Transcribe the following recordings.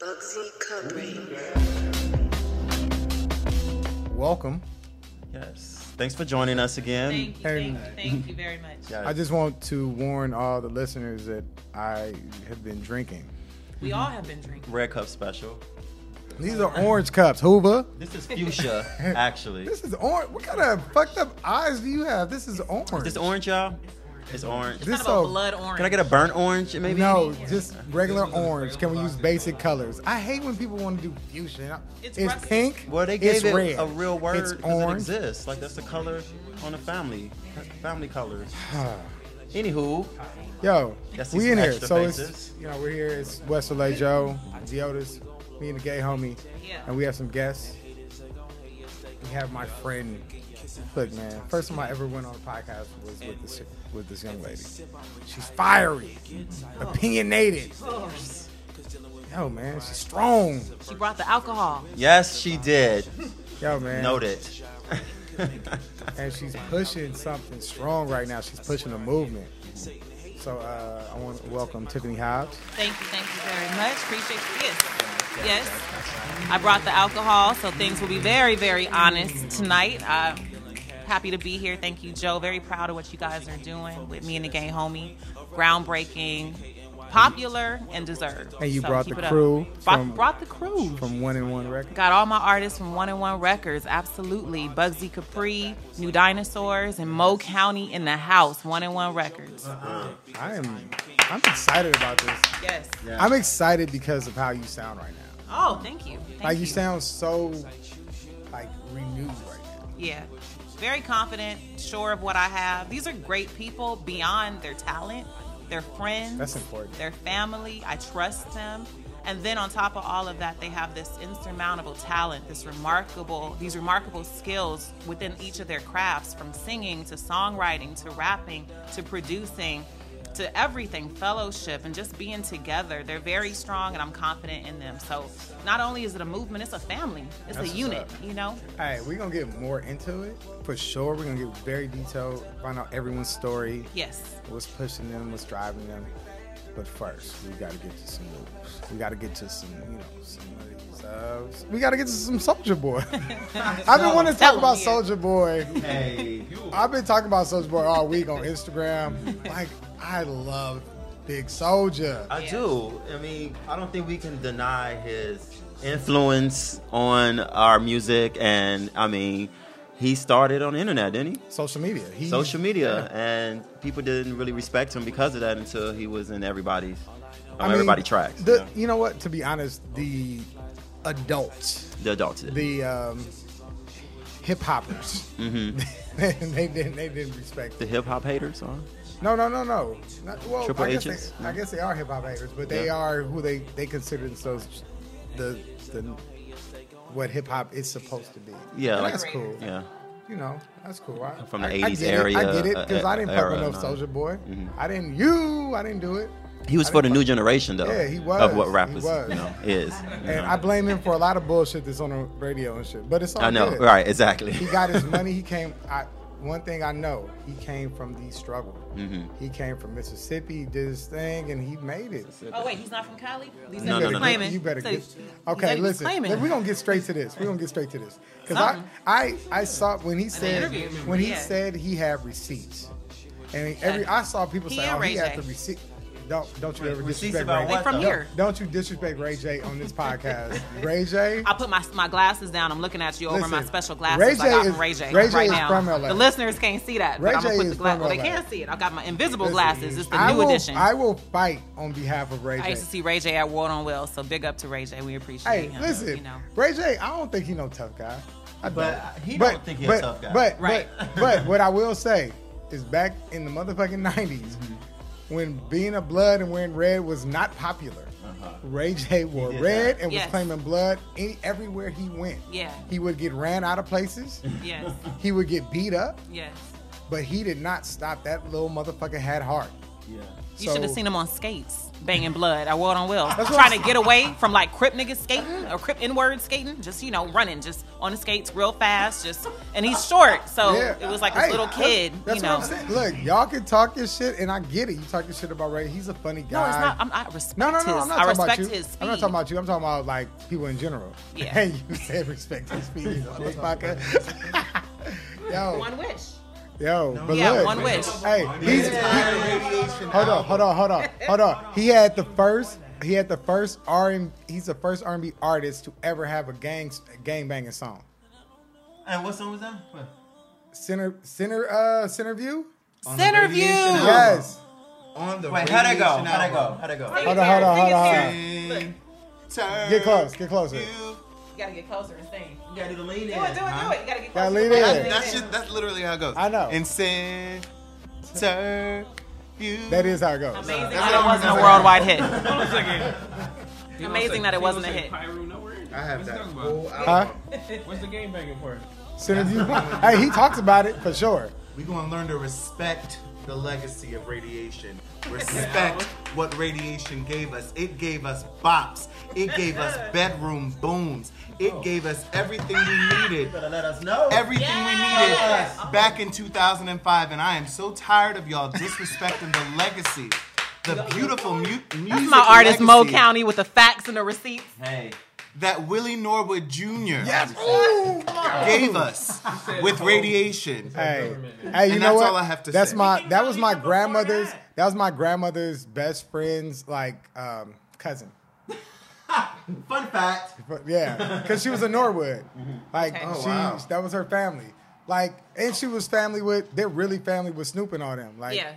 Bugsy Capri. Welcome. Yes. Thanks for joining us again. Thank you, thank you, thank you very much. Yeah. I just want to warn all the listeners that I have been drinking. We all have been drinking. Red Cup Special. These are orange cups, Hoover. This is fuchsia, actually. This is orange. What kind of fucked up eyes do you have? This is orange. Is this orange, y'all? It's orange. This Kind of so- a blood orange. Can I get a burnt orange, maybe? No, just regular orange. Can we use basic colors? I hate when people want to do fuchsia. It's It's, pink. Well, they it's gave it red. a real word It's because it exists. Like that's the color on the family, family colors. Anywho, Yo, That's we in here. So faces. it's you know we're here. It's West LA Joe, Diotis, me and the gay homie, Yeah. and we have some guests. We have my friend. Look, man. First time I ever went on a podcast was with this with this young lady. She's fiery, opinionated. Yo, man, she's strong. She brought the alcohol. yes, she did. Yo, man. Note it. and she's pushing something strong right now. She's pushing a movement. So uh, I want to welcome Tiffany Hobbs. Thank you, thank you very much. Appreciate you. Yes. Yes. I brought the alcohol, so things will be very, very honest tonight. I'm happy to be here. Thank you, Joe. Very proud of what you guys are doing with me and the gay homie. Groundbreaking, popular, and deserved. And you So brought the crew Brought, from- brought the crew. from One in One Records. Got all my artists from One and One Records, absolutely. Bugsy Capri, New Dinosaurs, and Mo County in the house. One and One Records. Uh-huh. I am I'm excited about this. Yes. I'm excited because of how you sound right now. Oh, thank you. Thank Like you sound so like renewed right now. Yeah. Very confident, sure of what I have. These are great people beyond their talent. They're friends. That's important. Their family. I trust them. And then on top of all of that, they have this insurmountable talent, this remarkable, these remarkable skills within each of their crafts, from singing to songwriting to rapping to producing to everything, fellowship and just being together. They're very strong and I'm confident in them. So not only is it a movement, it's a family. It's That's a unit, up. you know? All right, we're gonna get more into it for sure. We're gonna get very detailed, find out everyone's story, Yes. what's pushing them, what's driving them. But first, we gotta get to some moves. We gotta get to some, you know, some of. Uh, we gotta get to some Soulja Boy. I've been wanting to talk about. Soulja Boy. Hey, I've been talking about Soulja Boy all week on Instagram. Like, I love Big Soulja. I Yeah. do. I mean, I don't think we can deny his influence on our music, and I mean, he started on the internet, didn't he? Social media. He, Social media, and people didn't really respect him because of that until he was in everybody's, I on mean, everybody tracks. The, you know? You know what? To be honest, the adults, The adults the um, hip hoppers, hmm they didn't. They didn't respect. The hip hop haters, huh? No, no, no, no. Not, well, Triple I guess, H's? they, I guess they are hip hop haters, but they Yeah. are who they they consider themselves the the what hip hop is supposed to be. Yeah, like- that's cool. Yeah. You know, that's cool. I, From the I- I 80s get it. area, I get it because uh, I didn't fuck era with no. Soulja Boy. Mhm. I didn't. You, I didn't do it. He was I for the new generation, though. Yeah, he was. Of what rappers, you know, is. And know. I blame him for a lot of bullshit that's on the radio and shit. But it's all I know, good. right? Exactly. He got his money. He came. I, one thing I know, he came from the struggle. Mhm. He came from Mississippi, did his thing, and he made it. Oh wait, he's not from Cali. He's said No, he no, no, no. claiming. You better So get. he- he Okay, said listen. claiming. We're gonna get straight to this. We're gonna get straight to this because I, I, I saw when he said when he yeah. said he had receipts, and every I saw people He say, and "Oh, he Ray had the receipt." Don't don't you ever disrespect Ray. what, They from though? here. Don't you disrespect Ray J on this podcast. Ray J. I put my my glasses down. I'm looking at you over my special glasses Ray I J got is- from Ray J Ray J right is now. from LA. The listeners can't see that, Ray but I'm gonna J put the is glasses. from Well, they can't see it. I got my invisible Listen, glasses. It's the I new will, edition. I will fight on behalf of Ray I J. used to see Ray J at World on Wheels, so big up to Ray J. We appreciate Hey, him. listen, you know. Ray J. I don't think he no tough guy. I don't. But he don't think he's a tough guy. But Right. but but what I will say is back in the motherfucking 90s Mm-hmm. When being a blood and wearing red was not popular. Uh-huh. Ray J wore red that. and Yes. was claiming blood any, everywhere he went. Yeah. He would get ran out of places. Yes, he would get beat up, yes. but he did not stop. That little motherfucker had heart. Yeah. You So- should have seen him on skates, banging blood at World on Wheels, what trying to get away from like Crip niggas skating or Crip N-word skating, just you know running, just on the skates real fast, just and he's short, so Yeah. it was like a Hey, little kid, That's you know. what I'm saying. Look, y'all can talk your shit, and I get it. You talk your shit about Ray. He's a funny guy. No, it's not. I'm, I respect No, no, no. his. I'm not I talking about you. his speed. I'm not talking about you. I'm talking about like people in general. Yeah. Hey, you said respect his speed on this podcast. yo, One wish. Yo, but Yeah, look, one wish. Hey, he's. he- hold on, hold on, hold on, hold on. He had the first. He had the first R and he's the first R&B artist to ever have a gang gang banging song. And what song was that? What? Center center uh center view. Center view. Yes. On the Wait, how'd it go? How'd it go? How'd it go? Hold on, hold on, hold on, hold on. Sing, turn Get close, get closer. you. You gotta get closer and sing. You gotta do the lean in. Do it, do it, do it. You gotta get Gotta lean in. That's, that's just that's literally how it goes. I know. And center you. That is how it goes. Amazing That's that it wasn't a I'm worldwide hit. Hold on a second. Amazing that it wasn't a say hit. I have What's that talking whole. Huh? What's the game banging part? Center view. hey, he talks about it for sure. We're gonna learn to respect the legacy of Raydiation. Respect what Raydiation gave us. It gave us bops. It gave us bedroom booms. It oh. gave us everything we needed. Better let us know. Everything we Yes. needed back in 2005, and I am so tired of y'all disrespecting the legacy, the beautiful mu- music. That's my artist, Mo County, with the facts and the receipts. Hey. That Willie Norwood Jr. Yes. Ooh, gave us with Raydiation. Hey, hey, you And know that's what? all I have to that's say. my that was my grandmother's that was my grandmother's best friend's like um, cousin. Fun fact. But yeah, because she was a Norwood. Like Okay. Oh, she, wow. that was her family. Like, and she was family with. They're really family with Snoop and all them. Like, Yeah.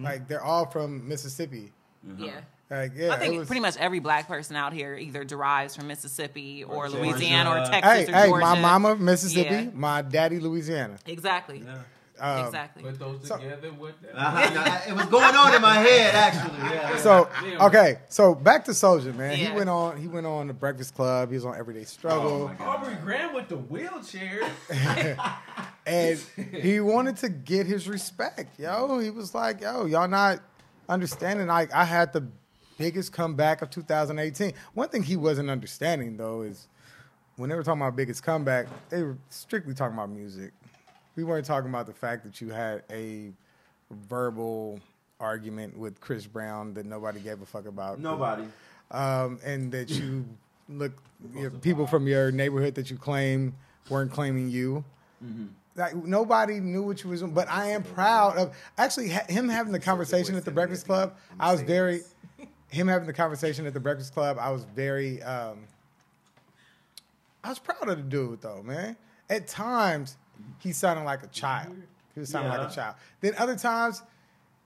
like they're all from Mississippi. Yeah. Like, yeah, I think was, pretty much every black person out here either derives from Mississippi or, Georgia. Louisiana or Texas Hey, or hey, Georgia. my mama Mississippi, Yeah. my daddy Louisiana. Exactly. Um, exactly. Put those So- together with that. Uh-huh. It was going on in my head actually. Yeah. So okay, so back to Soulja, man. Yeah. He went on. He went on the Breakfast Club. He was on Everyday Struggle, Aubrey Graham with the wheelchair. and he wanted to get his respect. Yo, he was like, "Yo, y'all not understanding." Like, I had the biggest comeback of 2018. One thing he wasn't understanding though is when they were talking about biggest comeback, they were strictly talking about music. We weren't talking about the fact that you had a verbal argument with Chris Brown that nobody gave a fuck about. Nobody. um, and that you look you know, people from your neighborhood that you claim weren't claiming you. Like nobody knew what you was doing, but I am proud of actually ha- him having the conversation at the Breakfast Club. I was very him having the conversation at the Breakfast Club. I was very um, I was proud of the dude though, man. At times he sounded like a child. He was sounding like a child. Then other times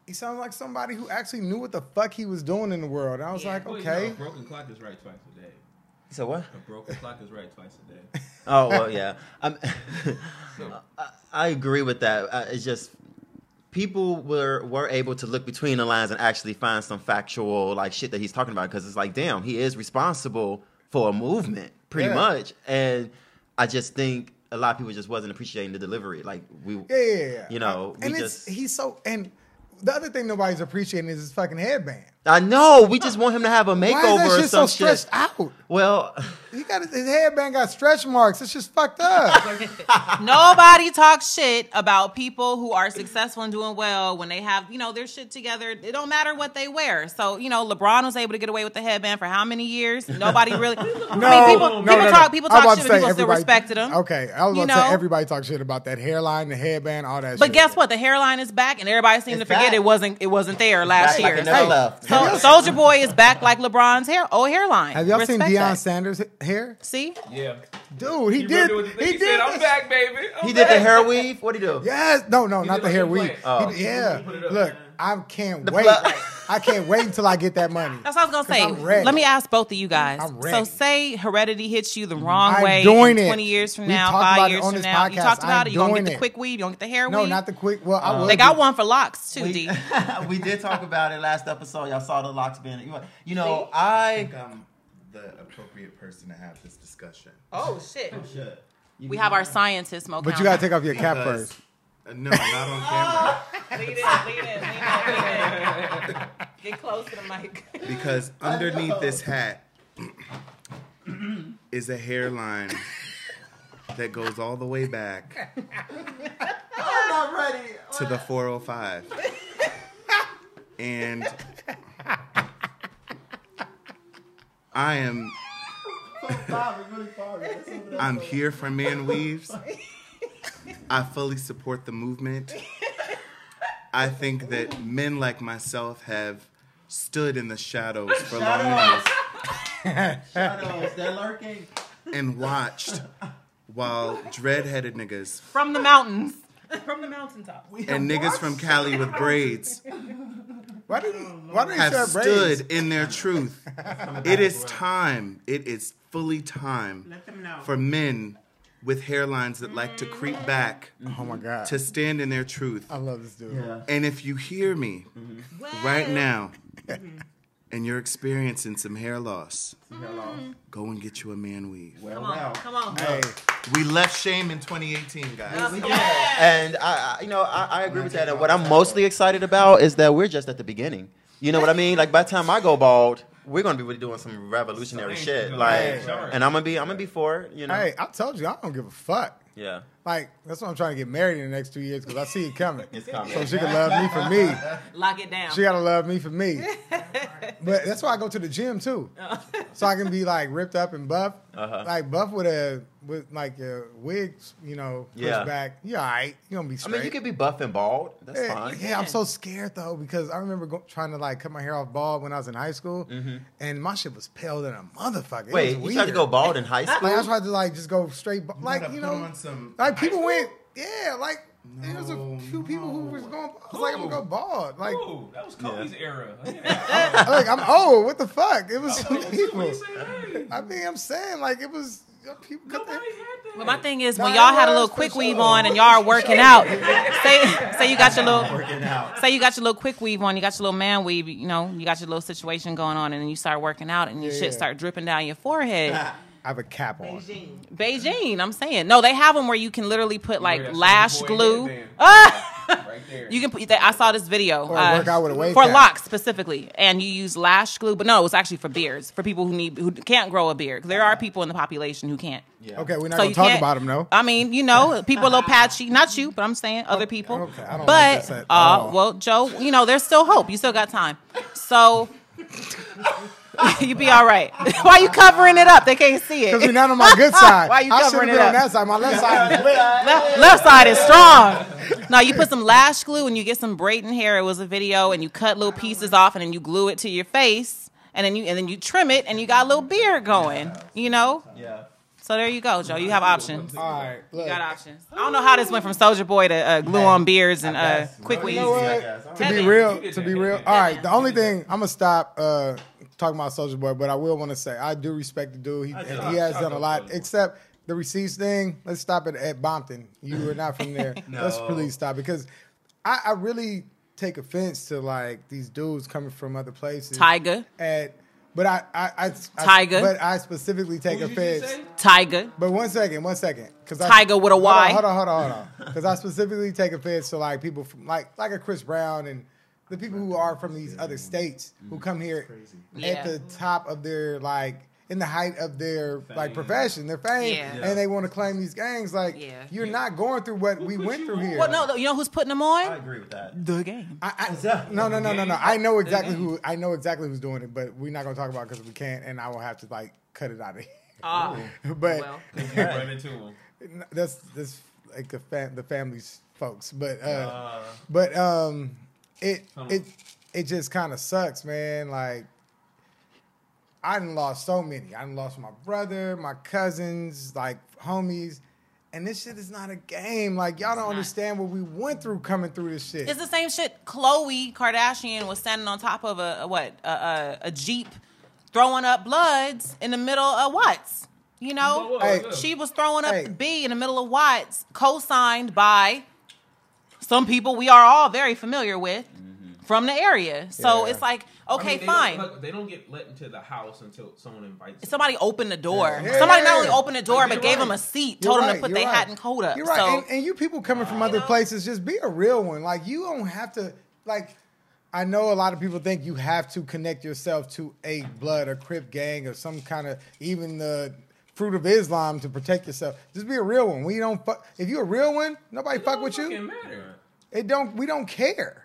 he sounded like somebody who actually knew what the fuck he was doing in the world. And I was Yeah. like, Well, you know, okay. a broken clock is right twice a day. So what? A broken clock is right twice a day. Oh well, yeah. I'm, I, I agree with that. Uh, it's just people were were able to look between the lines and actually find some factual like shit that he's talking about because it's like, damn, he is responsible for a movement, pretty Yeah. much. And I just think a lot of people just wasn't appreciating the delivery. Like we, Yeah, yeah, yeah. You know, and we it's just- he's so and the other thing nobody's appreciating is his fucking headband. I know we just want him to have a makeover Why is makeover that or shit so some stretched shit. out? Well, He got his headband got stretch marks. It's just fucked up. Nobody talks shit about people who are successful and doing well when they have, you know, their shit together. It don't matter what they wear. So, you know, LeBron was able to get away with the headband for how many years? Nobody really. I mean, people, no, people no, no. talk, people I was talk about shit, to but people still everybody- respected him. Okay, I was You about to say know? everybody talk shit about that hairline, the headband, all that. But shit. guess what? The hairline is back, and everybody seemed It's to forget back. it wasn't it wasn't there last back year. like it never So- left. So, Soulja Boy is back like LeBron's hair, old hairline. Have y'all seen Respect Deion that. Sanders' hair? See, Yeah. Dude, he, He, did. really did the thing. He, He, did. said, "I'm back, baby." I'm he did the hair weave. What would he do? Yes. No, no, He not the hair weave. Oh. He- yeah. Put up, Look, man. I can't The wait. pla- I can't wait until I get that money. That's what I was gonna I'm say. ready. Let me ask both of you guys. I'm So say heredity hits you the mm-hmm. wrong I'm way doing it. 20 years from We now, five about it years on from this now. You talked about I'm it. You gonna get the quick weave? You gonna get the hair No, weave? not the quick. Well, I uh, would. they got one for locks too, We, D. we did talk about it last episode. Y'all saw the locks being. You, you know, I I. think I'm the appropriate person to have this discussion. Oh shit. Oh Shit. You- We have our scientist, Mo. But you gotta take off your cap first. Uh, No, not on camera. Lean in, lean in, lean in, lean in. Get close to the mic. Because underneath this hat is a hairline that goes all the way back I'm not ready. to the 405. And I am I'm here for man weaves. I fully support the movement. I think that men like myself have stood in the shadows for long enough Shadows, they're lurking. and watched while dread-headed niggas From the mountains. From the mountaintop. and niggas from Cali with braids Why did he, why did he have start braids? stood in their truth. It is time. It is fully time for men with hairlines that like to creep back Oh my god. to stand in their truth. I love this dude. Yeah. And if you hear me mm-hmm. right now mm-hmm. and you're experiencing some hair loss, go and get you a man weave. Come on, come on. Hey, We left shame in 2018, guys. And I, I you know, I, I agree with that. And what I'm mostly excited about is that we're just at the beginning. You know what I mean? Like by the time I go bald, we're gonna be really doing some revolutionary Some shit. Like, and I'm gonna be, I'm gonna be for it. You know? hey, I told you I don't give a fuck. Yeah. Like that's why I'm trying to get married in the next two years because I see it coming. It's coming. So she can love me for me. Lock it down. She gotta love me for me. But that's why I go to the gym too, so I can be like ripped up and buff, Uh-huh. like buff with a with like a wig, you know, pushed Yeah. back. You all right? You gonna be straight? I mean, you could be buff and bald. That's yeah, fine. yeah, I'm so scared though because I remember go, trying to like cut my hair off bald when I was in high school, and my shit was pale than a motherfucker. It Mm-hmm. Wait, was you tried to go bald in high school? Like I tried to like just go straight, ba- like gotta you put know, on some like people high went, yeah, like there was a few people who was going. I was like, I'm gonna go bald. Like, Ooh, that was Kobe's era. like I'm old. What the fuck? It was some people. I mean, I'm saying like it was people. cut Nobody had that. But my thing is, when y'all had a little quick weave on and y'all are working out, say say you got your little Working out. say you got your little quick weave on, you got your little man weave, you know, you got your little situation going on, and then you start working out, and your Yeah, shit yeah. start dripping down your forehead. I have a cap on. Beijing, Beijing. I'm saying, no, they have them where you can literally put like wear lash glue. Ah! right there. You can put. I saw this video Or uh, work out with a wave for cap. locks specifically, and you use lash glue. But no, it's actually for beards for people who need who can't grow a beard. There are people in the population who can't. Yeah. Okay, we're not So gonna talk about them, though. I mean, you know, people a little patchy. Not you, but I'm saying other people. okay, I don't but this at uh, well, Joe, you know, there's still hope. You still got time. So you be all right. Why you covering it up? They can't see Because it. we're not on my good side. Why you I covering have it been on that side. My left side is left, left side is strong. No, you put some lash glue and you get some braiding hair. It was a video, and you cut little pieces off, and then you glue it to your face, and then you and then you trim it, and you got a little beard going. You know. Yeah. So there you go, Joe. You have options. All right, You got options. I don't know how this went from Soulja Boy to uh, glue on beards and uh, quick You know I what? guess. To be real, to be real. All right, the only thing I'm gonna stop uh, talking about Soulja Boy, but I will want to say I do respect the dude. He, I do. he has I done a lot, except the receipts thing. Let's stop it at Bompton. You were not from there. Let's No. please stop because I, I really take offense to like these dudes coming from other places. Tyga, At, but I, I, I, I Tyga. But I specifically take Who did you offense. say? Tyga. But one second, one second, because Tyga with a Y. Hold on, hold on, hold on. Because I specifically take offense to like people from like like a Chris Brown and the people who are from these other states who come here Yeah. at the top of their like in the height of their like profession, their fame, Yeah. and they want to claim these gangs. Like Yeah. you're not going through what we went through on? here. Well, no, you know who's putting them on? I agree with that. The game. I, I, that? no, no, no, no, no. I know exactly who I know exactly who's doing it, but we're not gonna talk about because we can't, and I will have to like cut it out of here. Ah, but well. Run into him. that's that's like the fam- the family's folks, but uh, Uh, but um, it it it just kind of sucks, man. Like I done lost so many. I done lost my brother, my cousins, like homies, and this shit is not a game. Like y'all don't not. understand what we went through coming through this shit. It's the same shit. Khloe Kardashian was standing on top of a, a what a, a, a jeep, throwing up bloods in the middle of Watts. You know, Whoa, whoa, Hey, whoa. she was throwing up Hey. B in the middle of Watts, co-signed by some people we are all very familiar with. Mm-hmm. from the area. So Yeah. it's like, I okay, mean, they fine. Don't, they don't get let into the house until someone invites. them. Somebody opened the door. Yeah. Somebody not Yeah. only opened the door, Like, but you're gave them a seat, You're told them right, to put you're their right. hat and coat up. You're right. So and, and you people coming from other know? places, just be a real one. Like you don't have to like I know a lot of people think you have to connect yourself to a blood or crip gang or some kind of even the fruit of Islam to protect yourself. Just be a real one. We don't fuck if you're a real one, nobody It fuck with you. Matter. It don't we don't care.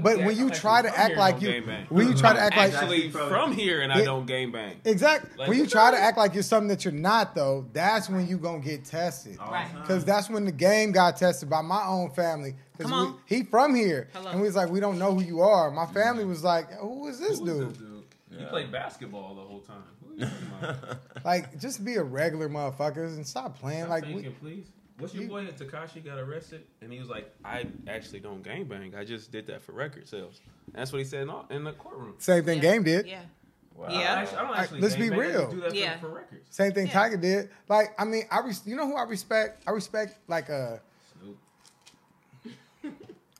But yeah, when you try to act like you when you try to act like actually from here and I Yeah. don't game bang. Exactly. Like, when you try to act like you're something that you're not, though, that's when you gonna get tested. Right. Because that's when the game got tested by my own family. 'Cause Come we- on. he from here, Hello. and we was like, we don't know who you are. My family was like, who is this Who is dude? this dude? You played basketball the whole time. Who are you talking about? Like, just be a regular motherfuckers and stop playing. Stop like, thinking, we, please. What's your you- boy Tekashi got arrested and he was like, I actually don't gang bang. I just did that for record sales. And that's what he said in, all- in the courtroom. same thing. Yeah. Game did. yeah. Wow. I, Yeah. actually, I don't actually let's be gangbang, I just real. do that for- Yeah. for, records. Same thing Yeah. Tyga did. Like, I mean, I res- you know who I respect? I respect like uh, Snoop.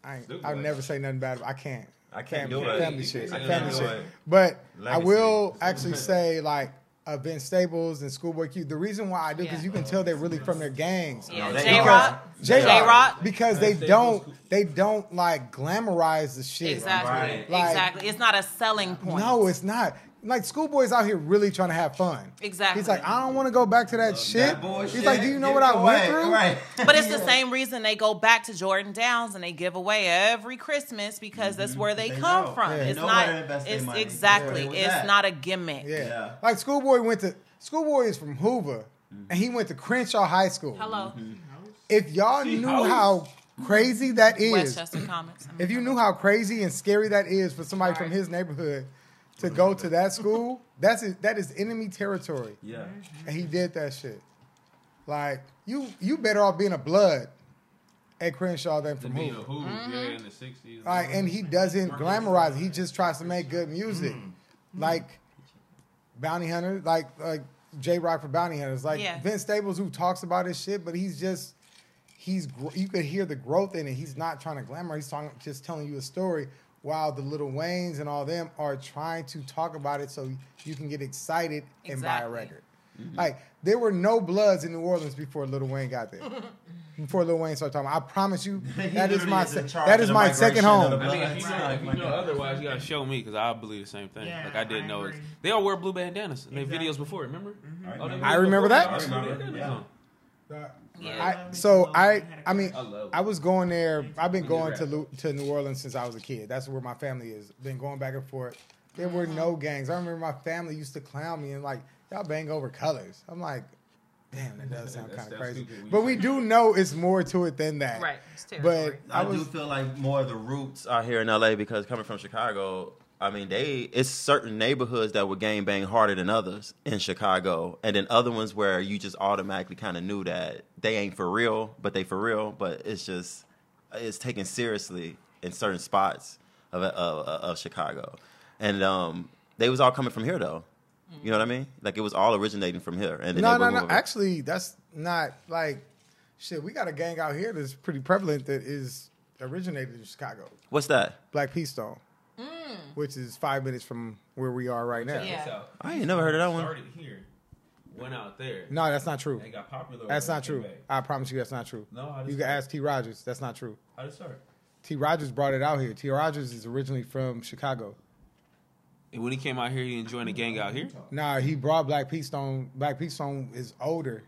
I ain't, Snoop I would Dogg. never say nothing bad. I can't. I can't do it. Family shit. I can't Family do shit. it. But I will actually say like uh, Vince Staples and Schoolboy Q. The reason why I do because Yeah. you can tell they're really from their gangs. Yeah. they Jay Rock. J Jay Rock. Because they don't they don't like glamorize the shit. Exactly. Right. Like- exactly. It's not a selling point. No, it's not. Like schoolboy's out here really trying to have fun. Exactly. He's like, I don't want to go back to that shit. That bullshit. He's like, Do you know Get what it I went through? Right. But it's the same reason they go back to Jordan Downs and they give away every Christmas because that's mm-hmm. where they, They come know. from. Yeah. It's They not. where to invest their It's money. exactly. Yeah. It's that? not a gimmick. Yeah. Yeah. Like schoolboy went to schoolboy is from Hoover mm-hmm. and he went to Crenshaw High School. Hello, If y'all See, knew hoes. how crazy that is, Westchester Comics. if you knew how crazy and scary that is for somebody from his neighborhood to go to that school, that's that is enemy territory. Yeah. And he did that shit. Like you, you better off being a blood at Crenshaw than To from be Hoover. who, Mm-hmm. yeah, in the 60s. Like, and he doesn't glamorize it. He just tries to make good music, Mm-hmm. like Bounty Hunter, like like Jay Rock for Bounty Hunters, like Yeah. Vince Staples who talks about his shit, but he's just he's gr- you could hear the growth in it. He's not trying to glamour. He's talking, just telling you a story. While the little Waynes and all them are trying to talk about it, so you can get excited and buy a Exactly. record. Mm-hmm. Like there were no Bloods in New Orleans before Lil Wayne got there. before Lil Wayne started talking, I promise you that is my is se- charge that of is the my second home. I mean, if you know, Oh if you know otherwise, you gotta show me because I believe the same thing. Yeah, like I didn't I know it. They all wear blue bandanas in their videos before. Remember? Mm-hmm. Oh, they I videos remember before, that. they all I remember, bandanas yeah. I, so I, I mean, I. I was going there. I've been going to to New Orleans since I was a kid. That's where my family is. Been going back and forth. There were no gangs. I remember my family used to clown me and like y'all bang over colors. I'm like, damn, that does sound kind of crazy. stupid. But we do know it's more to it than that. Right. But. I I, was do feel like more of the roots are here in LA because coming from Chicago, I mean, they it's certain neighborhoods that would gang bang harder than others in Chicago, and then other ones where you just automatically kind of knew that they ain't for real, but they for real, but it's just it's taken seriously in certain spots of of, of Chicago, and um, they was all coming from here though. You know what I mean? Like it was all originating from here, and no, no, no. move- Actually, that's not like shit. We got a gang out here that's pretty prevalent that is originated in Chicago. What's that? Black Peace Stone, which is five minutes from where we are right now. Mm. Yeah. Check this out. I ain't never heard of that one. Started here, went out there. No, that's not true. and got popular. That's not true. came back. I promise you, that's not true. No, how You can start? ask T. Rogers. That's not true. How did it start? T. Rogers brought it out here. T. Rogers is originally from Chicago. And when he came out here, he enjoying the gang out here. Nah, he brought Black Peace Stone. Black Peace Stone is older.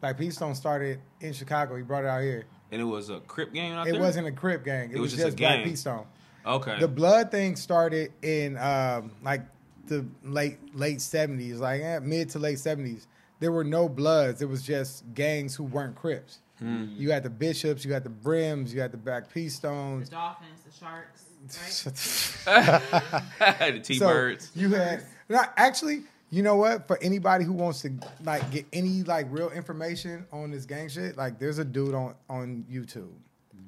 Black Peace Stone started in Chicago. He brought it out here. And it was a Crip gang out It there. wasn't a Crip gang. It, was, just, a Black gang. Peace Stone. Okay. The blood thing started in um, like the late late seventies, like eh, mid to late seventies. There were no bloods. It was just gangs who weren't Crips. Hmm. You had the bishops, you had the brims, you had the Black Peace The Stones. Dolphins, the Sharks. Right? the T Birds. So you had no, actually. You know what? For anybody who wants to like get any like real information on this gang shit, like there's a dude on on YouTube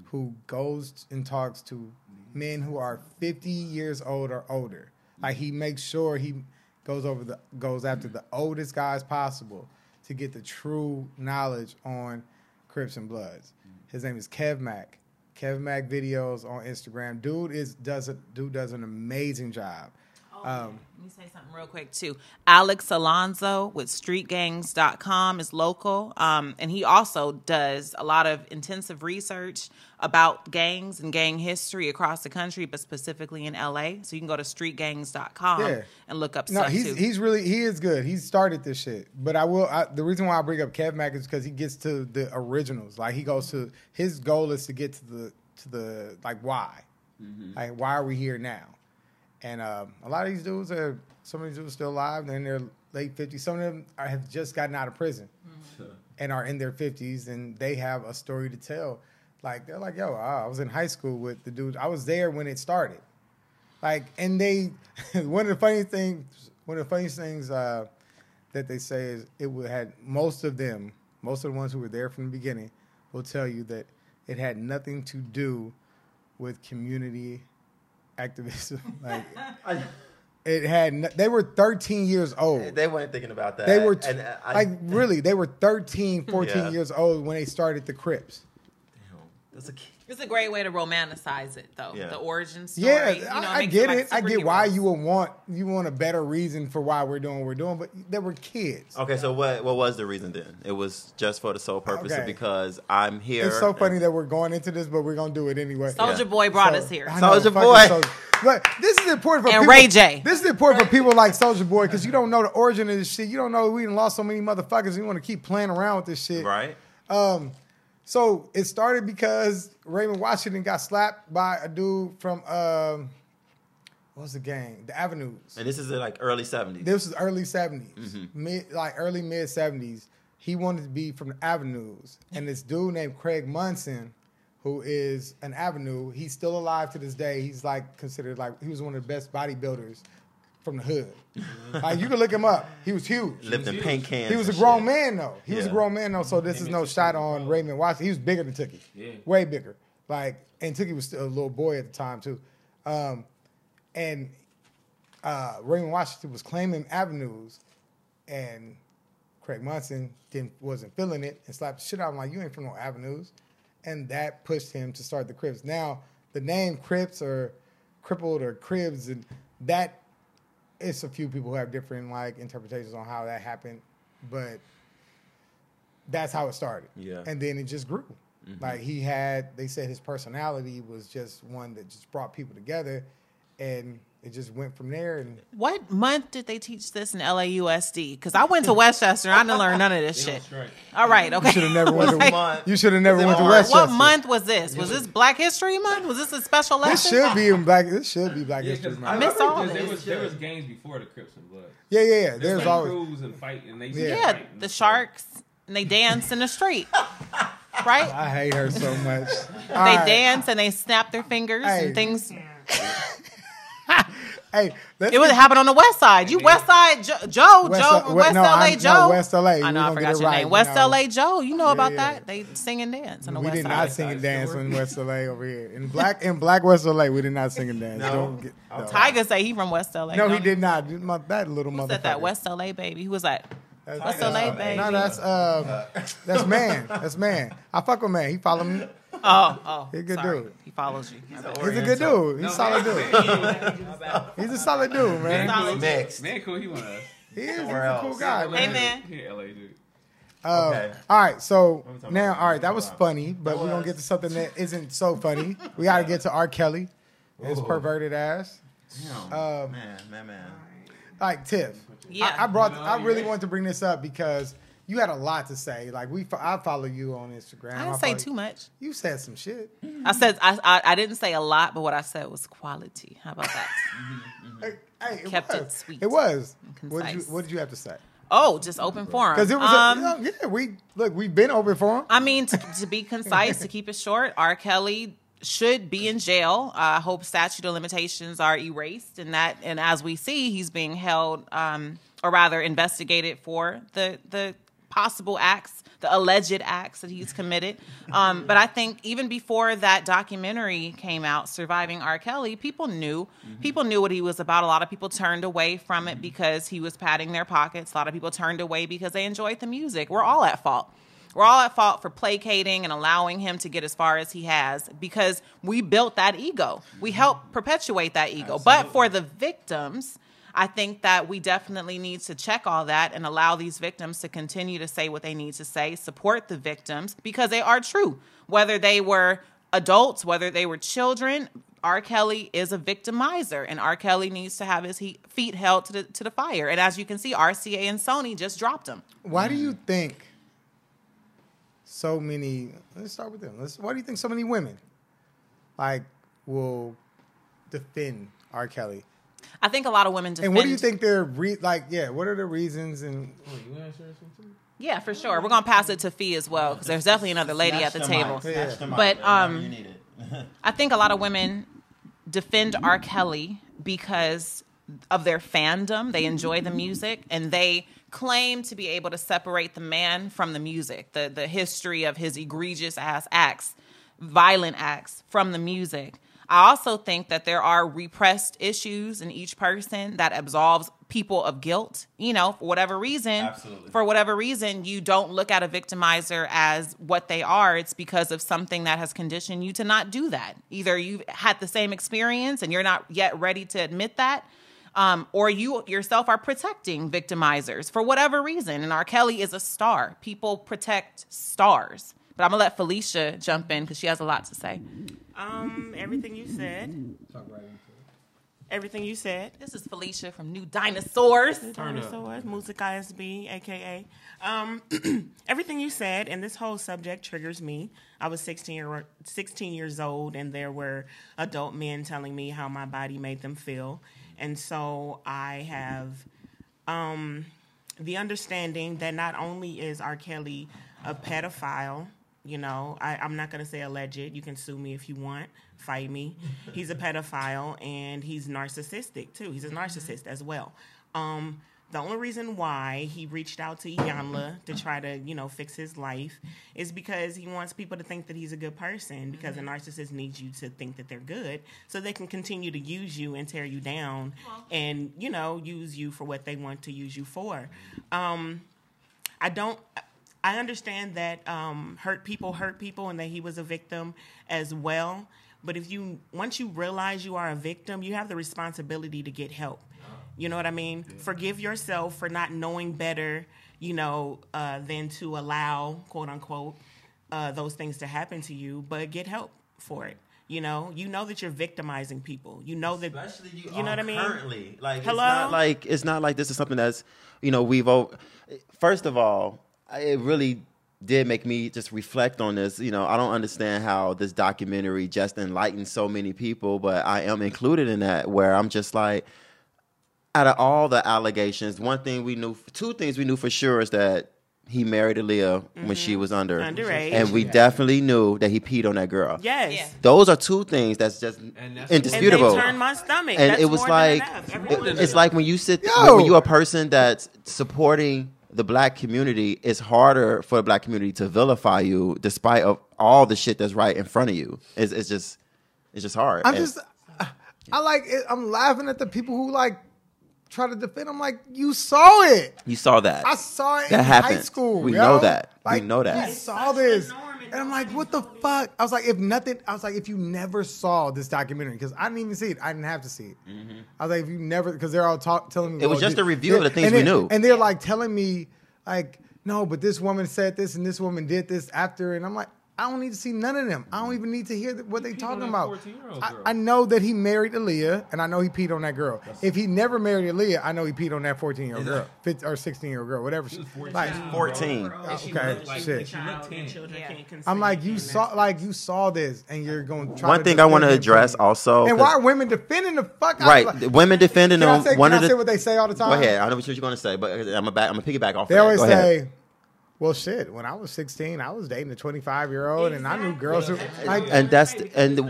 who goes and talks to men who are 50 years old or older. Like he makes sure he goes over the goes after the oldest guys possible to get the true knowledge on Crips and Bloods. His name is Kev Mack. Kev Mac videos on Instagram. Dude is does a dude does an amazing job. Um, Let me say something real quick too. Alex Alonso with streetgangs.com is local. Um, and he also does a lot of intensive research about gangs and gang history across the country, but specifically in LA. So you can go to streetgangs.com Yeah. and look up no, stuff he's too. he's really he is good. He started this shit. But I will. I, the reason why I bring up Kev Mack is because he gets to the originals. Like he goes to his goal is to get to the to the like why, like why are we here now? And um, a lot of these dudes are some of these dudes still alive. They're in their late fifties. Some of them are, have just gotten out of prison and are in their fifties, and they have a story to tell. Like they're like, yo, I was in high school with the dude. I was there when it started. Like, and they one of the funny things, one of the funniest things uh, that they say is it would had most of them, most of the ones who were there from the beginning, will tell you that it had nothing to do with community activism. like, it had. No, they were 13 years old. They weren't thinking about that. They were t- uh, I, like really, they were 13, 14 Yeah. years old when they started the Crips. Damn, that's a key. It's a great way to romanticize it, though. Yeah. The origin story. Yeah, you know, I, I makes get like it. I get why you would want you want a better reason for why we're doing what we're doing, but there were kids. Okay, so what what was the reason then? It was just for the sole purpose of Okay. because I'm here. It's so and- funny that we're going into this, but we're gonna do it anyway. Soulja Yeah. Boy brought So- us here. I know, Soulja fucking Boy. Soulja- But this is important for And people, Ray J. This is important for people like Soulja Boy because you don't know the origin of this shit. You don't know we done lost so many motherfuckers. And you want to keep playing around with this shit, right. Um, so it started because Raymond Washington got slapped by a dude from um, what was the gang? The Avenues. And this is like early '70s. This was early 70s, Mm-hmm. mid like early mid seventies. He wanted to be from the Avenues, and this dude named Craig Munson, who is an Avenue, he's still alive to this day. He's like considered like he was one of the best bodybuilders from the hood. like you can look him up. He was huge. Lived in paint cans. He was a grown shit. man though. He was a grown man though. So this is no shot on Raymond Washington. He was bigger than Tookie. Yeah. Way bigger. Like and Tookie was still a little boy at the time too. Um, and uh, Raymond Washington was claiming avenues, and Craig Munson didn't wasn't feeling it and slapped the shit out of him like you ain't from no avenues, and that pushed him to start the Crips. Now the name Crips or crippled or Cribs and that it's a few people who have different like interpretations on how that happened, but that's how it started. Yeah. and then it just grew. Mm-hmm. Like he had, they said his personality was just one that just brought people together, and it just went from there. And What month did they teach this in LAUSD? Because I went to Westchester I didn't learn none of this shit. straight. All right, okay. you should have never went to. What month? You should have never went to Westchester. What month was this? Was this Black History Month? Was this a special lesson? This should be in black. This should be Black Yeah, History because Month. missed all there this. was there was games before the Crips and Blood. Yeah, yeah, yeah. There's There's like always. crews and fight and they Yeah. Yeah, the sharks and they dance in the street, right? I hate her so much. They All right. dance and they snap their fingers Hey. and things. Hey, let's It would get- happen on the West Side. You West Side Joe, Joe, West Joe, Si- West no, LA I'm- no, Joe. West LA. I know, I forgot your right, name. you West know. LA Joe. You know about Yeah. that? They sing and dance on the We West Side. We did Side. not sing and dance in West LA over here. In black in Black West LA, we did not sing and dance. No? Don't get, no. Tyga say he from West LA. No, he did not. My, that little Who motherfucker. said that? West LA baby. Who was that? That's- West LA baby. No, that's uh, that's man. That's man. I fuck with man. He follow me. Oh, oh. He a good sorry. dude. He follows you. He's a good dude. He's a solid dude. He's a solid dude, man. Solid. Mixed. Man, cool. He want us. He is. He's a cool guy, Hey man. man. He in LA, dude. Uh, Okay. All right, so now, all right, that was funny, but we're gonna get to something that isn't so funny. We got to get to R. Kelly and his Ooh. perverted ass. Damn. Um, man, man, man. Like Tiff, Yeah. I, I brought. I really wanted to bring this up because you had a lot to say. Like we, I follow you on Instagram. I didn't say too much. You said some shit. I said I, I I didn't say a lot, but what I said was quality. How about that? Hey, hey, it Kept was. it sweet It was. What did you. What did you have to say? Oh, just open forum. Because it was. Um, a, you know, yeah, we look. We've been open for him. I mean, to, to be concise, to keep it short, R. Kelly should be in jail. Uh, I hope statute of limitations are erased, and that, and as we see, he's being held, um, or rather, investigated for the the possible acts, the alleged acts that he's committed. Um, but I think even before that documentary came out, "Surviving R. Kelly," people knew people knew what he was about. A lot of people turned away from it because he was padding their pockets. A lot of people turned away because they enjoyed the music. We're all at fault We're all at fault for placating and allowing him to get as far as he has because we built that ego. We helped perpetuate that ego. Absolutely. But for the victims, I think that we definitely need to check all that and allow these victims to continue to say what they need to say, support the victims because they are true. Whether they were adults, whether they were children, R. Kelly is a victimizer, and R. Kelly needs to have his feet held to the to the fire. And as you can see, RCA and Sony just dropped him. Why do you think so many? Let's start with them. Let's, why do you think so many women like will defend R. Kelly? I think a lot of women defend. And what do you think they're re- like? Yeah, what are the reasons? And yeah, for sure. We're gonna pass it to Fee as well because there's definitely another lady at the table. Yeah. But um, I think a lot of women defend R. Kelly because of their fandom. They enjoy the music and they claim to be able to separate the man from the music, the the history of his egregious ass acts, violent acts from the music. I also think that there are repressed issues in each person that absolves people of guilt. You know, for whatever reason, Absolutely. for whatever reason, you don't look at a victimizer as what they are. It's because of something that has conditioned you to not do that. Either you've had the same experience and you're not yet ready to admit that. Um, or you yourself are protecting victimizers for whatever reason. And R. Kelly is a star. People protect stars. But I'm gonna let Felicia jump in because she has a lot to say. Um, everything you said. Talk right into it. everything you said. This is Felicia from New Dinosaurs. New Dinosaurs, Music ISB, aka. Um, everything you said, and this whole subject triggers me. I was 16, year, 16 years old, and there were adult men telling me how my body made them feel. And so I have um, the understanding that not only is R. Kelly a pedophile, you know, I, I'm not going to say alleged. You can sue me if you want, fight me. He's a pedophile and he's narcissistic too. He's a narcissist as well. Um, the only reason why he reached out to Iyanla to try to, you know, fix his life is because he wants people to think that he's a good person. Because a narcissist needs you to think that they're good, so they can continue to use you and tear you down, and you know, use you for what they want to use you for. Um, I don't. I understand that um, hurt people hurt people and that he was a victim as well. But if you once you realize you are a victim, you have the responsibility to get help. You know what I mean? Yeah. Forgive yourself for not knowing better, you know, uh, than to allow quote unquote uh, those things to happen to you. But get help for it. You know, you know that you're victimizing people. You know that, especially you, you know what I mean. Currently, like Hello? it's not like it's not like this is something that's you know we've. First of all, it really did make me just reflect on this. You know, I don't understand how this documentary just enlightened so many people, but I am included in that where I'm just like, out of all the allegations, one thing we knew, two things we knew for sure is that he married Aaliyah mm-hmm. when she mm-hmm. was under underage, and we yeah. definitely knew that he peed on that girl. Yes, yeah. those are two things that's just that's indisputable. And they turned my stomach, and that's it was like it, it's like when you sit Yo. when you're a person that's supporting the black community, it's harder for the black community to vilify you despite of all the shit that's right in front of you. It's, it's just it's just hard. I'm and, just I like it, I'm laughing at the people who like try to defend. I'm like, you saw it. You saw that. I saw it that in happened. high school. We yo. know that. Like, we know that. We saw this. And I'm like, what the fuck? I was like, if nothing, I was like, if you never saw this documentary, because I didn't even see it, I didn't have to see it. Mm-hmm. I was like, if you never, because they're all talk, telling me. It was just a review of the things we knew. And they're like telling me, like, no, but this woman said this and this woman did this after. And I'm like, I don't need to see none of them. I don't even need to hear what they talking about. I, I, know that he married Aaliyah, and I know he peed on that girl. That's if he never married Aaliyah, I know he peed on that 14 year old girl, 15, or 16 year old girl, whatever. She, 14. Like 14. okay, like, shit. I'm like, you saw, like you saw this, and you're going. to try One thing I want to address also, and why are women defending the fuck? Right, like, women defending them. I say, one can of I the, say what they say all the time? Go ahead. I know what you're going to say, but I'm gonna back. I'm gonna piggyback off. They of always say. Ahead well, shit. When I was sixteen, I was dating a twenty-five year old, and I knew girls who. Like, and that's and the,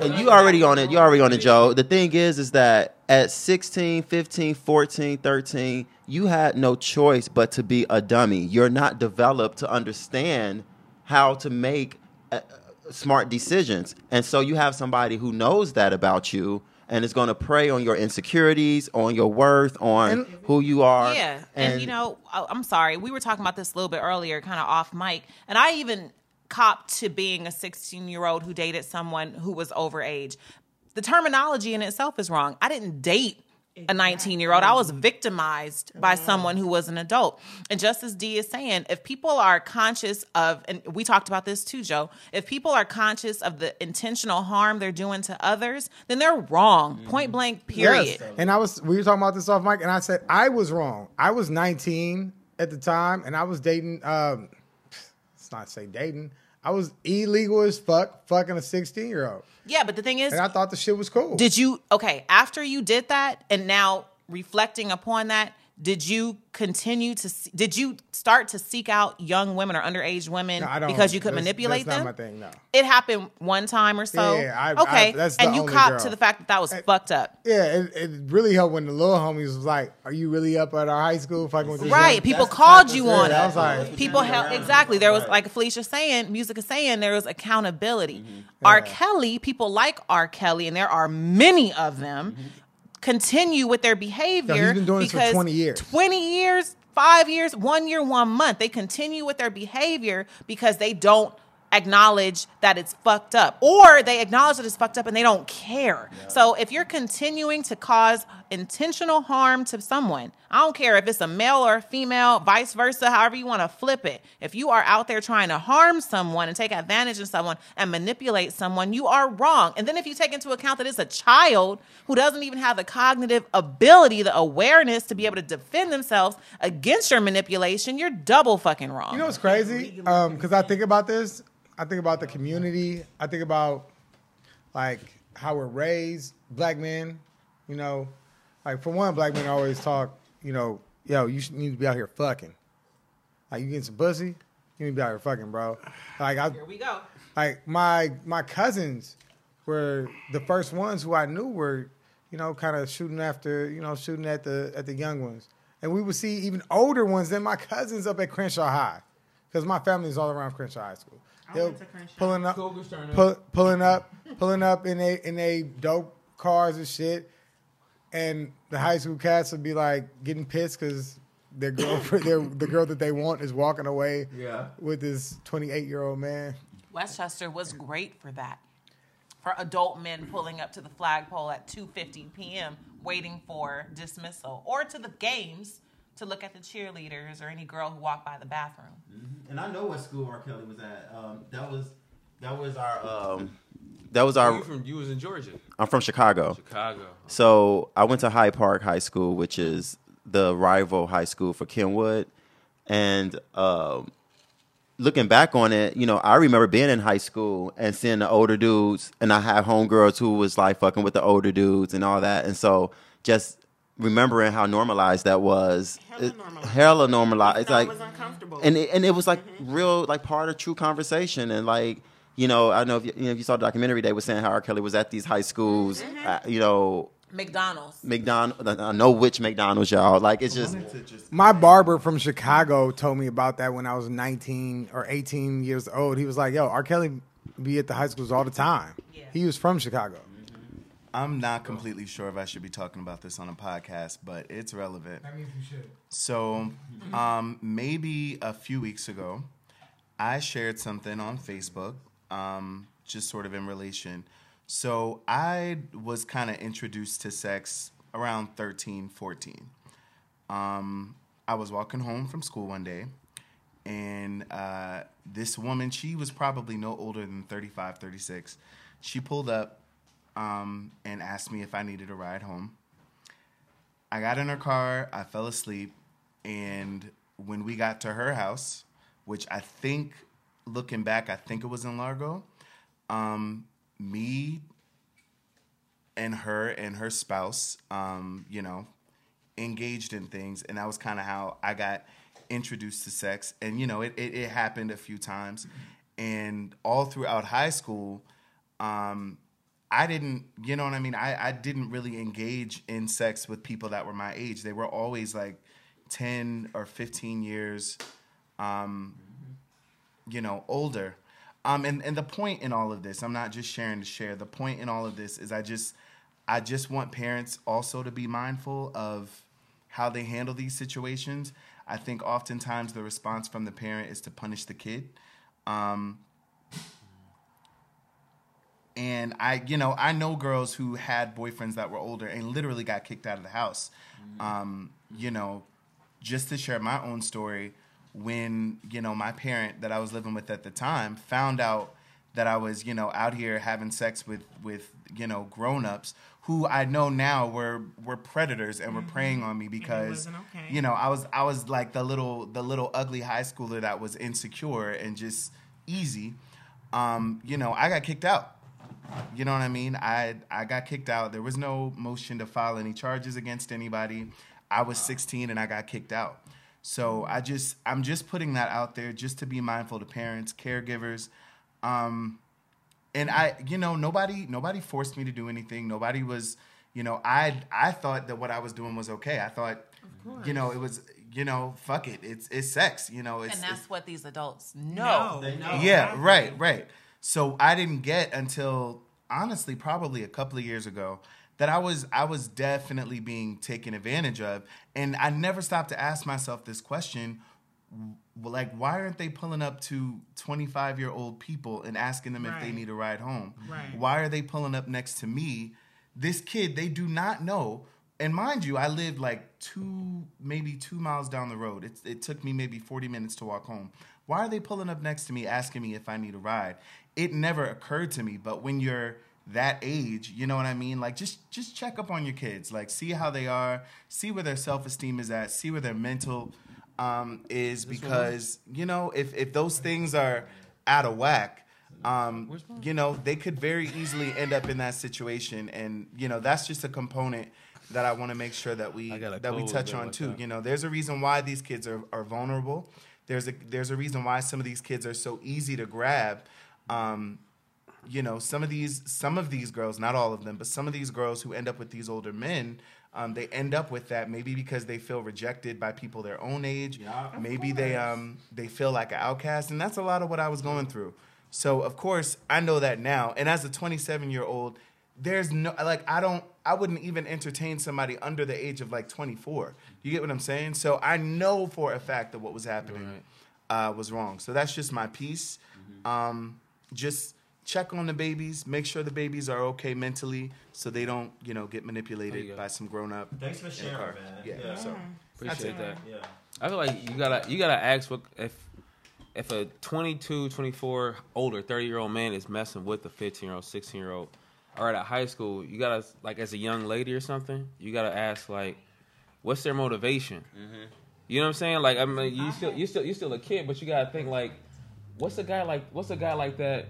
and you already on it. You already on it, Joe. The thing is, is that at 16, 15, 14, 13, you had no choice but to be a dummy. You're not developed to understand how to make uh, smart decisions, and so you have somebody who knows that about you and it's going to prey on your insecurities, on your worth, on And- who you are. Yeah, and, you know, I'm sorry. We were talking about this a little bit earlier, kind of off mic, and I even copped to being a 16 year old who dated someone who was over age. The terminology in itself is wrong. I didn't date a 19 year old. I was victimized by someone who was an adult. And just as Dee is saying, if people are conscious of, and we talked about this too, Joe, if people are conscious of the intentional harm they're doing to others, then they're wrong. Point blank, period. Yes. And I was we were talking about this off mic, and I said I was wrong. I was 19 at the time, and I was dating. Um, let's not say dating. I was illegal as fuck, fucking a 16 year old, Yeah, but the thing is, and I thought the shit was cool. Did you okay after you did that and now reflecting upon that? Did you continue to? Did you start to seek out young women or underage women No, I don't- because you could that's- manipulate that's them? not my thing, no. It happened one time or so. Yeah, I- I- okay, that's the and you copped girl. to the fact that that was fucked up. yeah, it, it really helped when the little homies was like, "Are you really up at our high school fucking with this Right, young-" people called you on shit I it. was like- People held exactly. There was like Felicia saying, music is saying there was accountability. Mm-hmm. R. Kelly, people like R. Kelly, and there are many of them, continue with their behavior. Yo, he's been doing this for because 20 years. 20 years, five years, one year, one month. They continue with their behavior because they don't acknowledge that it's fucked up or they acknowledge that it's fucked up and they don't care. So if you're continuing to cause intentional harm to someone, I don't care if it's a male or a female, vice versa, however you want to flip it. If you are out there trying to harm someone and take advantage of someone and manipulate someone, you are wrong. And then if you take into account that it's a child who doesn't even have the cognitive ability, the awareness to be able to defend themselves against your manipulation, you're double fucking wrong. You know what's crazy? Um, because I think about this. I think about the community. I think about like how we're raised, black men. You know, like for one, black men always talk. You know, yo, you need to be out here fucking. Like you getting some pussy, you need to be out here fucking, bro. Like I, Here we go. like my my cousins were the first ones who I knew were, you know, kind of shooting after, you know, shooting at the at the young ones, and we would see even older ones than my cousins up at Crenshaw High, because my family is all around Crenshaw High School. I They'll went to pulling up, up. pull, pulling up, pulling up in a in a dope cars and shit, and the high school cats would be like getting pissed because their girlfriend, their the girl that they want is walking away Yeah. with this twenty eight year old man. Westchester was great for that. For adult men pulling up to the flagpole at 2:50 p.m. waiting for dismissal or to the games to look at the cheerleaders or any girl who walked by the bathroom. And I know what school R. Kelly was at. Um, that was that was our um, that was our. you from you was in Georgia, I'm from Chicago. Chicago. So I went to Hyde Park High School, which is the rival high school for Kenwood. And um, looking back on it, you know, I remember being in high school and seeing the older dudes, and I had homegirls who was like fucking with the older dudes and all that. And so just remembering how normalized that was, Hella it- normalized. hella normalized. It's like it was uncomfortable. and it, and it was like real like part of true conversation and like you know I know if you, you know if you saw the documentary they were saying how R. Kelly was at these high schools uh, you know McDonald's. McDonald I know which McDonald's y'all like it's just just My barber from Chicago told me about that when I was 19 or 18 years old. He was like, "Yo, R. Kelly be at the high schools all the time." Yeah. He was from Chicago. I'm not completely sure if I should be talking about this on a podcast, but it's relevant. That means you should. So, um, maybe a few weeks ago, I shared something on Facebook, um, just sort of in relation. So, I was kind of introduced to sex around 13, 14. Um, I was walking home from school one day, and uh, this woman, she was probably no older than 35, 36. She pulled up um, and asked me if I needed a ride home. I got in her car, I fell asleep, and when we got to her house, which I think, looking back, I think it was in Largo, um, me and her and her spouse, um, you know, engaged in things, and that was kind of how I got introduced to sex. And you know, it, it, it happened a few times, and all throughout high school, um, I didn't, you know what I mean? I, I didn't really engage in sex with people that were my age. They were always like 10 or 15 years, um, you know, older. Um, and, and the point in all of this, I'm not just sharing to share. The point in all of this is I just, I just want parents also to be mindful of how they handle these situations. I think oftentimes the response from the parent is to punish the kid. Um, and I, you know, I know girls who had boyfriends that were older and literally got kicked out of the house. Um, you know, just to share my own story, when you know my parent that I was living with at the time found out that I was, you know, out here having sex with with you know grown ups who I know now were were predators and were preying on me because okay. you know I was I was like the little the little ugly high schooler that was insecure and just easy. Um, you know, I got kicked out. You know what I mean? I I got kicked out. There was no motion to file any charges against anybody. I was 16 and I got kicked out. So I just I'm just putting that out there just to be mindful to parents, caregivers. Um, and I, you know, nobody nobody forced me to do anything. Nobody was, you know, I I thought that what I was doing was okay. I thought, you know, it was, you know, fuck it, it's it's sex. You know, it's, and it's that's what these adults know. No, no. yeah, right, right. So I didn't get until honestly probably a couple of years ago that I was I was definitely being taken advantage of, and I never stopped to ask myself this question. Like, why aren't they pulling up to 25 year old people and asking them if they need a ride home? Right. Why are they pulling up next to me? This kid, they do not know. And mind you, I lived like two, maybe two miles down the road. It, it took me maybe 40 minutes to walk home. Why are they pulling up next to me asking me if I need a ride? It never occurred to me. But when you're that age, you know what I mean? Like just just check up on your kids. Like see how they are, see where their self esteem is at, see where their mental um, is because you know if if those things are out of whack, um, you know they could very easily end up in that situation, and you know that's just a component that I want to make sure that we I got a that we touch on like too. that. You know, there's a reason why these kids are, are vulnerable. There's a there's a reason why some of these kids are so easy to grab. Um, you know, some of these some of these girls, not all of them, but some of these girls who end up with these older men, um, they end up with that maybe because they feel rejected by people their own age. Maybe they um they feel like an outcast, and that's a lot of what I was going through. So of course I know that now, and as a 27 year old, there's no like I don't I wouldn't even entertain somebody under the age of like 24. You get what I'm saying? So I know for a fact that what was happening uh, was wrong. So that's just my piece. Um, just check on the babies, make sure the babies are okay mentally, so they don't you know get manipulated by some grown up. Thanks for sharing, car. man. Yeah. Yeah. So Appreciate that. Yeah. I feel like you gotta you gotta ask what if if a 22, 24, older, 30 year old man is messing with a 15 year old, 16 year old, or at high school, you gotta like as a young lady or something, you gotta ask like, what's their motivation? You know what I'm saying? Like I mean, you still you still you still a kid, but you gotta think like, what's a guy like what's a guy like that?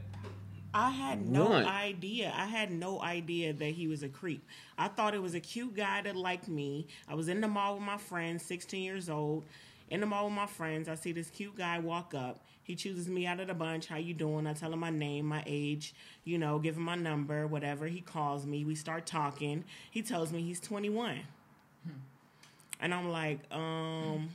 I had no One. idea. I had no idea that he was a creep. I thought it was a cute guy that liked me. I was in the mall with my friends, 16 years old. In the mall with my friends, I see this cute guy walk up. He chooses me out of the bunch. How you doing? I tell him my name, my age, you know, give him my number, whatever. He calls me. We start talking. He tells me he's 21. And I'm like, um,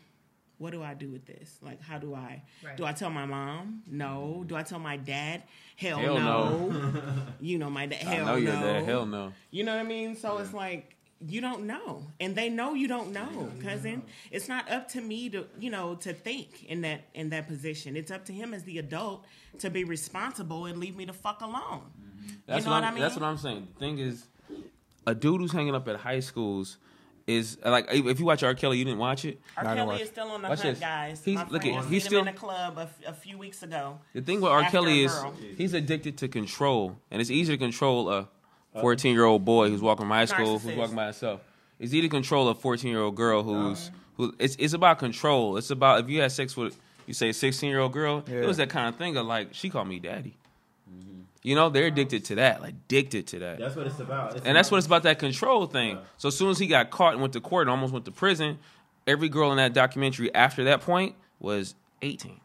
what do I do with this? Like, how do I? Right. Do I tell my mom? No. Do I tell my dad? Hell, Hell no. you know my dad. Hell I know you're no. that. Hell no. You know what I mean? So it's like you don't know, and they know you don't know, cousin. It's not up to me to you know to think in that in that position. It's up to him as the adult to be responsible and leave me the fuck alone. Mm-hmm. That's know what, what I'm, I mean? That's what I'm saying. The thing is, a dude who's hanging up at high schools is like if you watch R. Kelly, you didn't watch it. R. Not Kelly watch- is still on the Watch hunt, this. guys. He's- My look at- he's still- him in a club a few weeks ago. The thing with R. Kelly is he's addicted to control, and it's easier to control a 14 year old boy who's walking by high school, who's walking by himself. It's easy to control a 14 year old girl uh-huh. who's who. It's it's about control. It's about if you had sex with you say a 16 year old girl, Yeah. it was that kind of thing of like she called me daddy. Mm-hmm. You know, they're addicted to that, like addicted to that. That's what it's about. It's And that's what it's about that control thing. So as soon as he got caught and went to court and almost went to prison, every girl in that documentary after that point was 18.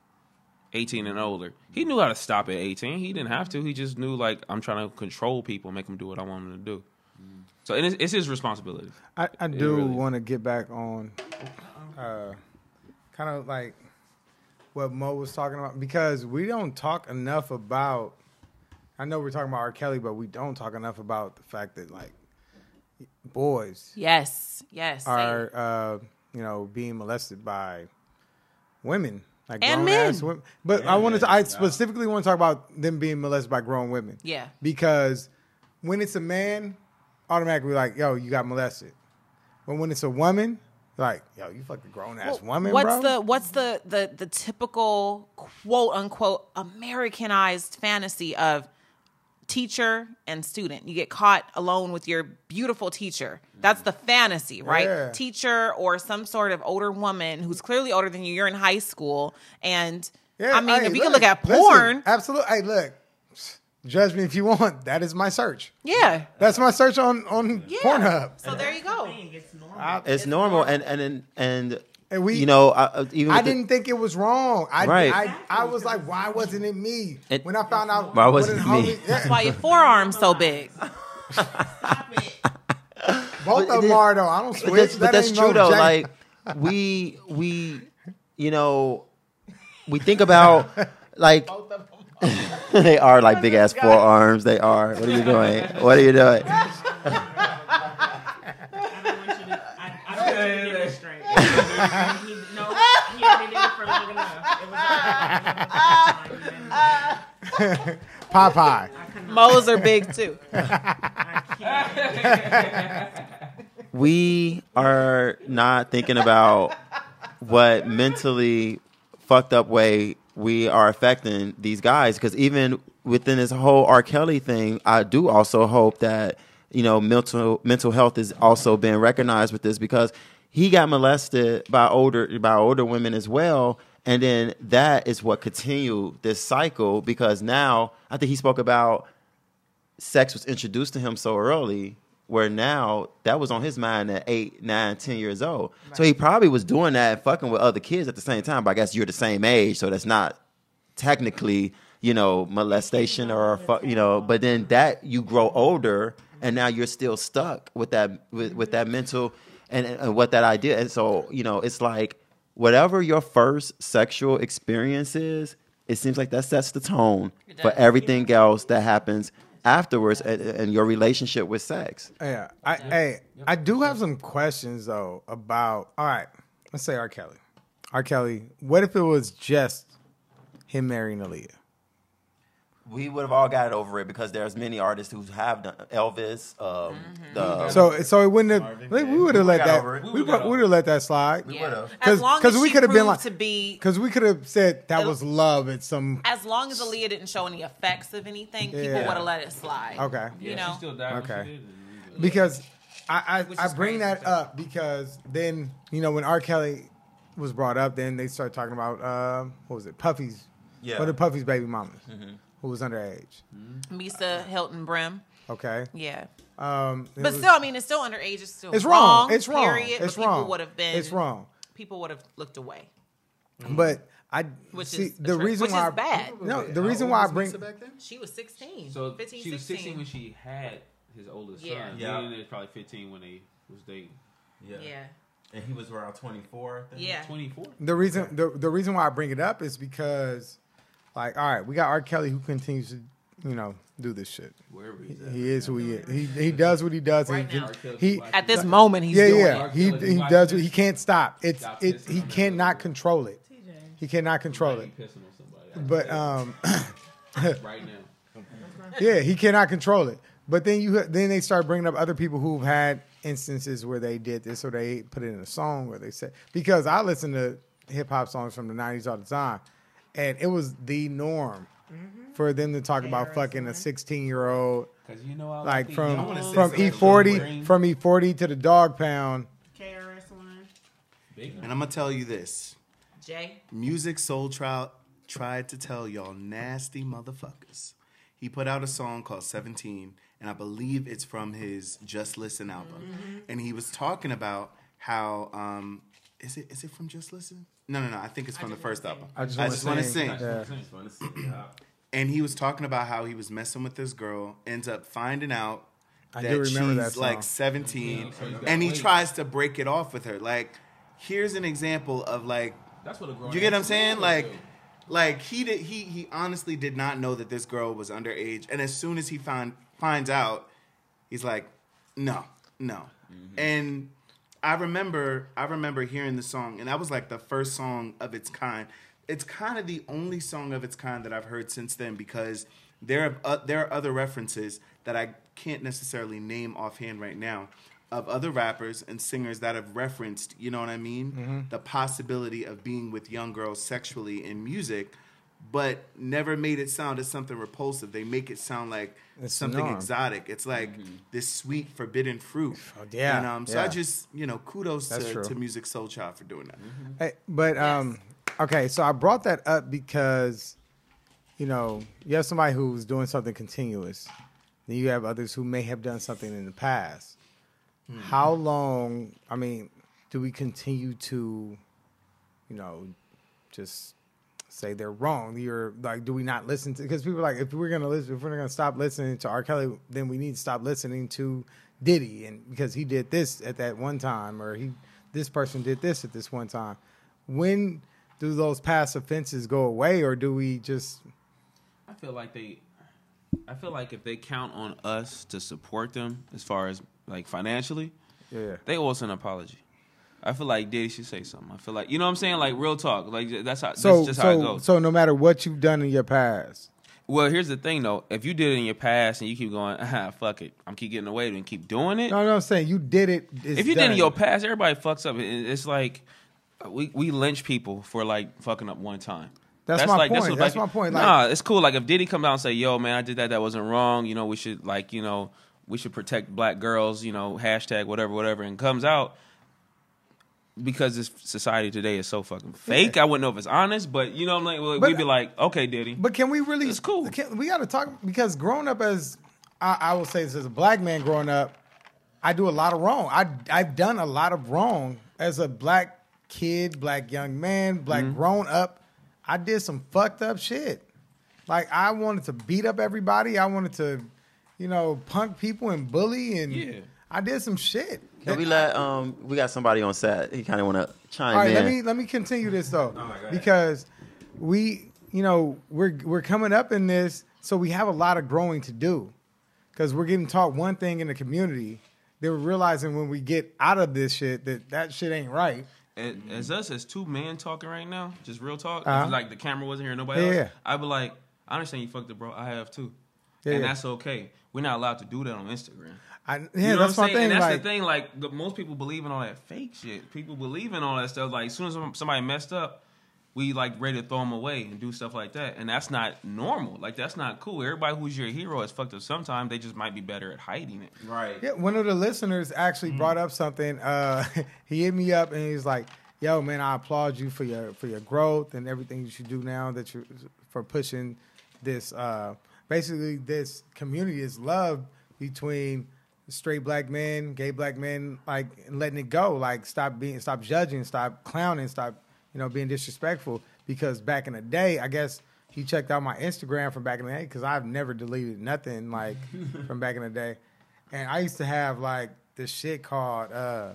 18 and older. He knew how to stop at 18. He didn't have to. He just knew like I'm trying to control people, make them do what I want them to do. So and it's, it's his responsibility. I, I do really- want to get back on, uh, kind of like what Mo was talking about because we don't talk enough about. I know we're talking about R. Kelly, but we don't talk enough about the fact that like boys Yes, yes. are uh, you know being molested by women like And grown-ass men. women. But I wanted to I specifically want to talk about them being molested by grown women. Yeah. Because when it's a man, automatically like, yo, you got molested. But when it's a woman, like, yo, you fucking grown ass woman, what's bro. the what's the, the the typical quote unquote Americanized fantasy of teacher and student? You get caught alone with your beautiful teacher. That's the fantasy, right? Yeah. Teacher or some sort of older woman who's clearly older than you. You're in high school, and Yeah, I mean, hey, if you can look, look at listen, porn, absolutely. Hey, look, judge me if you want. That is my search. yeah, That's my search on on yeah. Pornhub. So there you go. It's normal. It's normal, and and and, and And we- you know, I, I- even I didn't think it was wrong. I, Right. I, I was like, why wasn't it me? It- when I found out, Why wasn't of the me? homies- That's why your forearm's so big. both of them are though. I don't But switch. that's, but that's ain't true no though. jank. Like we we you know we think about like they are like big ass forearms. They are. What are you doing? What are you doing? I don't to. I, I don't want you to get it he, no, he already did it for long enough. It was alright. It was fine. Popeye. Moles are big too. We are not thinking about what mentally fucked up way we are affecting these guys because even within this whole R. Kelly thing, I do also hope that you know mental mental health is also being recognized with this because he got molested by older by older women as well. And then that is what continued this cycle because now I think he spoke about sex was introduced to him so early where now that was on his mind at eight, nine, ten years old. So he probably was doing that fucking with other kids at the same time. But I guess you're the same age, so that's not technically, you know, molestation or you know. But then that you grow older and now you're still stuck with that with, with that mental and, and what that idea. And so you know, it's like whatever your first sexual experience is, it seems like that sets the tone for everything else that happens afterwards and, and your relationship with sex. Yeah, I, hey, I do have some questions though about. All right, let's say R. Kelly. R. Kelly. What if it was just him marrying Aaliyah? We would have all got over it because there's many artists who have done Elvis. Um, the, So, so it wouldn't have. like, we would have let that. We We would have let that slide. we would have. As long 'cause as we she could have been proved like- to be Because we could have said that was love at some. as long as Aaliyah didn't show any effects of anything, people would have let it slide. Okay. You Yeah, know, she still died. when Okay. she did, and because I I, I bring crazy. that up because then you know when R. Kelly was brought up, then they started talking about uh, what was it, Puffy's, Yeah. one of Puffy's baby mamas who was underage. Misa Hylton Brim. Okay, Yeah. um, it But was- still, I mean, it's still underage. It's still it's wrong. It's wrong. Period. It's but people wrong. would have been. It's wrong. People would have looked away, But I which see is the reason which why is bad. No, the reason why I bring She was 16. So 15, she was 16. 16 when she had his oldest Yeah. son. Yeah. Yeah. And was probably 15 when they was dating. yeah. And he was around 24. Yeah. 24. the reason the, the reason why I bring it up is because like all right, we got R. Kelly who continues to you know do this shit. Wherever he's at. He is who he is. He he does what he does. and Right he, now. he At this moment, he's yeah doing yeah it. he he does this. what he can't stop. It's Stop it he cannot control it. He cannot control it. Pissing on somebody. But um right now. yeah, he cannot control it. But then you then they start bringing up other people who've had instances where they did this or they put it in a song or they said because I listen to hip hop songs from the '90s all the time, and it was the norm for them to talk about fucking a 16 year old Because you know I like from young- from. E-40 from E-40 to the Dogg Pound. KRS One. And I'm gonna tell you this: Jay. Musiq Soulchild tried to tell y'all nasty motherfuckers. He put out a song called 17, and I believe it's from his Just Listen album. And he was talking about how um, is it is it from Just Listen? No, no, no. I think it's from the first album. I just I Wanna just want to Sing. sing. Yeah. And he was talking about how he was messing with this girl, ends up finding out I that do remember she's that like song. 17, so he's got and he weight. tries to break it off with her. Like, here's an example of like That's what a grown you get what I'm ass saying? man Like, do. like he did. He he honestly did not know that this girl was underage, and as soon as he find finds out, he's like, no. No. Mm-hmm. And I remember I remember hearing the song and that was like the first song of its kind. It's kind of the only song of its kind that I've heard since then because there are uh, there are other references that I can't necessarily name offhand right now of other rappers and singers that have referenced, you know what I mean? The possibility of being with young girls sexually in music, but never made it sound as something repulsive. They make it sound like It's something norm. exotic. It's like this sweet forbidden fruit. yeah, And um, so I just, you know, kudos to, to Musiq Soulchild for doing that. Hey, but um, okay, so I brought that up because, you know, you have somebody who's doing something continuous, then you have others who may have done something in the past. How long? I mean, do we continue to, you know, just say they're wrong? You're like, do we not listen to? Because people are like, if we're gonna listen, if we're gonna stop listening to R. Kelly, then we need to stop listening to Diddy, and because he did this at that one time, or he, this person did this at this one time. When do those past offenses go away, or do we just? I feel like they. I feel like if they count on us to support them as far as like financially, Yeah. they owe us an apology. I feel like Diddy should say something. I feel like you know what I'm saying, like real talk. Like that's how So that's just how it so goes. so no matter what you've done in your past, well, here's the thing though. If you did it in your past and you keep going, ah, fuck it, I'm keep getting away with it and keep doing it. no, no, I'm saying you did it. if you did it done. in your past, everybody fucks up. It- It's like we we lynch people for like fucking up one time. That's my like, point. what, That's like- my point. Like- nah, it's cool. Like if Diddy come out and say, "Yo, man, I did that. That wasn't wrong. You know, we should like, you know, we should protect black girls. You know, hashtag whatever, whatever," and comes out because this society today is so fucking fake. I wouldn't know if it's honest, but you know, I'm like But- we'd be like, "Okay, Diddy." But can we really? It's cool. Can, we got to talk because growing up as I, I will say this as a black man growing up, I do a lot of wrong. I I've done a lot of wrong as a black kid, black young man, black Mm-hmm. grown up. I did some fucked up shit. Like I wanted to beat up everybody. I wanted to, you know, punk people and bully and Yeah. I did some shit. Can we let um we got somebody on set. He kind of want to chime All right, in. let me let me continue this though, because we, you know, we're we're coming up in this, so we have a lot of growing to do, because we're getting taught one thing in the community. Then we're realizing when we get out of this shit that that shit ain't right. as, as us as two men talking right now, just real talk. Uh-huh. Like the camera wasn't here, nobody Yeah, else. yeah. I'd be like, I understand you fucked up, bro. I have too, Yeah, and yeah. that's okay. We're not allowed to do that on Instagram. I, yeah, You know that's what I'm saying? thing. And that's like, the thing. Like the, most people believe in all that fake shit. People believe in all that stuff. Like as soon as somebody messed up, we like ready to throw them away and do stuff like that. And that's not normal. Like that's not cool. Everybody who's your hero is fucked up. Sometimes they just might be better at hiding it. Right. Yeah, one of the listeners actually brought up something. Uh, he hit me up and he's like, "Yo, man, I applaud you for your for your growth and everything that you do now. That you for pushing this. Uh, basically, this community is love between straight black men, gay black men, like letting it go. Like stop being, stop judging, stop clowning, stop you know being disrespectful. Because back in the day, I guess." He checked out my Instagram from back in the day because I've never deleted nothing like from back in the day. And I used to have like this shit called uh,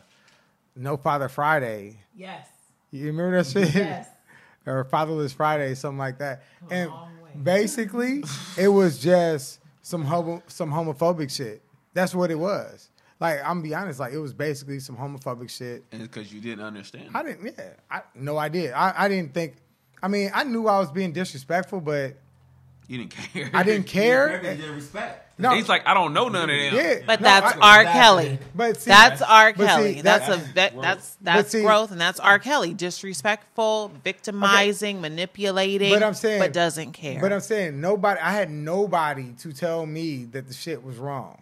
No Father Friday. Yes. You remember that shit? Yes. or Fatherless Friday, something like that. and long way. Basically, it was just some homo- some homophobic shit. That's what it was. Like I'm gonna be honest, like it was basically some homophobic shit. And because you didn't understand. I didn't, yeah, I no idea. I, I didn't think. I mean, I knew I was being disrespectful, but you didn't care. I didn't care. did respect. No, He's like, I don't know none of them. yeah, But no, that's I- R. Kelly. But see, That's R. but see, Kelly. that's a that, that's that's see- growth, and that's R. Kelly. Disrespectful, victimizing, manipulating, But I'm saying- but doesn't care. But I'm saying nobody. I had nobody to tell me that the shit was wrong.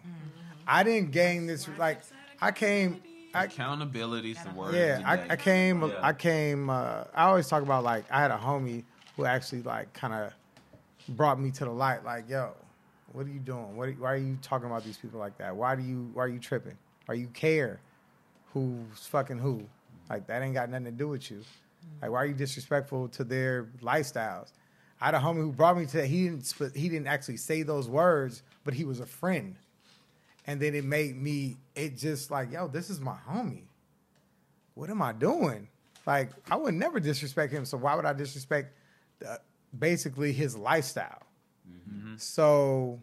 I didn't gain this. Like I came. I, Accountability is the word. yeah, I. I came. Yeah. I came. Uh, I always talk about like I had a homie who actually like kind of brought me to the light. Like, yo, what are you doing? What? Are, why are you talking about these people like that? Why do you? Why are you tripping? Why you care? Who's fucking who? Like that ain't got nothing to do with you. Like, why are you disrespectful to their lifestyles? I had a homie who brought me to. That. He didn't. He didn't actually say those words, but he was a friend. And then it made me. It just like, yo, this is my homie. What am I doing? Like, I would never disrespect him. So why would I disrespect uh, basically his lifestyle? Mm-hmm. So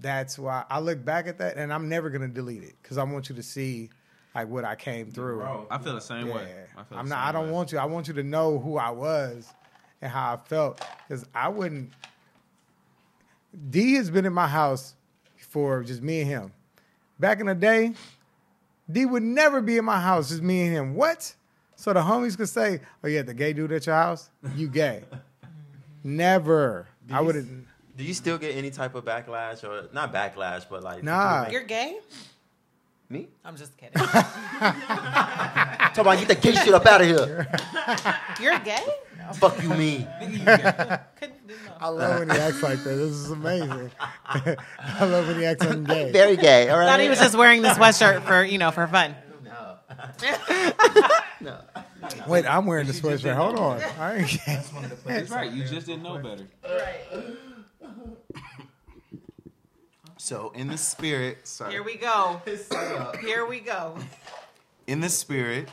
that's why I look back at that, and I'm never gonna delete it because I want you to see like what I came through. I feel the same Yeah. way. I feel I'm not. I don't way. want you. I want you to know who I was and how I felt because I wouldn't. D has been in my house for just me and him. Back in the day, D would never be in my house, just me and him. What? So the homies could say, "Oh yeah, the gay dude at your house, you gay." never. I would have. Do you still get any type of backlash or not backlash, but like Nah. You're gay? me? I'm just kidding. Talk about get the gay shit up out of here. You're gay? Fuck you, me. Couldn't, didn't know. I love when he acts like that. This is amazing. I love when he acts like gay. Very gay. All right. Thought he was just wearing the sweatshirt for you know for fun. Wait, I'm wearing the sweatshirt. Hold on. I ain't gay. That's right. You just didn't know better. All right. So in the spirit, sorry. Here we go. Here we go. in the spirit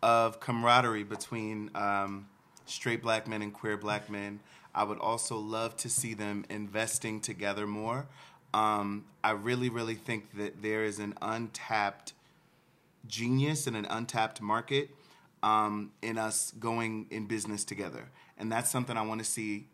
of camaraderie between um, straight black men and queer black men, I would also love to see them investing together more. Um, I really, really think that there is an untapped genius and an untapped market um, in us going in business together. And that's something I want to see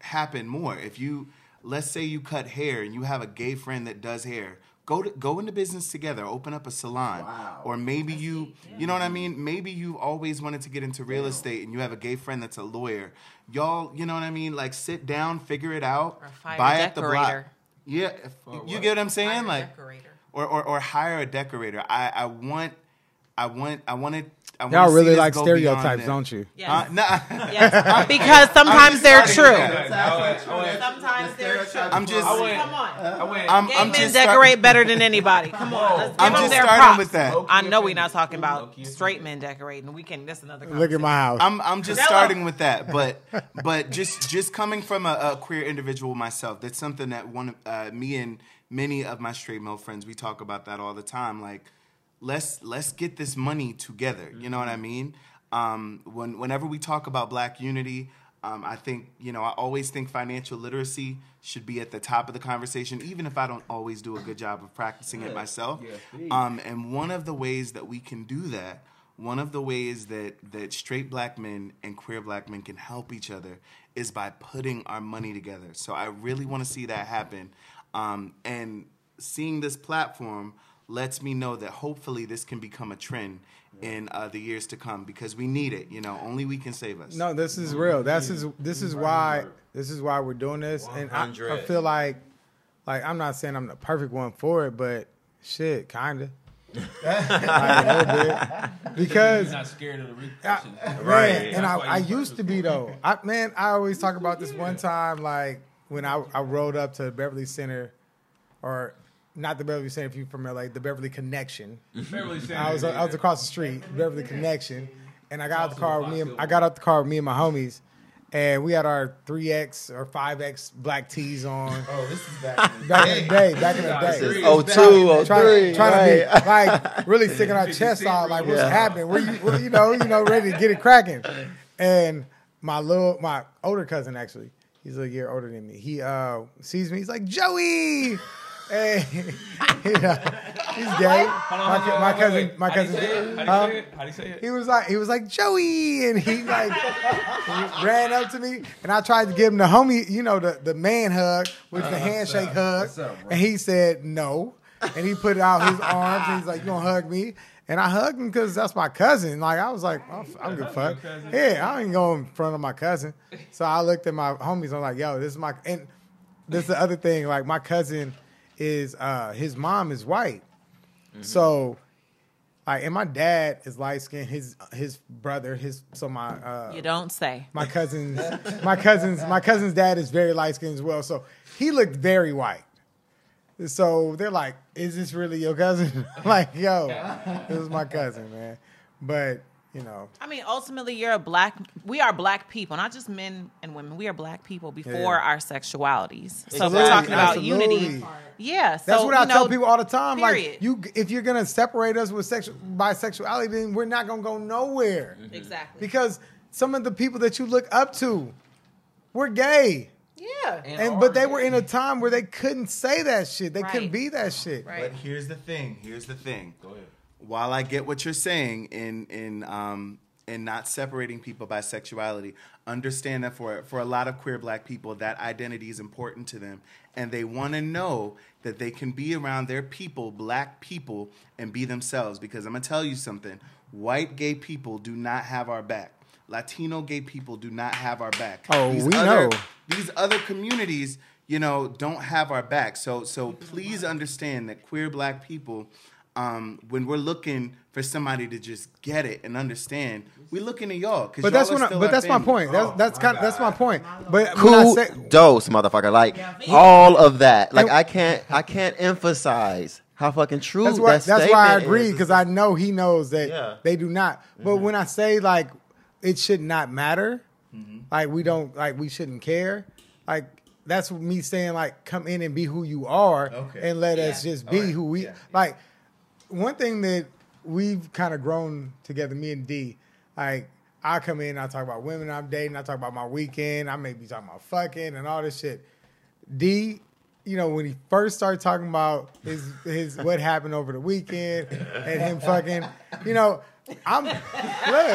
happen more. If you let's say you cut hair and you have a gay friend that does hair, go to go into business together, open up a salon. wow. Or maybe you you know what I mean? Maybe you've always wanted to get into real estate and you have a gay friend that's a lawyer. Y'all, you know what I mean? Like sit down, figure it out, Or fire buy a at the block. Yeah, if- you get what I'm saying? Like decorator. or, or or hire a decorator. I I want I want I wanted I Y'all really like stereotypes, don't you? Yes. Uh, nah, yes. Because sometimes they're true. Sometimes they're true. I'm just I went. Come on. I went. I'm, Gay I'm men just decorate start- better than anybody. Come on. Let's give I'm them just their starting props. with that. I know we're not talking about straight men decorating. We can. That's another. Look at my house. I'm I'm just starting with that, but but just just coming from a, a queer individual myself, that's something that one of- uh, me and many of my straight male friends we talk about that all the time. Like let's let's get this money together. You know what I mean? Um, when whenever we talk about Black unity. Um, I think you know. I always think financial literacy should be at the top of the conversation, even if I don't always do a good job of practicing it myself. Um, and one of the ways that we can do that one of the ways that that straight black men and queer black men can help each other is by putting our money together. So I really want to see that happen, um, and seeing this platform lets me know that hopefully this can become a trend in uh, the years to come because we need it. You know, only we can save us. No, this is real. That's is this is why this is why we're doing this, and I, I feel like like I'm not saying I'm the perfect one for it, but shit, kinda. like a little. Because not scared of the I, repercussions. man, and I, I used to be though. I man, I always talk about this one time, like when I, I rode up to Beverly Center, or not the Beverly Center if you're from LA, the Beverly Connection. Beverly Center, I was I was across the street, Beverly Connection, and I got out the car with me. And, I got out the car with me and my homies, and we had our three X or five X black tees on. Oh, this is back. Back in the day, back in the day. This is Oh two, oh Trying, three, trying to right. be like really sticking our chest out, like what's happening? Where you, well, you know, you know, ready to get it cracking. And my little, my older cousin actually, he's a year older than me. He uh sees me, he's like Joey. Hey, you know, he's gay. My, cou- my cousin, my How do you cousin. How do you um, say it? How do you say it? he was like, he was like Joey, and he like he ran up to me, and I tried to give him the homie, you know, the the man hug, which the handshake hug, and he said no, and he put out his arms, and he's like, "You gonna hug me?" And I hugged him because that's my cousin. Like I was like, oh, "I'm, I'm good fuck." Yeah, I ain't going in front of my cousin. So I looked at my homies. I'm like, "Yo, this is my." And this is the other thing. Like my cousin is, uh his mom is white, so like, and my dad is light skinned. His his brother, his so my uh, You don't say. my cousins, my cousins, my cousin's dad is very light skinned as well. So he looked very white. So they're like, "Is this really your cousin?" like, yo, this is my cousin, man. But you know, I mean, ultimately, you're a black. We are black people, not just men and women. We are black people before Yeah. our sexualities. So if Absolutely, we're talking about absolutely. unity. Yeah, so, that's what you I tell people all the time. period. Like, you, if you're gonna separate us with sexual bisexuality, then we're not gonna go nowhere. exactly. because some of the people that you look up to, we're gay. yeah, Yeah. And but they were in a time where they couldn't say that shit. They couldn't be that shit. Right. But here's the thing. Here's the thing. Go ahead. While I get what you're saying in in um in not separating people by sexuality, understand that for for a lot of queer black people, that identity is important to them, and they want to know that they can be around their people, black people, and be themselves. Because I'm gonna tell you something: white gay people do not have our back. Latino gay people do not have our back. Oh, we other, know. these other communities, you know, don't have our back. So so please understand that queer black people, um, when we're looking for somebody to just get it and understand, we're looking at y'all. 'cause But y'all that's what. I, but our that's my point. That's that's kind. That's my point. But when I Cool say, dose, motherfucker. Like all of that. Like I can't I can't emphasize how fucking true That's why. that That's why I agree because I know he knows that Yeah. they do not. But when I say like it should not matter, like we don't like we shouldn't care, like that's me saying like come in and be who you are Okay. and let us just be All right. who we Yeah. like. One thing that we've kind of grown together, me and D, like. I come in, I talk about women I'm dating, I talk about my weekend, I may be talking about fucking and all this shit. D, you know, when he first started talking about his his what happened over the weekend and him fucking, you know, I'm look, look,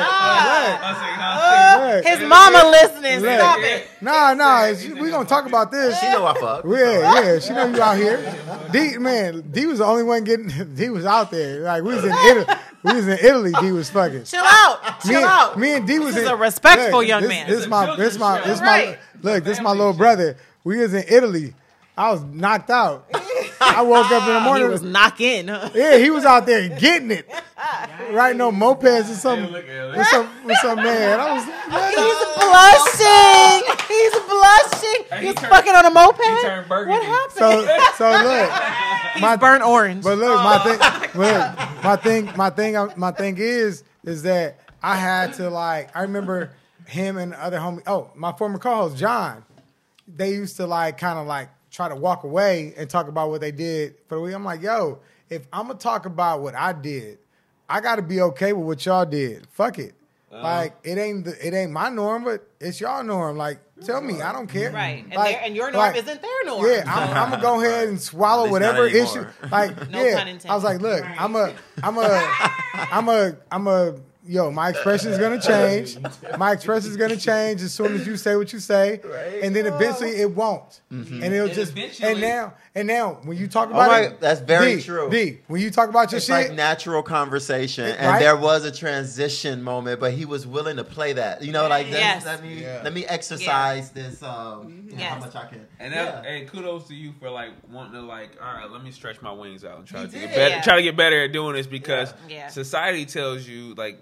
look, His mama listening. look. Stop it. Nah, nah, it's- we gonna talk about this. She know I fuck. Yeah, yeah, she know you out here. D man, D was the only one getting. D was out there. Like we was in Italy. We was in Italy. D was fucking. Chill out. Chill me, and, out. me and D was This is in, a respectful look, young this, man. This is my this my this my Right. look. This is my little brother. We was in Italy. I was knocked out. I woke up in the morning. He was knocking. huh? yeah, he was out there getting it, riding on mopeds or something. look at it. With some with some man. I was He's blushing. He's blushing. Hey, he He's turned- fucking on a moped. he turned burgundy. What happened? so so look. My Burnt orange. But look, my thing, oh. look, my thing, my thing, uh, my thing is, is that I had to like. I remember him and the other homie. Oh, my former co-host John. They used to like kind of like try to walk away and talk about what they did for the week. I'm like, yo, if I'm gonna talk about what I did, I got to be okay with what y'all did. Fuck it. Uh-huh. like it ain't the, it ain't my norm, but it's y'all norm. Like tell me, I don't care. Right. And, Like- their, and your norm like- isn't their norm. yeah, I'm, I'm gonna go ahead and swallow At least not whatever issue. Like, No yeah, pun intended. I was like, look, I'm a, I'm a, I'm a, I'm a. Yo, my expression is gonna change. My expression is gonna change as soon as you say what you say, and then eventually it won't, and it'll And just. eventually- And now, and now, when you talk Oh about my- it, that's very D, true. D, when you talk about your It's shit, like natural conversation, It- and right? there was a transition moment, but he was willing to play that. You know, like let, Yes. let me Yeah. let me exercise this. Um, you know, how much I can. And yeah. hey, kudos to you for like wanting to like, all right, let me stretch my wings out and try He to get better. Yeah. Try to get better at doing this because Yeah. Yeah. society tells you like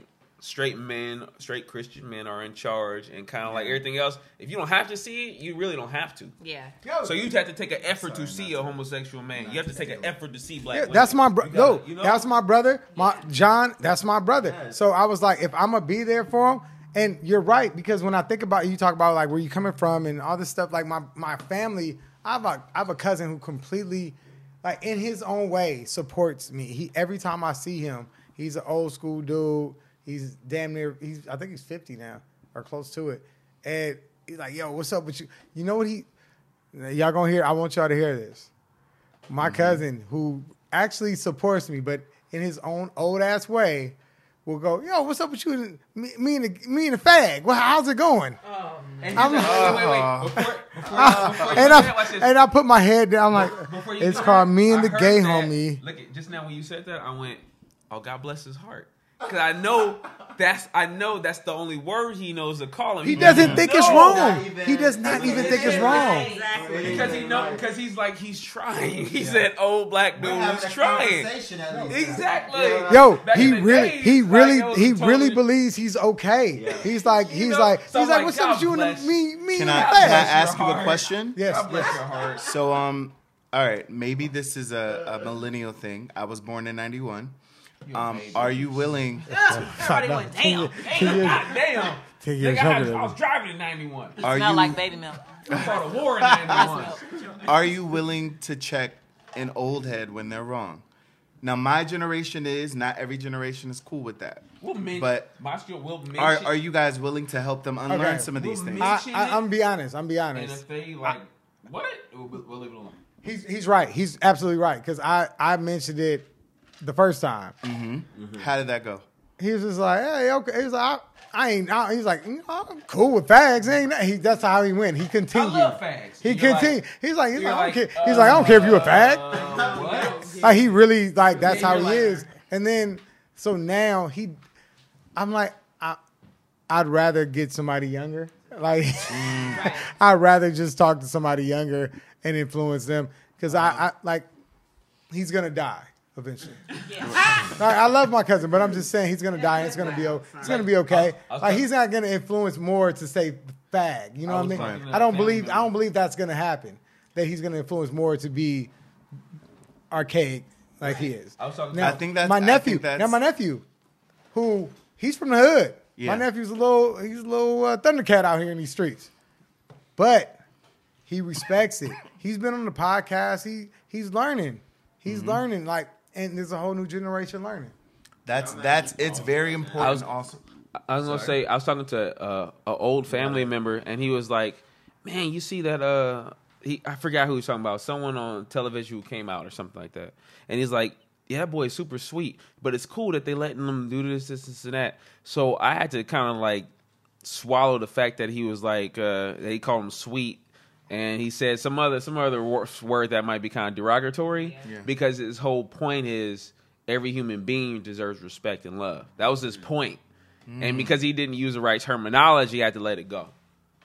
straight men, straight Christian men are in charge, and kind of like everything else. If you don't have to see it, you really don't have to. Yeah. So you have to take an effort to see a homosexual man. You have to take an effort to see black. Yeah, women. that's my bro. No, you know? that's my brother. My John, that's my brother. So I was like, if I'm gonna be there for him, and you're right because when I think about you talk about like where you coming from and all this stuff, like my my family, I have a I have a cousin who completely, like in his own way, supports me. He every time I see him, he's an old school dude. He's damn near. He's I think he's 50 now or close to it, and he's like, yo, what's up with you? You know what he? Y'all gonna hear? I want y'all to hear this my mm-hmm. cousin who actually supports me, but in his own old ass way, will go, "Yo, what's up with you? and Me, me and the, me and the fag. Well, how's it going?" Oh, and I'm- he's like, wait, wait, wait. Uh-huh. Before, before, uh-huh. before and do that, watch I and I put my head down. I'm like, "It's called that, me and I the gay that- homie." Look, at, just now when you said that, I went, "Oh, God bless his heart," because I know that's I know that's the only word he knows to call him. He doesn't think it's wrong. Even- He does not even think it's wrong. Exactly. because he know because he's like he's trying. He said, "Old black dude We're is trying." conversation at. Exactly. Yo, he really, days, he really, it was he a really believes he's okay. He's like, he's know, like, so he's like, like, what's up with you and bless- the, me, me Can I, can I ask you a question? Yes, God bless yes. your heart. So um, all right, maybe this is a, a millennial thing. I was born in '91. Um, are you willing? Everybody going, damn. Ten years- damn. ten years I, younger had- than I was driving in '91. Are Smell you like baby milk. I fought a war in '91. are you willing to check an old head when they're wrong? Now, my generation is not every generation is cool with that. We'll men- But my skill will mention. Are are you guys willing to help them unlearn Okay. some of these We'll things? I, I, I'm be honest. I'm be And honest. if they like What? We'll, we'll leave it alone. He's he's right. He's absolutely right because I I mentioned it the first time. Mm-hmm. Mm-hmm. How did that go? He was just like, hey, okay. He's like, I, I ain't. I, he's like, you I'm cool with fags. Ain't that- he? That's how he went. He continued. love fags. He You're like- continued. he's like, he's you're like, I don't like, care. He's like, I don't care if you're a uh, fag. Uh, what? Like he really like that's Yeah, how he like- is. And then so now he, I'm like, I, I'd rather get somebody younger. Like, mm. I'd rather just talk to somebody younger and influence them because I, I like, he's gonna die eventually. Like, I love my cousin, but I'm just saying he's gonna die. and It's gonna be o- it's gonna be okay. Like he's not gonna influence more to say fag. You know what I mean? I don't believe I don't believe that's gonna happen. That he's gonna influence more to be archaic like he is. I was talking. Now, I think that's- my nephew. that's- Now my nephew, who he's from the hood. Yeah. My nephew's a little he's a little uh, thundercat out here in these streets, but he respects it. He's been on the podcast. He he's learning. He's Mm-hmm. learning like, and there's a whole new generation learning. That's that's it's very important. I was- also, I was gonna say I was talking to uh, an old family member, and he was like, "Man, you see that? Uh, he I forgot who he was talking about. Someone on television who came out or something like that." And he's like, "Yeah, that boy's super sweet, but it's cool that they letting him do this, this, this, and that." So I had to kind of like swallow the fact that he was like uh, they called him sweet. And he said some other some other word that might be kind of derogatory Yeah. because his whole point is every human being deserves respect and love. That was his point. Mm. And because he didn't use the right terminology, he had to let it go.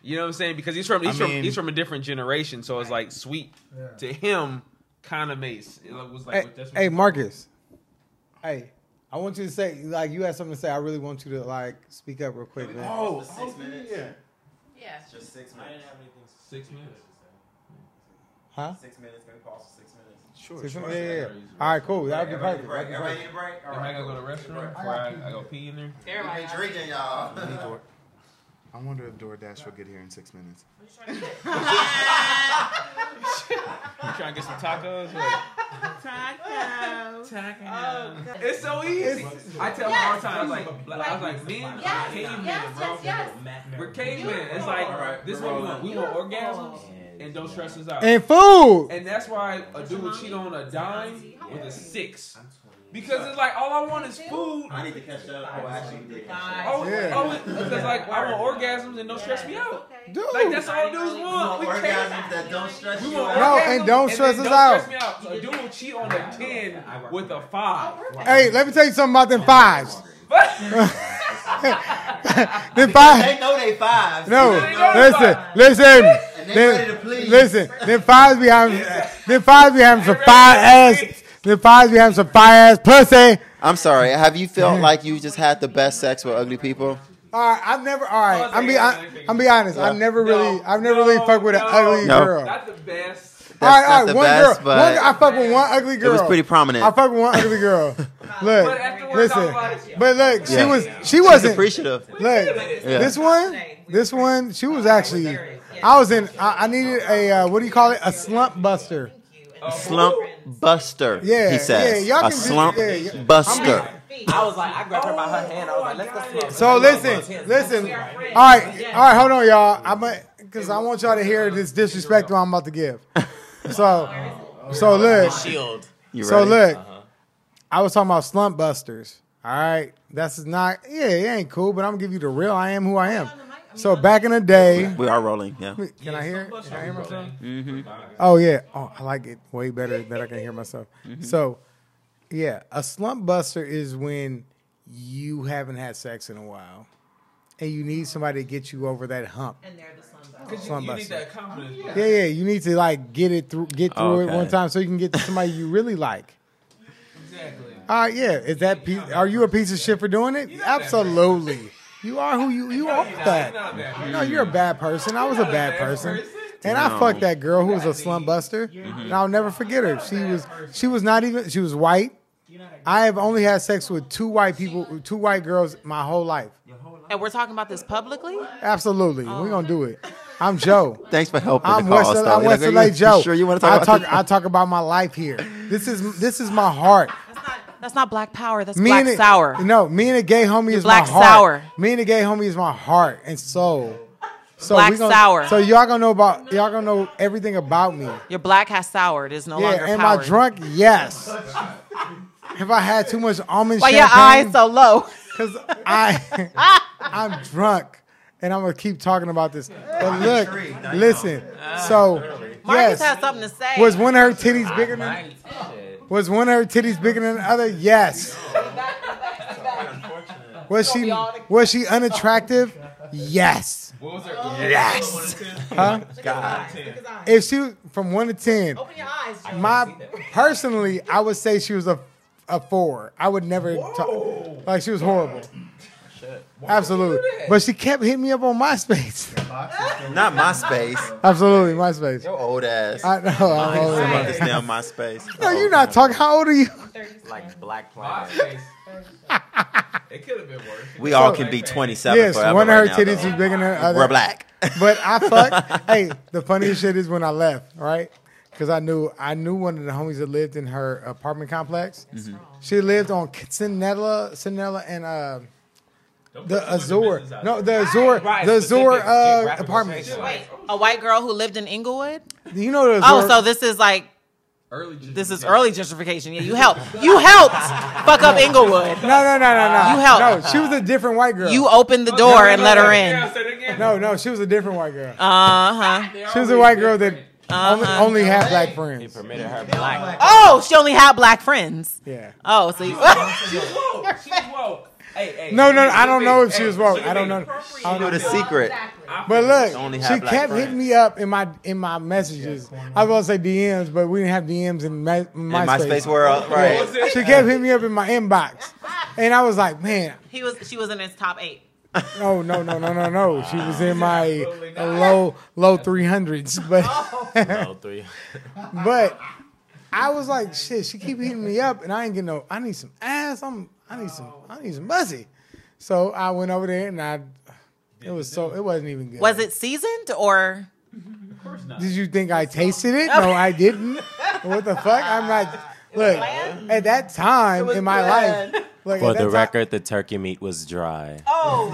You know what I'm saying? Because he's from he's I from mean- he's from a different generation, so it's like sweet to him kind of makes it was like Hey, that's hey, Marcus. Hey, I want you to say like you had something to say. I really want you to like speak up real quick, man. oh, six minutes. yeah. Yeah. Just six minutes. Six minutes. Huh? Six minutes. Can we pause for six minutes? Sure, Six sure. minutes? Yeah, yeah, yeah. All right, cool. That'd be Everybody perfect. need break. Everybody perfect. need a break. All Am I right. gonna go to the restroom before I, I go pee in there? We ain't drinking, y'all. Need Door- I wonder if DoorDash will get here in six minutes. You trying to get some tacos? Tacos. Tacos. It's so easy. I tell them all the time. I was like, I was like, men are cavemen, bro. We're cavemen. It's like this is what we want. We want orgasms and don't stress us out. And food. And that's why a dude would cheat on a dime with a six. Because it's like all I want is food. I need to catch up. Oh, actually, we did catch up. Oh, Yeah. oh, because like I want orgasms and don't stress me out. Dude. Like that's all dudes You want. want We orgasms can't. that don't stress We you out. No, and don't then stress us don't out. Stress me out. So a dude will cheat on a ten with a five. Hey, let me tell you something about them fives. them five. They know they fives. No, They listen, five. listen. And they ready to Them, please. listen, them fives be having, them fives be having some fire ass, them fives be having some fire ass pussy. I'm sorry. Have you felt like you just had the best sex with ugly people? All right, I've never. All right, I'm be. I, I'm be honest. I've never really. I've never really fucked with an ugly No. girl. Not the best. That's all right, not all right. the One best, girl. but One, I fuck with one ugly girl. it was pretty prominent. I fuck with one ugly girl. Look, But afterwards, I listen. like, But look, she Yeah. was. She She's wasn't. appreciative. Look, Yeah. this one, this one, she was actually. I was in. I, I needed a uh, what do you call it? A slump buster. Slump buster. Yeah, he says. yeah, y'all a can do- slump yeah, yeah. buster. I was like, I grabbed her by her hand. I was like, let's go slump. So listen, listen. All right, all right. Hold on, y'all. I'm because I want y'all to hear this disrespect I'm about to give. So, so look. Shield. So look, uh-huh. I was talking about slump busters. All right, that's not. Yeah, it ain't cool, but I'm gonna give you the real. I am who I am. So back in the day, We are rolling. Yeah. can I hear? Can I hear myself? Mm-hmm. Oh yeah. Oh, I like it way better that I can hear myself. So, yeah, a slump buster is when you haven't had sex in a while, and you need somebody to get you over that hump. And they're the slum Cause you, you need buster. that confidence. Yeah, yeah. You need to like get it through, get through it one time, so you can get to somebody you really like. Exactly. All right, yeah. Is that piece, are you a piece of shit for doing it? Absolutely. You are who you you are You're that. bad. No, you're a bad person. I was a bad person. And I No. fucked that girl who was a slum buster. And I'll never forget her. She was she was not even she was white. I have only had sex with two white people, two white girls my whole life. And we're talking about this publicly? Absolutely. We're gonna do it. I'm Joe. Thanks for helping I'm the West, cause. I'm though. West Like, LA you- Joe. you Sure, you want to talk I about talk this? I talk about my life here. This is this is my heart. That's not, black power. That's Me black and a- sour. No, me and a gay homie is black my heart. sour. Me and a gay homie is my heart and soul. So Black we gonna, sour. So y'all gonna know about y'all gonna know everything about me. Your black has soured. Is no yeah, longer am powered. I drunk? Yes. Have I had too much almond Why your eyes so low? Because I, I'm drunk, and I'm gonna keep talking about this. But look, listen. So, Marcus yes, has something to say. was one of her titties bigger than? Was one of her titties bigger than the other? Yes. Was she was she unattractive? Yes. Yes. Huh? If she from one to ten, my personally, I would say she was a a four. I would never talk like she was horrible. Absolutely, but she kept hitting me up on MySpace. Not MySpace. Absolutely, MySpace. Your old ass. I know. I'm old. Some of this damn MySpace. No, you're not talking. How old are you? Like Black Planet. it could have been worse. We all can be 27 Yes, forever one of her right now, titties though. was bigger than the other. We're black. But I fucked. hey, the funniest shit is when I left, right? Because I knew I knew one of the homies that lived in her apartment complex. Mm-hmm. She lived on Cinderella, Cinderella, and uh, the Azure. No, the Azure, Right, the Azure specific uh, geographical apartments. Wait, a white girl who lived in Inglewood? You know the Azure. Oh, so this is like Early. this is early gentrification. Yeah, you helped. You helped fuck up Inglewood. no, no, no, no, no. You helped. No, she was a different white girl. You opened the door and let her in. no, no, she was a different white girl. Uh huh. She was a white girl that only, Uh-huh. only had black friends. Permitted her black. Oh, she only had black friends. Yeah. Oh, so you. She was woke. She was woke. Hey, hey. No, no, no, I don't know if she was woke. I don't know. I You don't know know. the secret. But look, she kept friends. hitting me up in my in my messages. I was gonna say DMs, but we didn't have DMs in my, In MySpace. MySpace world, right? She kept hitting me up in my inbox, and I was like, man, He was. She was in his top eight. no, no, no, no, no, no. She was in my low low three hundreds, but No, three. but I was like, shit. She keep hitting me up, and I ain't getting no. I need some ass. I'm. I need some. I need some pussy. So I went over there, and I. It was so. It wasn't even good. Was it seasoned or? Of course not. Did you think I tasted it? No, I didn't. What the fuck? I'm not. Look, at that time in my life, look, For at the that record, the turkey meat was dry. Oh,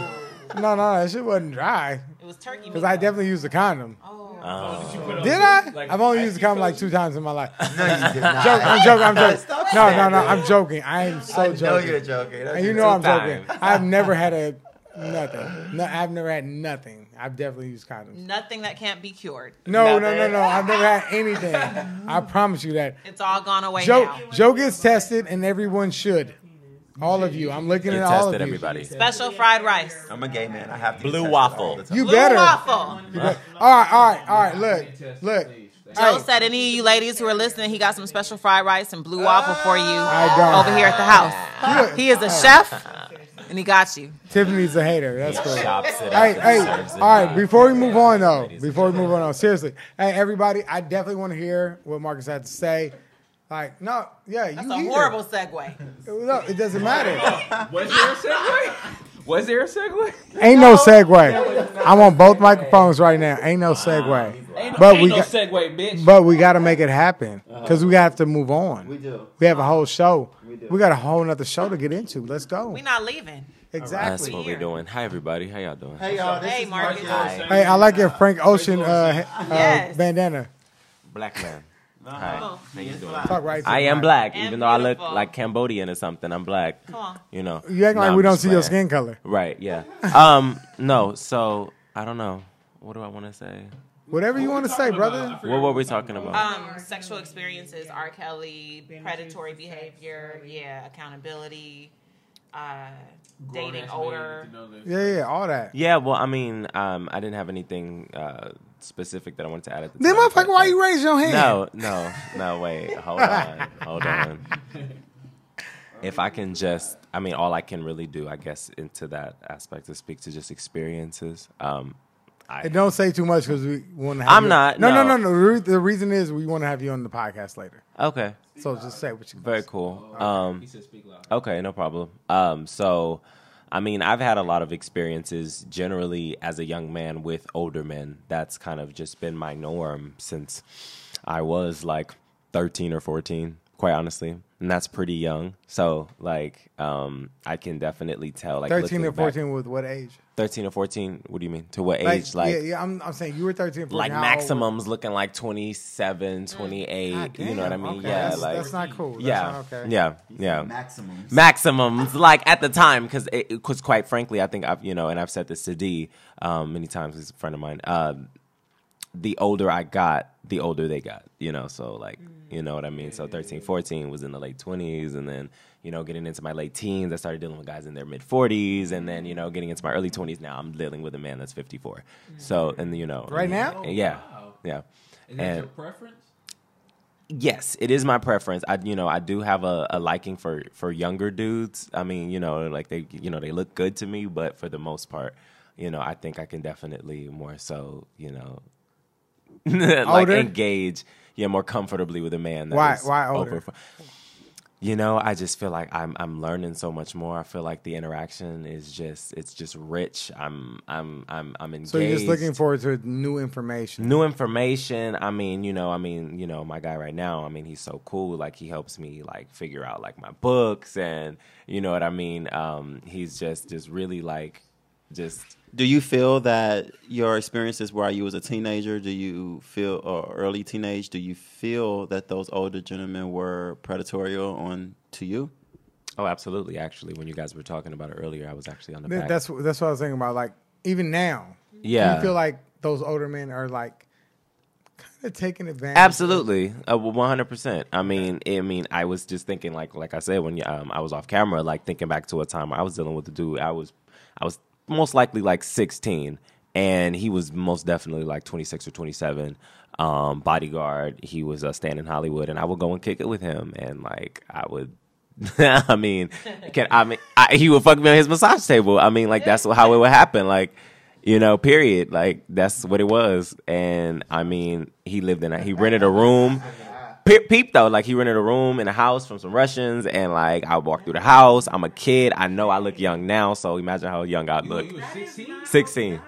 no, no, that shit wasn't dry it was turkey meat. because I definitely used a condom. Oh. oh. oh. Did I? I've only used a condom like two times in my life. No, you did not. Joke, I'm joking. I'm joking. Stop No, saying no, no. that. I'm joking. I am so I know joking. you're joking. And you know I'm joking. I've never had a nothing. No, I've never had nothing. I've definitely used condoms. Nothing that can't be cured. No, no, no, no. I've never had anything. I promise you that. It's all gone away Joe, now. Joe gets tested, and everyone should. All of you. I'm looking They at all of tested you. everybody. Special fried rice. I'm a gay man. I have to Blue tested waffle. all the time. You Blue better. waffle. You better. All right, all right, all right. Look, look. Joe Hey, said, any of you ladies who are listening, he got some special fried rice and blue waffle for you don't. over here at the house. He is a chef, and he got you. Tiffany's a hater. That's cool. Chops it Hey, up hey, and serves it. all right. Before we move on, though, before we move on, though, seriously, hey, everybody, I definitely want to hear what Marcus had to say. Like, no, yeah, you That's a hear. horrible segue. No, it doesn't matter. Was there a segue? Was there a segue? Ain't no segue. I'm on both microphones right now. Ain't no segue. But Ain't we no got, segue, bitch. but we got to make it happen because we have to move on. We do. We have a whole show. We do. We got a whole nother show to get into. Let's go. We're not leaving. Exactly. That's what we're doing. Hi, everybody. How y'all doing? Hey y'all, this Hey, is Marcus. Marcus. Hey, I like your Frank Ocean uh, uh, Yes. Uh, bandana. Black man. Hi. How? Talk right. to I am black, And even though I look like Cambodian or something. I'm black. Come on. You know. You act No, like I'm we don't just see your skin color. Right. Yeah. Um. No. So I don't know. What do I want to say? Whatever you want to say, brother. What were we talking about? Um, sexual experiences, R. Kelly, predatory behavior, yeah, accountability, uh, dating older. Yeah, yeah, all that. yeah. Well, I mean, um, I didn't have anything uh, specific that I wanted to add at the Then, time. motherfucker, why you raise your hand? No, no, no. Wait, hold on, hold on. If I can just, I mean, all I can really do, I guess, into that aspect is speak to just experiences. Um, I, And don't say too much because we want to. have I'm you- not, No, no, no. no, no. The re- The reason is we want to have you on the podcast later. okay, So just say what you. very cool. Um, He said speak loud. Okay, no problem. Um, so, I mean, I've had a lot of experiences generally as a young man with older men. That's kind of just been my norm since I was like 13 or 14. Quite honestly, and that's pretty young. So like, um, I can definitely tell. Like 13 looking or back- 14 with what age? thirteen or fourteen. What do you mean? To what Like, age? Like, yeah, yeah, I'm, I'm saying you were 13 14. like how old maximums looking like 27, 28. God you know what I mean? okay, Yeah, that's, like that's not cool. That's yeah, not okay. yeah, yeah. Maximums. Maximums, like at the time, because because quite frankly, I think I've you know, and I've said this to D um, many times. He's a friend of mine. Um, the older I got, the older they got. You know, so like mm. you know what I mean. So 13, 14 was in the late twenties, and then you know getting into my late teens, I started dealing with guys in their mid forties, and then you know getting into my early twenties. Now I'm dealing with a man that's fifty four. Mm. So and you know Right now? yeah, oh, wow. yeah. Is that And- your preference? Yes, it is my preference. I you know I do have a, a liking for for younger dudes. I mean you know like they you know they look good to me, but for the most part, you know I think I can definitely more so you know like Older? engage yeah more comfortably with a man. Why- why older? over- you know, I just feel like I'm I'm learning so much more. I feel like the interaction is just it's just rich. I'm I'm I'm I'm engaged. So you're just looking forward to new information. New information. I mean, you know, I mean, you know, my guy right now. I mean, he's so cool. Like he helps me like figure out like my books and you know what I mean. Um, he's just just really like just Do you feel that your experiences while you was a teenager, do you feel or early teenage, do you feel that those older gentlemen were predatory on to you? oh, absolutely. Actually, when you guys were talking about it earlier, I was actually on the Th- back. That's that's what I was thinking about. Like even now, do yeah. you feel like those older men are like kind of taking advantage? Absolutely, uh, one hundred percent. I mean, I mean, I was just thinking, like, like I said, when um, I was off camera, like thinking back to a time I was dealing with a dude. I was, I was most likely like sixteen, and he was most definitely like twenty six or twenty seven. Um, bodyguard. He was uh, stand in Hollywood, and I would go and kick it with him, and like I would. I mean, can I mean I, he would fuck me on his massage table. I mean, like that's how it would happen. Like, you know, period. Like that's what it was. And I mean, he lived in a he rented a room. Pe- Peep though, like he rented a room in a house from some Russians, and like I walked through the house. I'm a kid. I know I look young now, so imagine how young I look. you was 16? Sixteen,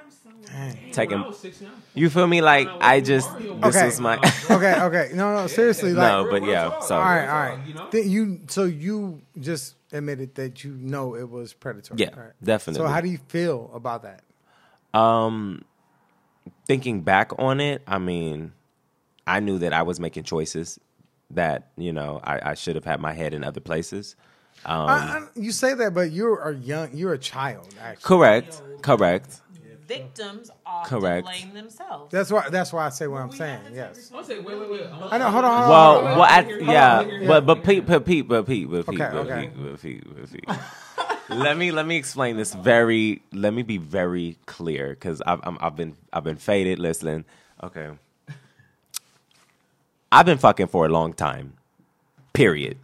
When taking. I was 16, I was- You feel me? Like I just this Okay. was my. okay, okay. No, no, seriously. Like, no, but yeah. So all right, all right. You know? Then you so you just admitted that you know it was predatory. Yeah, all right. definitely. So how do you feel about that? Um, thinking back on it, I mean, I knew that I was making choices that you know I, I should have had my head in other places. Um, I, I, you say that, but you're a young, you're a child. Actually, correct, correct. Victims often Correct. blame themselves. that's why. That's why I say what I'm saying. Yes. I was saying, wait, wait, wait. I know. Hold on. Hold on. Well, hold on. well, I, Hold on, yeah, but but Pete, but Pete, but Pete, but Pete, Okay, but okay. Pete, but Pete, but Pete. let me let me explain this very. Let me be very clear because I've I'm, I've been I've been faded. Listening, okay. I've been fucking for a long time. Period.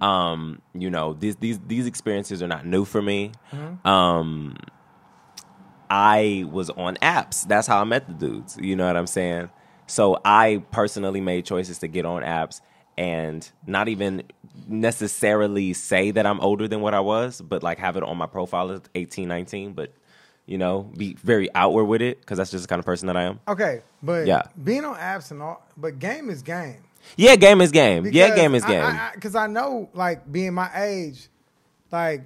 Um, you know these these these experiences are not new for me. Um, I was on apps. That's how I met the dudes. You know what I'm saying? So I personally made choices to get on apps and not even necessarily say that I'm older than what I was, but like have it on my profile as 18, 19, but you know, be very outward with it because that's just the kind of person that I am. Okay, but Yeah. being on apps and all, but game is game. Yeah, game is game. yeah, game is I- game. I, Because I, know, like, being my age, like,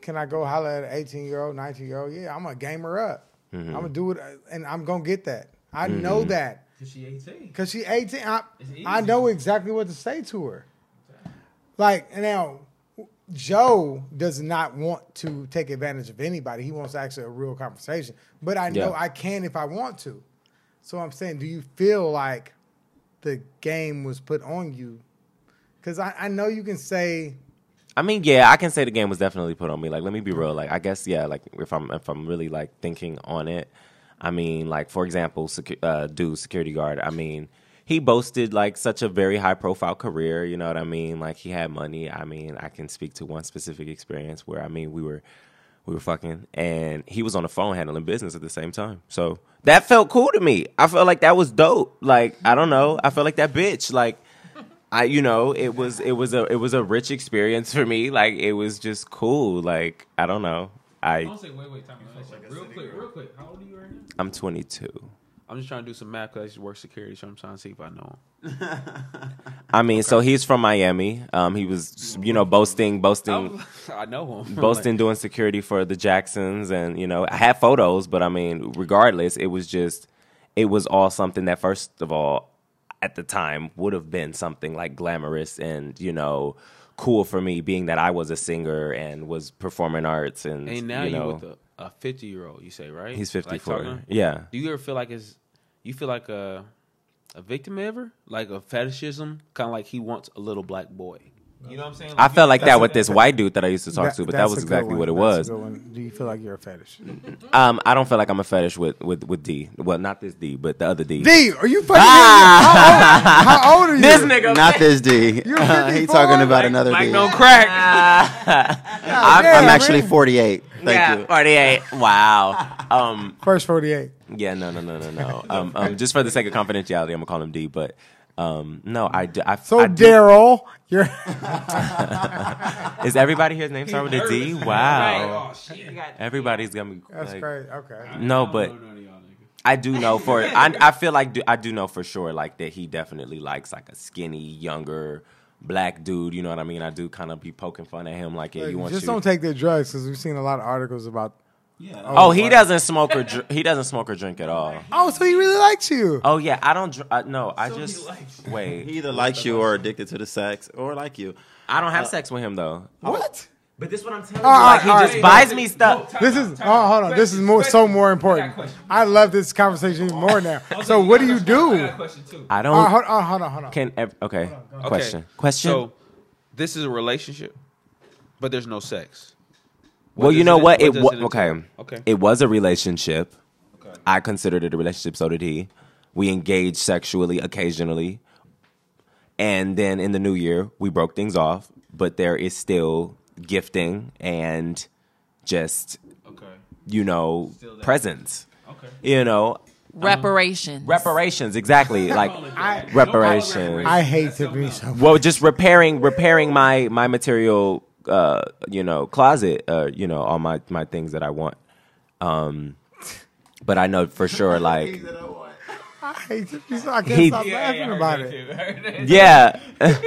can I go holler at an 18 year old, 19 year old? Yeah, I'm a gamer up. Mm-hmm. I'm gonna do it, and I'm gonna get that. I know that Cause she 18. because she 18. I, I know exactly what to say to her. Like and now, Joe does not want to take advantage of anybody. He wants actually a real conversation. But I know Yeah. I can if I want to. So I'm saying, do you feel like the game was put on you? Because I, I know you can say, I mean, yeah, I can say the game was definitely put on me. Like, let me be real. Like, I guess, yeah. Like, if I'm if I'm really like thinking on it, I mean, like for example, secu- uh, dude, security guard. I mean, he boasted like such a very high profile career. You know what I mean? Like, he had money. I mean, I can speak to one specific experience where I mean, we were we were fucking, and he was on the phone handling business at the same time. So that felt cool to me. I felt like that was dope. Like, I don't know. I felt like that bitch. Like. I you know it was it was a it was a rich experience for me like it was just cool like I don't know I I don't say, wait, wait, time out. Real quick, real quick. How old are you right now? I'm 22 Oh, I'm just trying to do some math because I work security, so I'm trying to see if I know him. I mean, so he's from Miami. Um, he was, you know, boasting, boasting, I know him. boasting, doing security for the Jacksons, and you know, I had photos, but I mean, regardless, it was just, it was all something that, first of all, at the time, would have been something like glamorous and you know, cool for me, being that I was a singer and was performing arts, and And now you you know, with a, a 50 year old, you say, right? he's fifty four. talking- yeah. Do you ever feel like it's you feel like a a victim ever, like a fetishism, kind of like he wants a little black boy. You know what I'm saying? I felt like that with this white dude that I used to talk to, but that was exactly what it That's was. a good one. Do you feel like you're a fetish? Um, I don't feel like I'm a fetish with with with D. Well, not this D, but the other D. D, are you fucking? Ah! How, old, how old are you? This nigga. Not this D. You're he talking about another Like D. no crack. I'm, damn, I'm actually 48. Thank yeah, you. 48. Wow. Um, First forty-eight. yeah, no, no, no, no, no. Um, um, just for the sake of confidentiality, I'm gonna call him D. But um, no, I, do, I, So I Daryl, you're Is everybody here's name start with a D? Wow. Oh shit. Everybody's gonna be. that's like- great. Okay. No, but I do know for I, I feel like do, I do know for sure like that he definitely likes like a skinny younger black dude. You know what I mean? I do kind of be poking fun at him like yeah, you want to just you. don't take the drugs because we've seen a lot of articles about. oh, he um, doesn't smoke or dr- he doesn't smoke or drink at all. Oh, so he really likes you. Oh yeah, I don't. dr- I, no, I just wait. He either likes you or addicted to the sex or like you. I don't have uh, sex with him though. What? But this what I'm telling All you. right, Like he all just right. buys me stuff. This is oh hold on. This is more so more important. I love this conversation even more now. So what do you do? Question two. I Oh, don't. hold on, hold on, hold on. Can ev- okay. Okay. Question. Question. So this is a relationship, but there's no sex. well, you know it- what? what It does wa- it okay. entail? Okay. It was a relationship. Okay. I considered it a relationship. So did he. We engaged sexually occasionally, and then in the new year we broke things off. But there is still gifting and just Okay. you know Still presents. Okay. You know Reparations. reparations exactly like I reparations. I hate to be so well, just repairing repairing my my material, uh, you know, closet, uh, you know, all my my things that I want. Um, but I know for sure, like, I hate Tiffany so I can't He- stop laughing about it. yeah.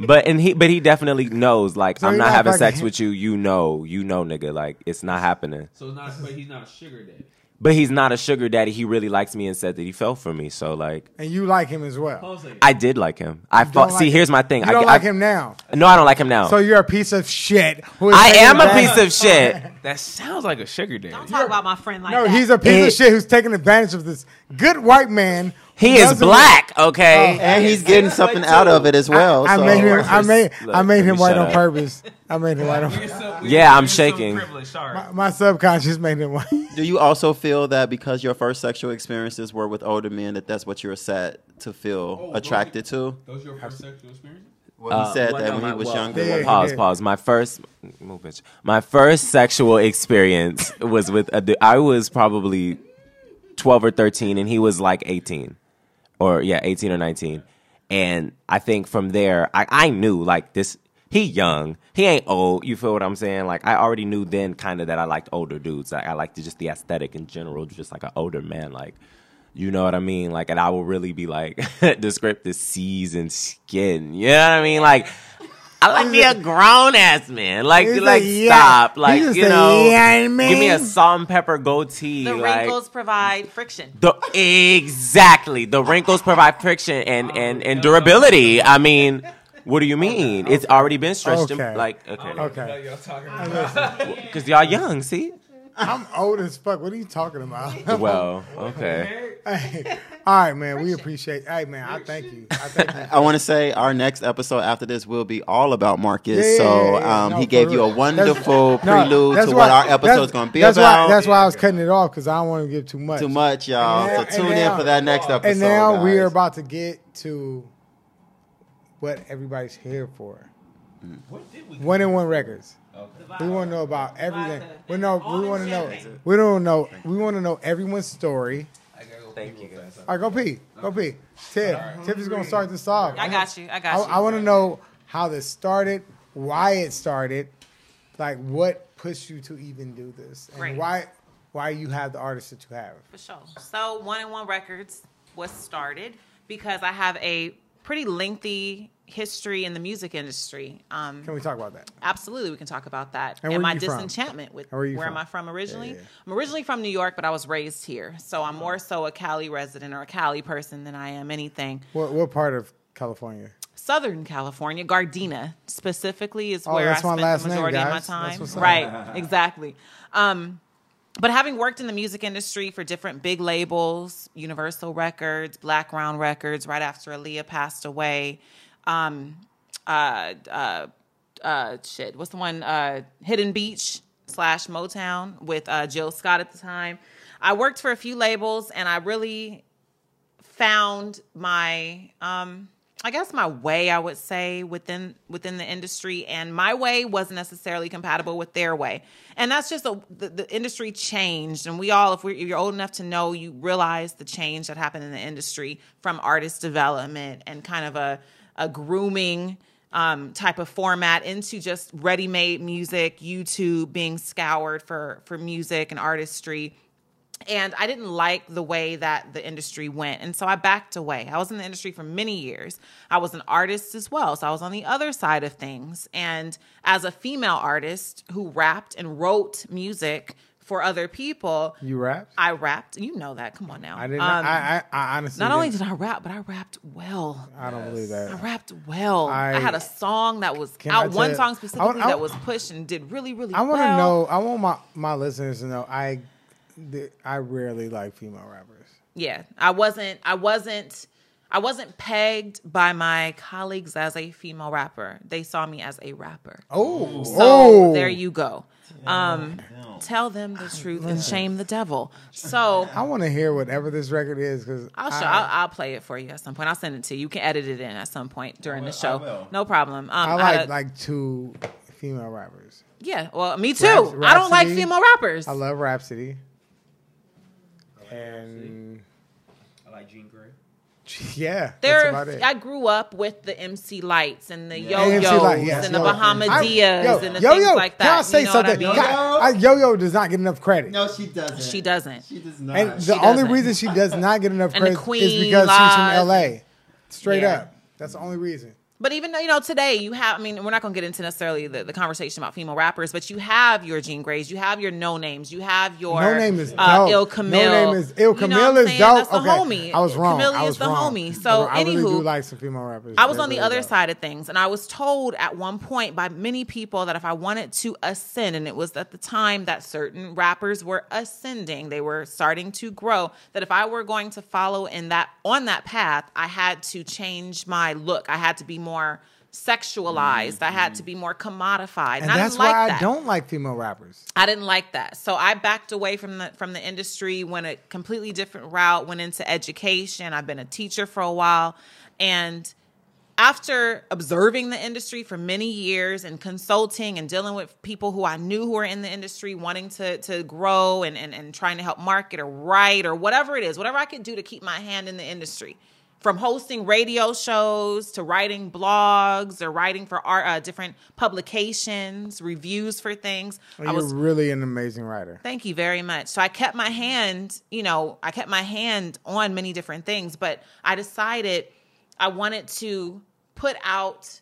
but and he, but he definitely knows, like, So I'm you're not not having fucking sex with you. You know, you know, nigga, like, it's not happening. So it's not, but he's not a sugar daddy. But he's not a sugar daddy. He really likes me and said that he fell for me. So like, And you like him as well. I did like him. I Don't like see, him. here's my thing. You I, don't I- like him now. No, I don't like him now. So you're a piece of shit. who is I am a advantage- piece of shit. That sounds like a sugar daddy. Don't talk about my friend like No, that. No, he's a piece It- of shit who's taking advantage of this good white man. Who He is black, okay? Oh. And he's getting something out of it as well. I so. made him. I made. Look, I made let him me white on purpose. I made him white on. purpose. Yeah, I'm shaking. My, my subconscious made him white. Do you also feel that because your first sexual experiences were with older men, that that's what you're set to feel oh, attracted to? Those your first sexual experience? Well, he uh, said well, that no, when he was well, younger. Yeah. Pause, pause. My first, move, bitch. My first sexual experience was with a dude. I was probably 12 or 13, and he was like 18. Or, yeah, 18 or 19. And I think from there, I, I knew, like, this, he young. He ain't old. You feel what I'm saying? Like, I already knew then kind of that I liked older dudes. Like, I liked just the aesthetic in general, just like an older man. Like, you know what I mean? Like, and I will really be like, describe the seasoned skin. You know what I mean? Like, I like me a grown ass man. Like, He's like a young- stop. Like, he's just you a know, young give me a salt and pepper goatee. the like, wrinkles provide friction. the exactly the wrinkles provide friction and oh and and durability. I mean, what do you mean? It's already been stretched. in- Okay. Like, okay, Okay. because y'all young. See, I'm old as fuck. What are you talking about? well, okay. Hey, all right, man. We appreciate. Hey, man. I thank you. I thank you. I want to say our next episode after this will be all about Marcus. Yeah, yeah, so yeah, yeah. um, No, he for gave you a wonderful That's- prelude that's to why- what our episode is going to be that's about. Why, that's why I was cutting it off because I don't want to give too much. Too much, y'all. And so tune and in for that next episode. And now we are about to get to what everybody's here for. One and one records. We want to know about everything. We know. We want to know. We don't know. We want to know everyone's story. Thank you. All right, go pee. Go pee. Tiff. Tiff is gonna start this off. I got you. I I, got you. I want to know how this started, why it started, like what pushed you to even do this, and Great. why why you have the artists that you have. For sure. So One and One Records was started because I have a pretty lengthy history in the music industry. Um, Can we talk about that? Absolutely, we can talk about that. And And, my you from? disenchantment with where from? am I from originally? Yeah, yeah. I'm originally from New York, but I was raised here. So I'm more so a Cali resident or a Cali person than I am anything. What what part of California? Southern California, Gardena specifically is Oh, where I spent the name, majority of my time. Right, exactly. Um, but having worked in the music industry for different big labels, Universal Records, Blackground Records, right after Aaliyah passed away, um, uh, uh, uh, shit, what's the one? Uh, Hidden Beach slash Motown with uh, Jill Scott at the time. I worked for a few labels, and I really found my um I guess my way I would say within within the industry and my way wasn't necessarily compatible with their way. And that's just a, the, the industry changed and we all if, we're, if you're old enough to know you realize the change that happened in the industry from artist development and kind of a a grooming um, type of format into just ready-made music, YouTube being scoured for for music and artistry and I didn't like the way that the industry went. And so I backed away. I was in the industry for many years. I was an artist as well. So I was on the other side of things. And as a female artist who rapped and wrote music for other people, You rap? I rapped. You know that. Come on now. I didn't. Um, I, I I honestly. not only didn't- did I rap, but I rapped well. I don't believe that. I rapped well. I, I- had a song that was out, one song specifically I- that was pushed and did really, really I want to well. know. I want my my listeners to know. I I rarely like female rappers. yeah i wasn't i wasn't i wasn't pegged by my colleagues as a female rapper they saw me as a rapper Oh, so oh, there you go um tell them the truth and shame the devil so I want to hear whatever this record is because I'll show. I'll, I'll play it for you at some point. I'll send it to you. You can edit it in at some point during the show. No problem. Um, I I like had- like two female rappers. yeah. Well, me too. Raps- I don't like female rappers. I love Rapsody. And I like Jean Grae. yeah, that's There, about it. I grew up with the MC Lytes and the Yeah. Yo-Yos AMC Light, yes, and the yo. Bahama I- Diaz yo, and the yo, things yo, like that. Can I say you know what I something? mean? God, I- Yo-Yo does not get enough credit. No, she doesn't. She doesn't. She does not. and the she only doesn't. reason she does not get enough credit is Queen because she's from LA. Straight Yeah. up. That's the only reason. But even though, you know, today you have, I mean, we're not going to get into necessarily the, the conversation about female rappers, but you have your Jean Graes, you have your Nonames, you have your Noname is uh, dope. Ill No Camille. Name is- Ill You know Camille is dope. That's the Okay, homie. I was wrong. Camille I is the wrong. homie. So, I really do anywho, like some female rappers. I was They're on the really other dope. side of things, and I was told at one point by many people that if I wanted to ascend, and it was at the time that certain rappers were ascending, they were starting to grow, that if I were going to follow in that on that path, I had to change my look. I had to be more sexualized. I had to be more commodified, And I that's didn't like why that. I don't like female rappers. I didn't like that. So I backed away from the from the industry, went a completely different route, went into education. I've been a teacher for a while. And after observing the industry for many years and consulting and dealing with people who I knew who were in the industry wanting to to grow and, and, and trying to help market or write or whatever it is, whatever I could do to keep my hand in the industry. From hosting radio shows to writing blogs or writing for art, uh, different publications, reviews for things. You're I was really an amazing writer. Thank you very much. So I kept my hand, you know, I kept my hand on many different things, but I decided I wanted to put out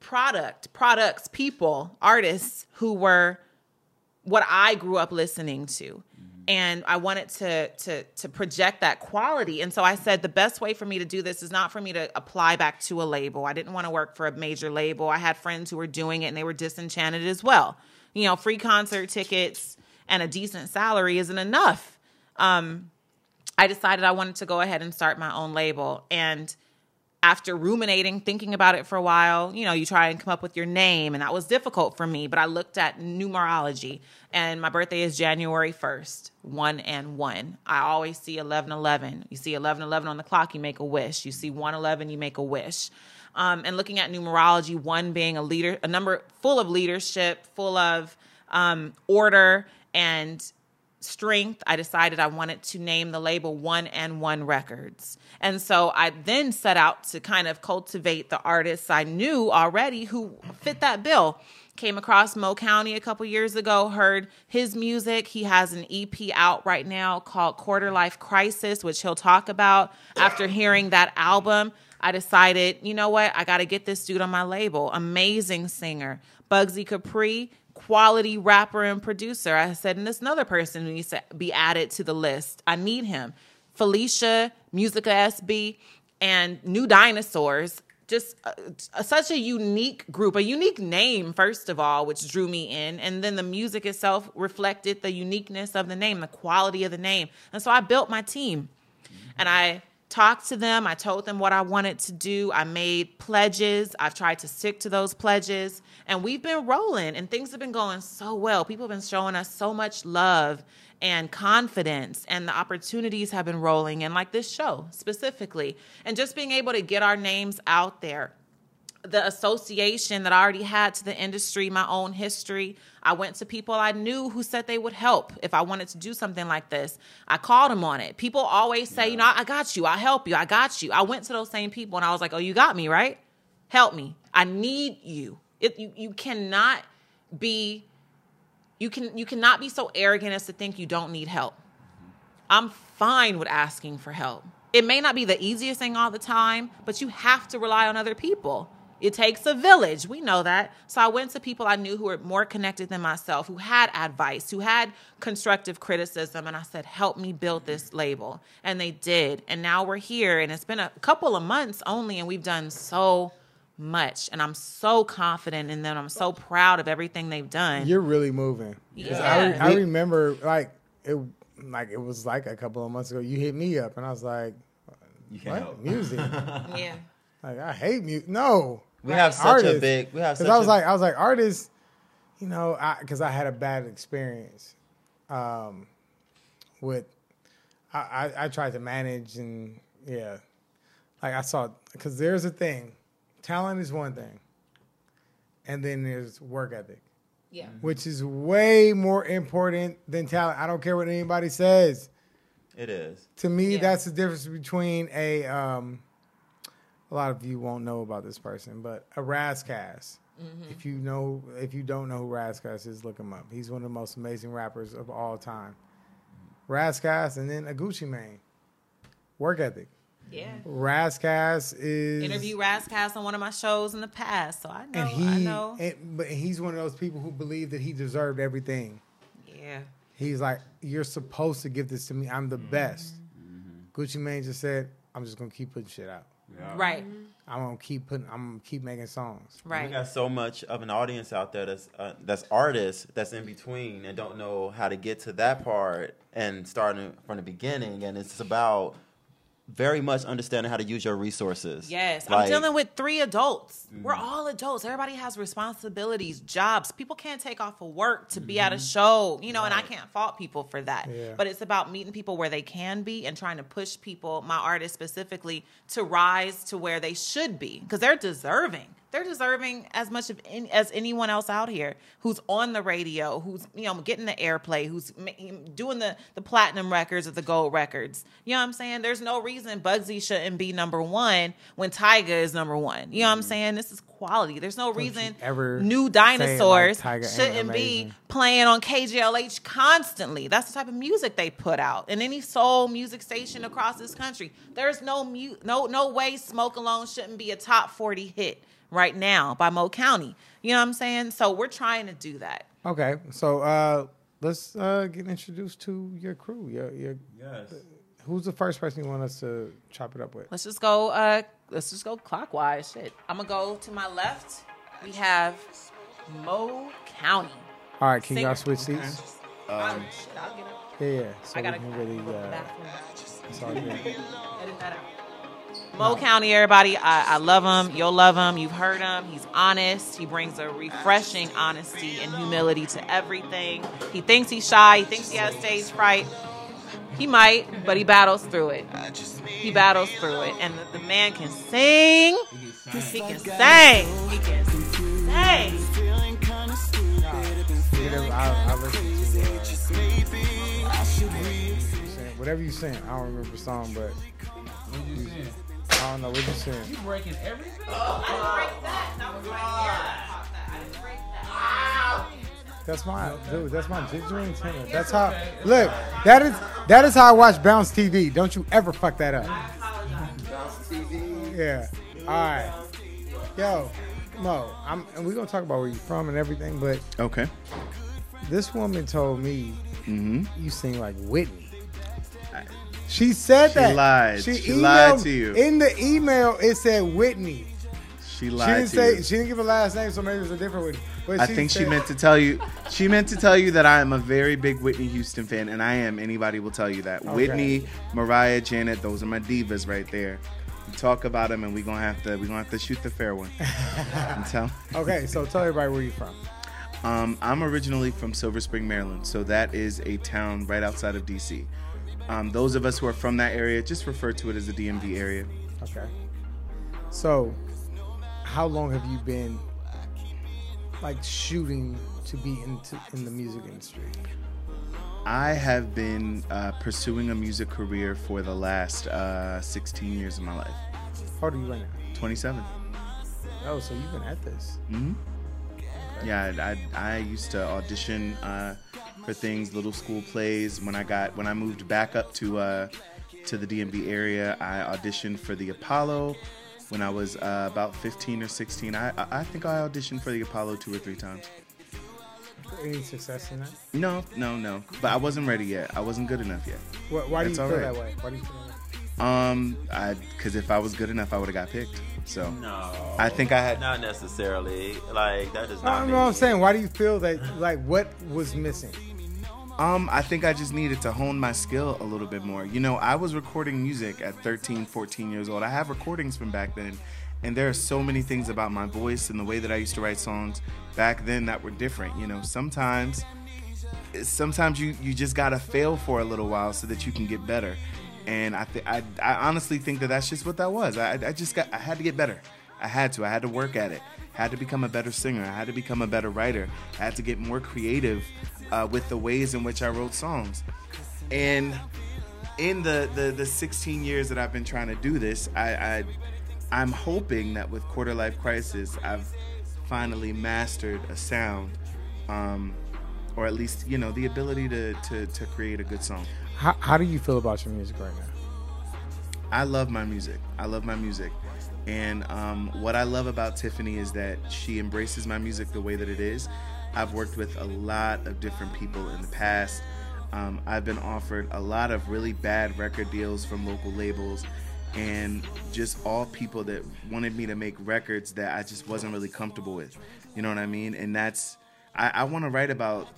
product, products, people, artists who were what I grew up listening to. And I wanted to to to project that quality. And so I said the best way for me to do this is not for me to apply back to a label. I didn't want to work for a major label. I had friends who were doing it and they were disenchanted as well. You know, free concert tickets and a decent salary isn't enough. Um, I decided I wanted to go ahead and start my own label. And after ruminating, thinking about it for a while, you know, you try and come up with your name, and that was difficult for me. But I looked at numerology, and my birthday is January 1st, 1 and 1. I always see 11 11. You see 11 11 on the clock, you make a wish. You see 1 11, you make a wish. Um, and looking at numerology, one being a leader, a number full of leadership, full of um, order and strength, I decided I wanted to name the label One and One Records. And so I then set out to kind of cultivate the artists I knew already who fit that bill. Came across Mo County a couple years ago, heard his music. He has an EP out right now called Quarter Life Crisis, which he'll talk about. After hearing that album, I decided, you know what? I got to get this dude on my label. Amazing singer. Bugsy Capri, quality rapper and producer. I said, and there's another person who needs to be added to the list. I need him. Felicia, Musica SB, and New Dinosaurs just uh, such a unique group, a unique name, first of all, which drew me in. And then the music itself reflected the uniqueness of the name, the quality of the name. And so I built my team and I talked to them. I told them what I wanted to do. I made pledges. I've tried to stick to those pledges. And we've been rolling and things have been going so well. People have been showing us so much love and confidence and the opportunities have been rolling and like this show specifically and just being able to get our names out there the association that I already had to the industry, my own history. I went to people I knew who said they would help if I wanted to do something like this. I called them on it. People always say, yeah. you know, I got you, I help you, I got you. I went to those same people and I was like, oh, you got me, right? Help me. I need you. It, you, you cannot be you can you cannot be so arrogant as to think you don't need help. I'm fine with asking for help. It may not be the easiest thing all the time, but you have to rely on other people. It takes a village. We know that. So I went to people I knew who were more connected than myself, who had advice, who had constructive criticism. And I said, help me build this label. And they did. And now we're here. And it's been a couple of months only, and we've done so much and i'm so confident in them i'm so proud of everything they've done you're really moving yeah. I, I remember like it like it was like a couple of months ago you hit me up and i was like you can't what? music yeah like i hate music no we have such artists. a big we have because i was a... like i was like artists you know because I, I, had a bad experience um with I, I i tried to manage and yeah like i saw because there's a thing talent is one thing, and then there's work ethic. Yeah. Which is way more important than talent. I don't care what anybody says. It is. To me, yeah. that's the difference between a um, a lot of you won't know about this person, but a Ras Kass. Mm-hmm. If you know, if you don't know who Ras Kass is, look him up. He's one of the most amazing rappers of all time. Ras Kass, and then a Gucci Mane. Work ethic. Yeah. Ras Kass is interview Ras Kass on one of my shows in the past, so I know. And he, I know. And, but he's one of those people who believe that he deserved everything. Yeah. He's like, you're supposed to give this to me. I'm the mm-hmm. best. Mm-hmm. Gucci Mane just said, I'm just gonna keep putting shit out. Yeah. Right. I'm gonna keep putting. I'm gonna keep making songs. Right. We got so much of an audience out there that's uh, that's artists that's in between and don't know how to get to that part and starting from the beginning. And it's about very much understanding how to use your resources. Yes, like, I'm dealing with three adults. Mm-hmm. We're all adults. Everybody has responsibilities, jobs. People can't take off of work to mm-hmm. be at a mm-hmm. show, you know, right. and I can't fault people for that. Yeah. But it's about meeting people where they can be and trying to push people, my artists specifically, to rise to where they should be because they're deserving they're deserving as much of any, as anyone else out here who's on the radio, who's you know getting the airplay, who's doing the the platinum records or the gold records. You know what I'm saying? There's no reason Bugsy shouldn't be number one when Tyga is number one. You know what I'm mm-hmm. saying? This is quality. There's no reason ever new dinosaurs like shouldn't be playing on KJLH constantly. That's the type of music they put out. in any soul music station across this country, there's no mu- no no way Smoke Alone shouldn't be a top 40 hit right now by Mo County. You know what I'm saying? So we're trying to do that. Okay, so uh, let's uh, get introduced to your crew. Your, your yes. Who's the first person you want us to chop it up with? Let's just go. Uh, let's just go clockwise. Shit, I'm gonna go to my left. We have Mo County. All right, can Singer. y'all switch seats? Um, oh, shit, I'll get it. Yeah, yeah. So I gotta we can really. Uh, it's all good. Edit that out. Mo County, everybody, I, I love him. You'll love him. You've heard him. He's honest. He brings a refreshing honesty and humility to everything. He thinks he's shy. He thinks he has stage fright. He might, but he battles through it. He battles through it. And the, the man can sing. He can sing. He can sing. Whatever you sing, I don't remember the song, but. I don't know what you saying. You breaking everything? Oh, I didn't break that. That was right here. I didn't break that. That's my dude. That's my genuine intent. That's how. Look, that is that is how I watch Bounce TV. Don't you ever fuck that up. Yeah. All right. Yo, Mo, I'm, and we're gonna talk about where you're from and everything, but Okay. this woman told me Mm-hmm. you sing like Whitney. She said that She that. lied. She lied to you. In the email, it said Whitney. She lied. She didn't to say you. she didn't give a last name, so maybe it's a different Whitney. But I think she meant to tell you. She meant to tell you that I am a very big Whitney Houston fan, and I am. Anybody will tell you that. Okay. Whitney, Mariah, Janet, those are my divas right there. We talk about them, and we're gonna have to. We're gonna have to shoot the fair one. tell. Okay, so tell everybody where you're from. Um, I'm originally from Silver Spring, Maryland, so that is a town right outside of DC. Um, those of us who are from that area just refer to it as the DMV area. Okay. So, how long have you been like shooting to be into in the music industry? I have been uh, pursuing a music career for the last uh, 16 years of my life. How old are you right now? 27. Oh, so you've been at this. hmm Yeah, I, I, I used to audition uh, for things, little school plays. When I got when I moved back up to uh, to the DMV area, I auditioned for the Apollo. When I was uh, about 15 or 16, I, I I think I auditioned for the Apollo two or three times. Any success in that? No, no, no. But I wasn't ready yet. I wasn't good enough yet. Why, why do you feel all right. that way? Why do you feel that way? Um, I because if I was good enough, I would have got picked. So No. I think I had. Not necessarily. Like that does No, not. no, mean- I'm saying, why do you feel that? Like, what was missing? Um, I think I just needed to hone my skill a little bit more. You know, I was recording music at 13, 14 years old. I have recordings from back then, and there are so many things about my voice and the way that I used to write songs back then that were different. You know, sometimes sometimes you you just gotta fail for a little while so that you can get better. And I th- I, I honestly think that that's just what that was. I, I just got I had to get better. I had to. I had to work at it. had to become a better singer. I had to become a better writer. I had to get more creative uh, with the ways in which I wrote songs. And in the, the the 16 years that I've been trying to do this, I, I I'm hoping that with Quarter Life Crisis, I've finally mastered a sound, um, or at least you know the ability to to, to create a good song. How, how do you feel about your music right now? I love my music. I love my music. And um, what I love about Tiffany is that she embraces my music the way that it is. I've worked with a lot of different people in the past. Um, I've been offered a lot of really bad record deals from local labels and just all people that wanted me to make records that I just wasn't really comfortable with. You know what I mean? And that's, I, I want to write about,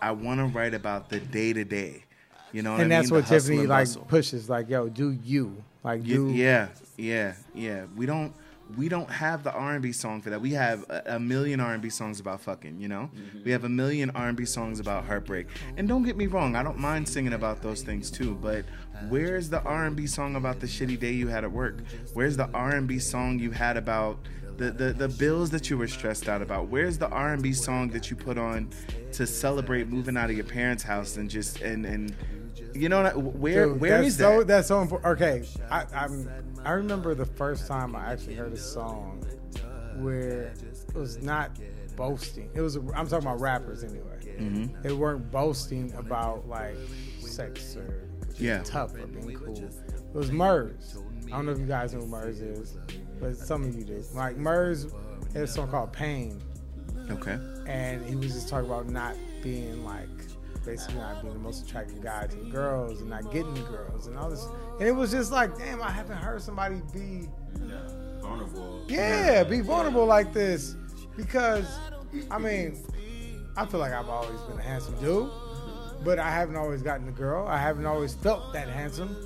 I want to write about the day to day. You know what and I mean? And that's what Tiffany and like pushes. Like, yo, do you like do? Yeah, yeah, yeah. We don't we don't have the R and B song for that. We have a, a million R and B songs about fucking. You know, mm-hmm. we have a million R and B songs about heartbreak. And don't get me wrong, I don't mind singing about those things too. But where's the R and B song about the shitty day you had at work? Where's the R and B song you had about the, the, the bills that you were stressed out about? Where's the R and B song that you put on to celebrate moving out of your parents' house and just and and you know what- where Dude, where is so, that? That's so important. Okay, I, I'm. I remember the first time I actually heard a song where it was not boasting. It was. I'm talking about rappers anyway. Mhm. They weren't boasting about like sex or Yeah. tough or being cool. It was Murs. I don't know if you guys know who Murs is, but some of you do. Like Murs had a song called Pain, Okay. and he was just talking about not being like basically not being the most attractive guy to the girls and not getting girls and all this and it was just like damn i haven't heard somebody be yeah, Vulnerable. yeah be vulnerable like this because i mean i feel like i've always been a handsome dude but i haven't always gotten the girl i haven't always felt that handsome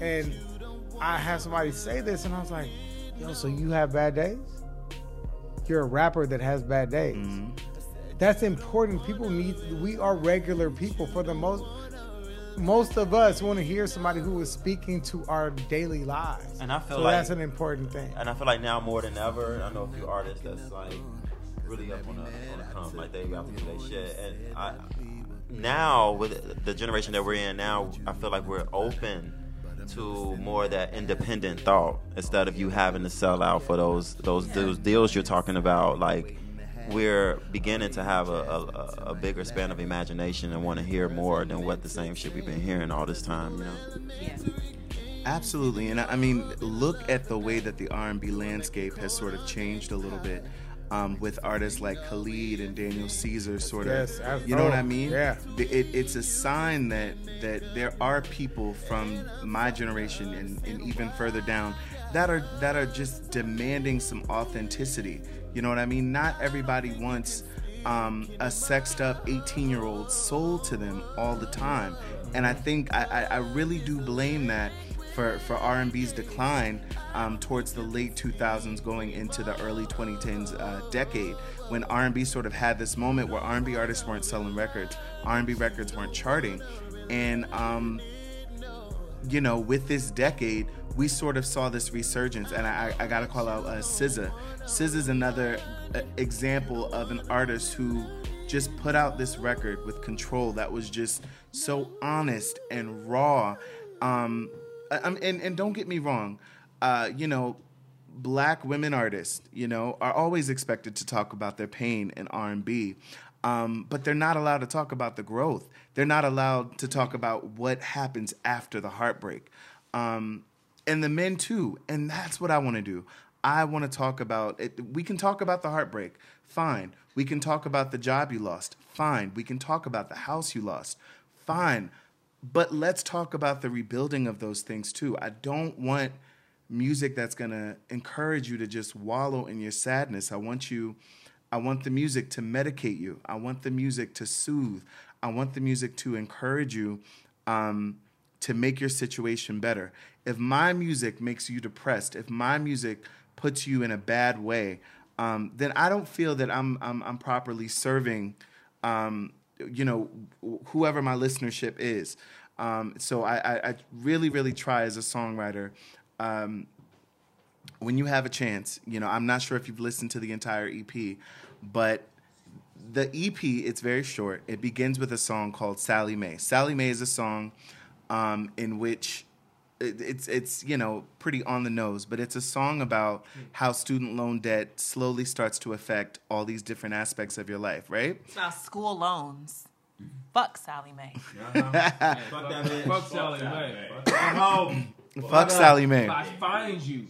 and i had somebody say this and i was like yo so you have bad days you're a rapper that has bad days Mm-hmm. that's important. People need. We are regular people for the most. Most of us want to hear somebody who is speaking to our daily lives, And I feel so like- that's an important thing. And I feel like now more than ever, I know a few artists that's like really up on the on the come, like they got to do their shit. And I now with the generation that we're in now, I feel like we're open to more of that independent thought instead of you having to sell out for those those those deals you're talking about. Like we're beginning to have a, a, a- a bigger span of imagination and want to hear more than what the same shit we've been hearing all this time. You know. Yeah. Absolutely, and I I mean, look at the way that the R&B landscape has sort of changed a little bit. Um, with artists like Khalid and Daniel Caesar, sort of, Yes, I- you know what oh, I mean? yeah. It, it- it's a sign that that there are people from my generation and, and even further down that are that are just demanding some authenticity. You know what I mean? Not everybody wants um, a sexed up 18 year old sold to them all the time, and I think I, I, really do blame that for, for R&B's decline um, towards the late 2000s going into the early 2010s uh, decade. When R&B sort of had this moment where R&B artists weren't selling records, R&B records weren't charting, and um, you know, with this decade, we sort of saw this resurgence, and I, I got to call out uh, SZA. SZA's another uh, example of an artist who just put out this record with Ctrl that was just so honest and raw. Um, and, and don't get me wrong, uh, you know, black women artists, you know, are always expected to talk about their pain in R&B. Um, but they're not allowed to talk about the growth. They're not allowed to talk about what happens after the heartbreak. Um, and the men too. And that's what I want to do. I want to talk about it. We can talk about the heartbreak. Fine. We can talk about the job you lost. Fine. We can talk about the house you lost. Fine. But let's talk about the rebuilding of those things too. I don't want music that's going to encourage you to just wallow in your sadness. I want you I want the music to medicate you. I want the music to soothe. I want the music to encourage you um, to make your situation better. If my music makes you depressed, if my music puts you in a bad way, um, then I don't feel that I'm I'm, I'm properly serving, um, you know, whoever my listenership is. Um, so I, I, I really really try as a songwriter. When you have a chance, you know, I'm not sure if you've listened to the entire EP, but the EP, it's very short. It begins with a song called Sallie Mae. Sallie Mae is a song um, in which it, it's it's you know pretty on the nose, but it's a song about how student loan debt slowly starts to affect all these different aspects of your life, right? It's about school loans. Fuck Sallie Mae. Fuck that man. Fuck Sallie Mae. Fuck Sallie Mae. I find you.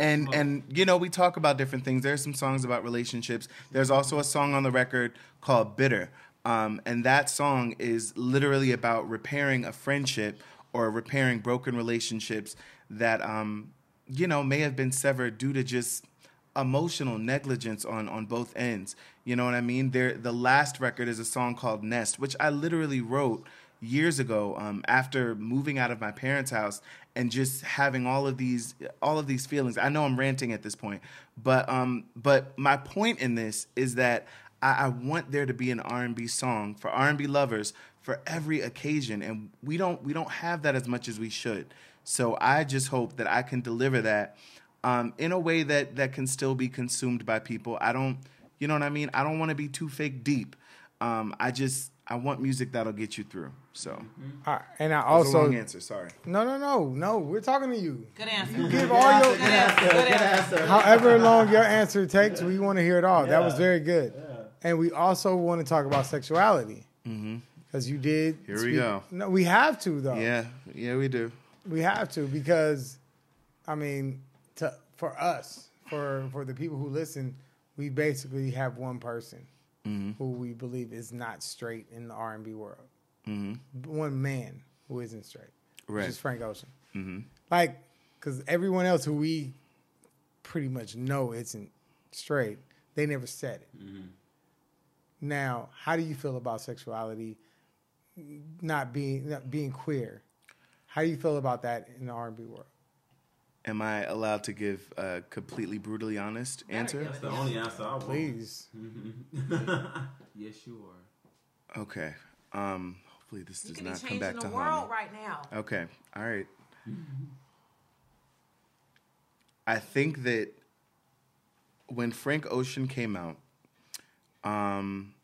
And and you know we talk about different things. There's some songs about relationships. There's also a song on the record called bitter um, and that song is literally about repairing a friendship or repairing broken relationships that um, you know may have been severed due to just emotional negligence on on both ends. You know what i mean? There the last record is a song called nest which i literally wrote years ago um, after moving out of my parents house and just having all of these all of these feelings. I know i'm ranting at this point but um but my point in this is that I, I want there to be an r&b song for r&b lovers for every occasion and we don't we don't have that as much as we should. So i just hope that i can deliver that um, in a way that that can still be consumed by people. I don't you know what i mean? I don't want to be too fake deep. Um, i just i want music that'll get you through so All right, and I That was also long answer sorry no no no no we're talking to you. Good answer. You give all your Good answer. Good answer. however long your answer takes, we want to hear it all. That was very good. And we also want to talk about sexuality because you did. Mm-hmm. Here we go. No, we have to though. yeah yeah we do we have to because, I mean, to for us, for for the people who listen, we basically have one person Mm-hmm. who we believe is not straight in the R and B world. Mm-hmm. One man who isn't straight, which is Frank Ocean. Mm-hmm. Like, because everyone else who we pretty much know isn't straight, they never said it. Mm-hmm. Now, how do you feel about sexuality not being not being queer? How do you feel about that in the R and B world? Am i allowed to give a completely brutally honest answer That's the only answer I want. Please. Yes, you are. okay um hopefully this You does not come back to haunt world me. right now. Okay. All right. I think that when Frank Ocean came out, um,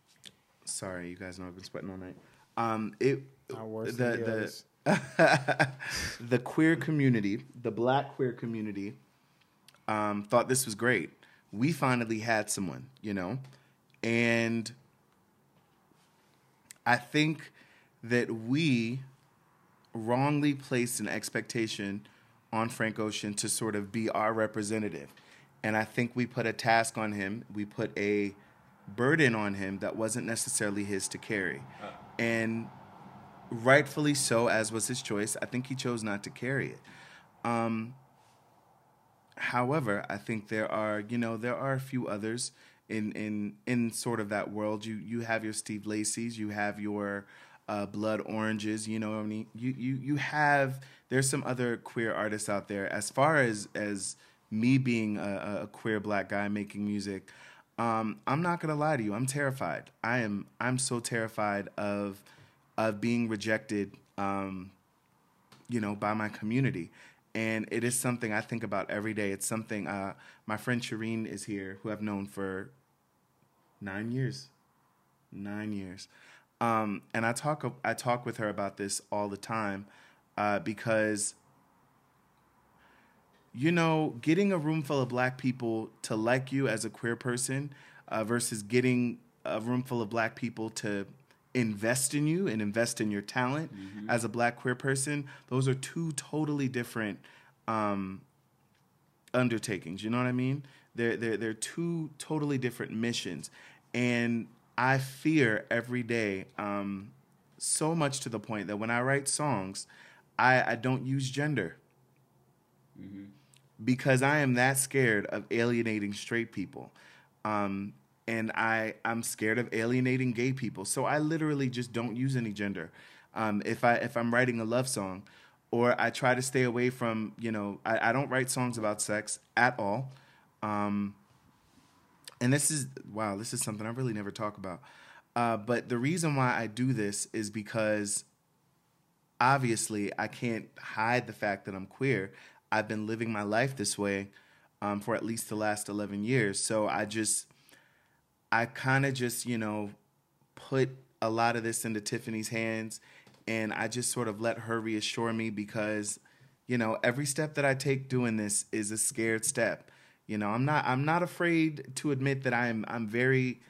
sorry, you guys know I've been sweating all night. Um, it Not worse the than the the queer community, the black queer community, um, thought this was great. We finally had someone, you know, and I think that we wrongly placed an expectation on Frank Ocean to sort of be our representative. And I think we put a task on him, we put a burden on him that wasn't necessarily his to carry. And rightfully so, as was his choice. I think he chose not to carry it. Um, however, I think there are, you know, there are a few others in in in sort of that world. You you have your Steve Lacy's, you have your uh, Blood Oranges. You know I mean? You you you have. There's some other queer artists out there. As far as as me being a, a queer black guy making music, um, I'm not gonna lie to you. I'm terrified. I am. I'm so terrified of of being rejected. Um, you know, by my community. And it is something I think about every day. It's something uh, my friend Shireen is here, who I've known for nine years. Nine years. Um, and I talk I talk with her about this all the time uh, because you know, getting a room full of black people to like you as a queer person uh, versus getting a room full of black people to invest in you and invest in your talent as a black queer person, those are two totally different um, undertakings. You know what I mean? They're, they're, they're two totally different missions. And I fear every day um, so much to the point that when I write songs, I, I don't use gender because I am that scared of alienating straight people. Um, and I, I'm scared of alienating gay people. So I literally just don't use any gender. Um, if I if I'm writing a love song, or I try to stay away from, you know, I, I don't write songs about sex at all. Um, and this is wow, this is something I really never talk about. Uh, but the reason why I do this is because obviously I can't hide the fact that I'm queer. I've been living my life this way um, for at least the last 11 years. So I just, I kind of just, you know, put a lot of this into Tiffany's hands and I just sort of let her reassure me because, you know, every step that I take doing this is a scared step. You know, I'm not I'm not afraid to admit that I'm I'm very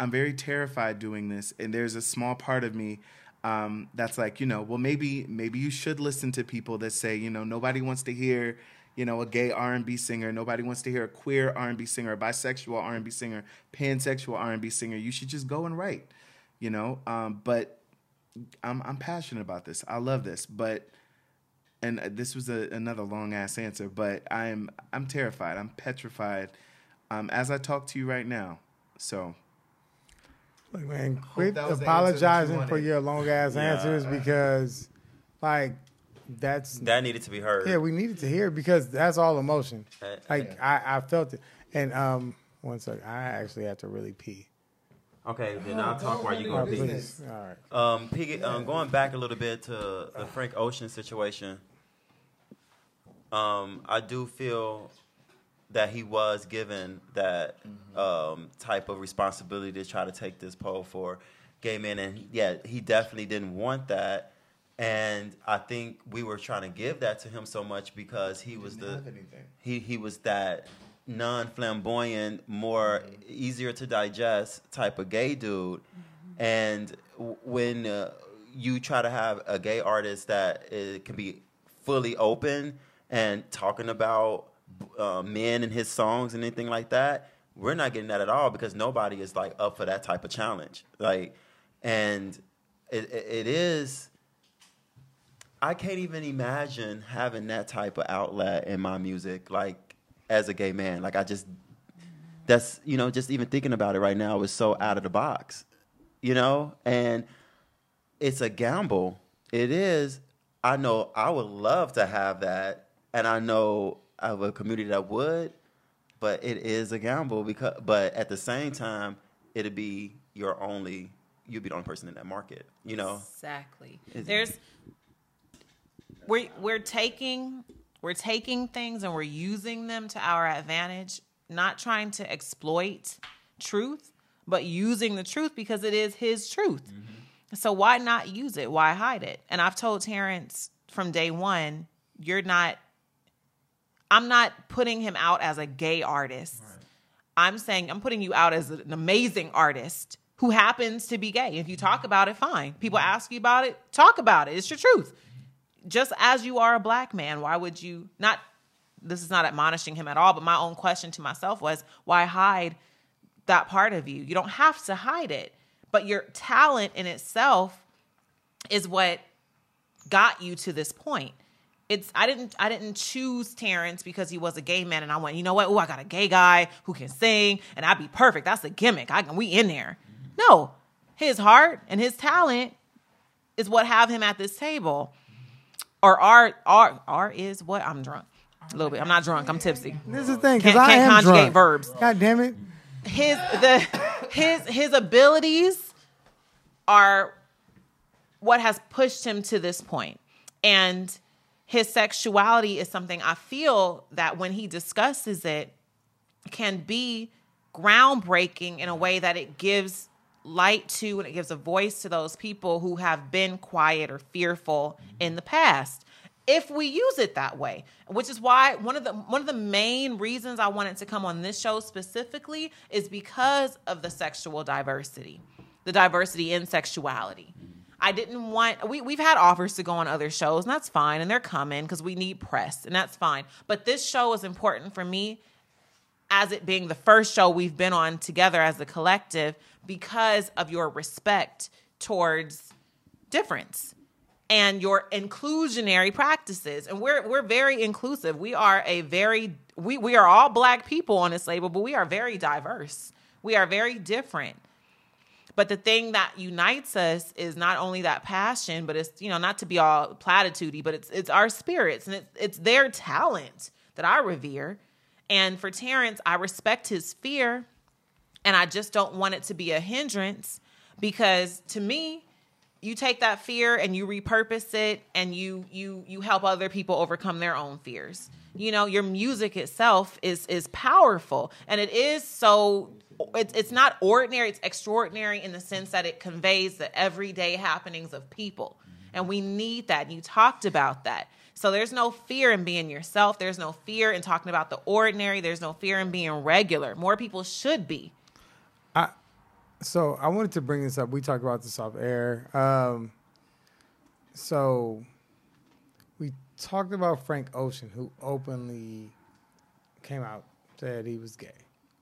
I'm very terrified doing this and there's a small part of me um, that's like, you know, well maybe maybe you should listen to people that say, you know, nobody wants to hear you know, a gay R&B singer. Nobody wants to hear a queer R&B singer, a bisexual R&B singer, pansexual R&B singer. You should just go and write, you know. Um, but I'm I'm passionate about this. I love this, but and this was a, another long ass answer, but I'm I'm terrified. I'm petrified um, as I talk to you right now. So Look, man, quit that was the answer that you apologizing for your long ass Yeah. answers because, like, that's That needed to be heard. yeah, we needed to hear it because that's all emotion. Uh, Like I, I felt it, and um, one second, I actually have to really pee. Okay, then I'll talk while you Oh, go pee. please, all right. Um, Piggy, um, going back a little bit to the Frank Ocean situation, um, I do feel that he was given that um, type of responsibility to try to take this poll for gay men, and yeah, he definitely didn't want that. And I think we were trying to give that to him so much because he was the he he was that non-flamboyant, more easier to digest type of gay dude. And w- when uh, you try to have a gay artist that uh, can be fully open and talking about uh, men and his songs and anything like that, we're not getting that at all because nobody is like up for that type of challenge. Like, and it, it, it is. I can't even imagine having that type of outlet in my music, like as a gay man. Like I just, that's you know, just even thinking about it right now is so out of the box, you know. And it's a gamble. It is. I know I would love to have that, and I know of a community that would, but it is a gamble because. But at the same time, it'd be your only. You'd be the only person in that market, you know. Exactly. Is- There's we're we're taking we're taking things and we're using them to our advantage, not trying to exploit truth, but using the truth because it is his truth. Mm-hmm. So why not use it? Why hide it? And I've told Terrence from day one, you're not I'm not putting him out as a gay artist. I'm saying I'm putting you out as an amazing artist who happens to be gay. If you talk mm-hmm. about it, fine. People mm-hmm. ask you about it, talk about it. It's your truth. Just as you are a black man, why would you not? This is not admonishing him at all, but my own question to myself was why hide that part of you? You don't have to hide it, but your talent in itself is what got you to this point. It's I didn't I didn't choose Terrence because he was a gay man and I went, you know what? Oh, I got a gay guy who can sing and I'd be perfect. That's a gimmick. I can we in there. No. His heart and his talent is what have him at this table. Or R R art is what I'm drunk. A little bit. I'm not drunk. I'm tipsy. This is the thing because I can't am conjugate drunk. verbs. God damn it! his the his his abilities are what has pushed him to this point and his sexuality is something i feel that when he discusses it can be groundbreaking in a way that it gives light to and it gives a voice to those people who have been quiet or fearful mm-hmm. in the past. If we use it that way which is why one of the one of the main reasons I wanted to come on this show specifically is because of the sexual diversity the diversity in sexuality. Mm-hmm. I didn't want we we've had offers to go on other shows and that's fine and they're coming because we need press and that's fine. But this show is important for me as it being the first show we've been on together as a collective because of your respect towards difference and your inclusionary practices. And we're we're very inclusive. We are a very we we are all black people on this label, but we are very diverse. We are very different. But the thing that unites us is not only that passion, but it's you know not to be all platitudey, but it's it's our spirits and it's it's their talent that I revere. And for Terrence, I respect his fear, and I just don't want it to be a hindrance because to me, you take that fear and you repurpose it and you you you help other people overcome their own fears. You know, your music itself is is powerful and it is so it's it's not ordinary, it's extraordinary in the sense that it conveys the everyday happenings of people. And we need that. And you talked about that. So there's no fear in being yourself. There's no fear in talking about the ordinary. There's no fear in being regular. More people should be. So I wanted to bring this up. We talked about this off air. Um, so we talked about Frank Ocean, who openly came out said he was gay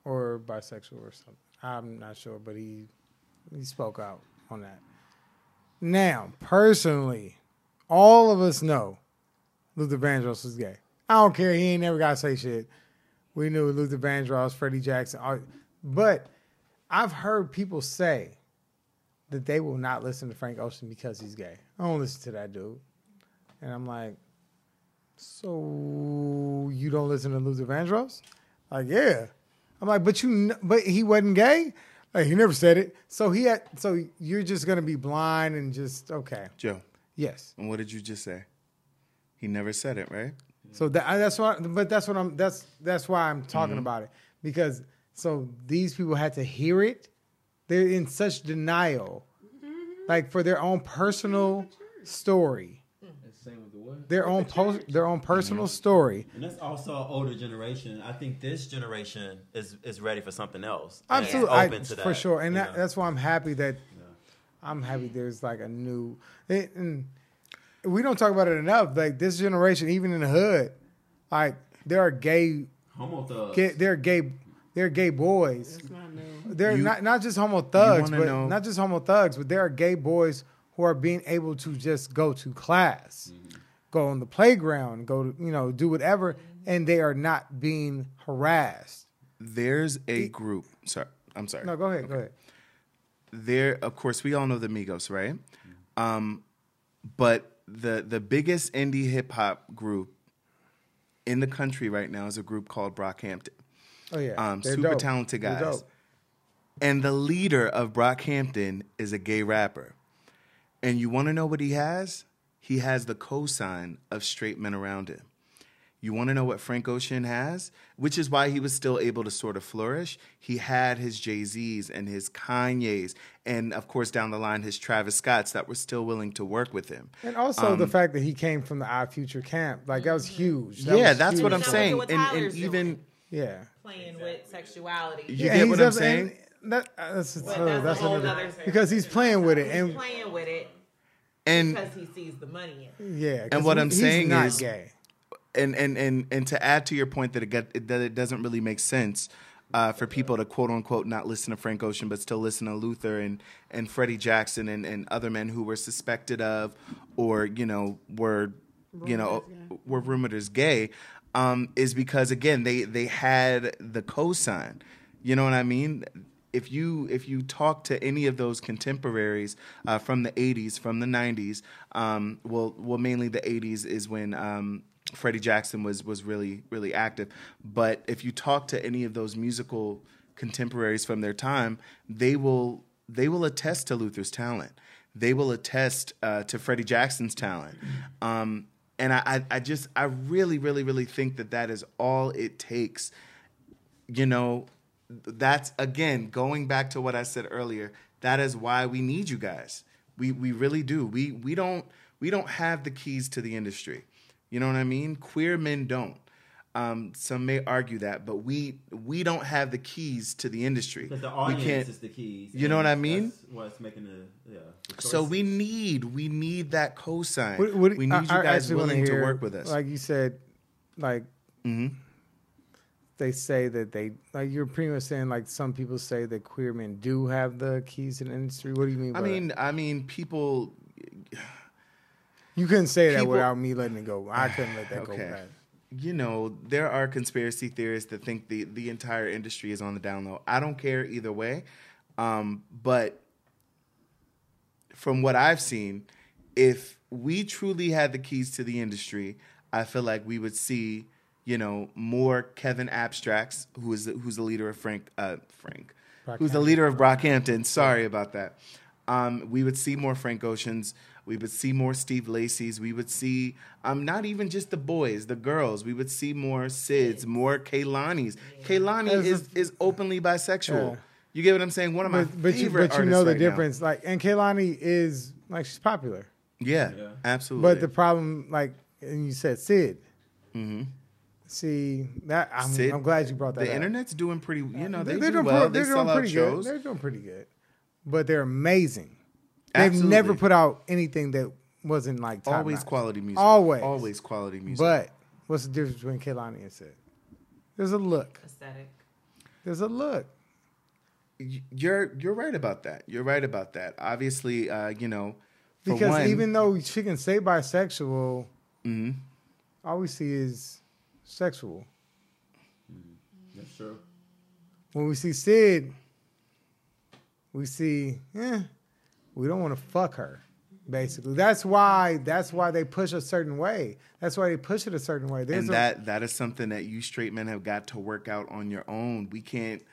or bisexual or something. I'm not sure, but he he spoke out on that. Now, personally, all of us know Luther Vandross was gay. I don't care. He ain't never got to say shit. We knew Luther Vandross, Freddie Jackson, but I've heard people say that they will not listen to Frank Ocean because he's gay. I don't listen to that dude. And I'm like, so you don't listen to Luther Vandross? Like, yeah. I'm like, but you, kn- but he wasn't gay. Like, he never said it. So he had, so you're just gonna be blind and just okay. Joe. Yes. And what did you just say? He never said it, right? So that, that's why, but that's what I'm. That's that's why I'm talking mm-hmm. about it because so these people had to hear it. They're in such denial, like for their own personal story, Same with the what? their own post, their own personal story. And that's also an older generation. I think this generation is is ready for something else. and is Absolutely, I- to that for sure, and that, that's why I'm happy that I'm happy there's like a new. It, and we don't talk about it enough. Like this generation, even in the hood, like there are gay Homo thugs. Gay, they're gay. They're gay boys. They're You- not not just homo thugs, wanna but know- not just homo thugs, but there are gay boys who are being able to just go to class, go on the playground, go to you know do whatever, and they are not being harassed. There's a group. Sorry, I'm sorry. No, go ahead, go ahead. there of course we all know the Migos, right? Um, but the the biggest indie hip hop group in the country right now is a group called Brockhampton. Oh yeah, Um, super dope. talented guys. dope. And the leader of Brockhampton is a gay rapper. And you want to know what he has? He has the cosign of straight men around him. You want to know what Frank Ocean has? Which is why he was still able to sort of flourish. He had his Jay Z's and his Kanye's, and of course, down the line, his Travis Scott's that were still willing to work with him. And also Um, the fact that he came from the Odd Future camp, like that was huge. That yeah, was that's what. I'm Now look at saying. what And, and even doing. Yeah. playing with sexuality. You Yeah, get what I'm saying? That, uh, that's, But uh, that's that's a whole another nother thing. because he's playing with it, He's and playing with it And because he sees the money in it. yeah. 'cause And what he- I'm he's saying not is- gay. and and and and to add to your point that it get, that it doesn't really make sense uh, for people to quote unquote not listen to Frank Ocean but still listen to Luther and and Freddie Jackson and, and other men who were suspected of or you know were you know were rumored as gay um, is because again they they had the cosign. You know what I mean? If you if you talk to any of those contemporaries uh, from the 80s from the 90s um, well well mainly the 80s is when um, Freddie Jackson was was really really active. But if you talk to any of those musical contemporaries from their time they will they will attest to Luther's talent. They will attest uh, to Freddie Jackson's talent. Um, and I, I just I really really really think that that is all it takes you know, that's again going back to what I said earlier. That is why we need you guys. We we really do. We we don't we don't have the keys to the industry. You know what I mean? Queer men don't. Um, some may argue that, but we we don't have the keys to the industry. Because the we audience can't. is the keys. You know what I mean? That's what's making the yeah. the So we need we need that cosign. What- what- we need I- you guys actually wanna willing to work with us. Like you said, like Mhm. they say that they like you're pretty much saying like some people say that queer men do have the keys to the industry. What do you mean? By I that? mean, I mean, people. you couldn't say that people- without me letting it go. I couldn't let that go. Okay. You know, there are conspiracy theorists that think the, the entire industry is on the down low. I don't care either way. Um, but from what I've seen, if we truly had the keys to the industry, I feel like we would see, you know, more Kevin Abstracts, who is who's the leader of Frank uh, Frank, who's the leader of Brockhampton. Sorry about that. Um, we would see more Frank Oceans. We would see more Steve Lacy's. We would see um, not even just the boys, the girls. We would see more Syds, more Kehlani's. Kehlani As is, is openly bisexual. Yeah. You get what I'm saying? One of my But, but you favorite but you know the right now. difference. Like and Kehlani is like she's popular, Yeah, absolutely. but the problem like and you said Syd. See that I'm, Mm-hmm. Syd- I'm glad you brought that. the up. internet's doing pretty. You know, they, they're do doing, well. pre- They they're sell doing out pretty shows. good. They're doing pretty good, but they're amazing. They've Absolutely. never put out anything that wasn't like top Always notch. quality music. Always, always quality music. But what's the difference between Kehlani and Syd? There's a look. Aesthetic. There's a look. You're you're right about that. You're right about that. Obviously, uh, you know, for Because one, even though she can say bisexual, Mhm. all we see is sexual. That's true. When we see Syd, we see, eh, we don't want to fuck her. Basically, that's why. That's why they push a certain way. That's why they push it a certain way. There's and a- that that is something that you straight men have got to work out on your own. We can't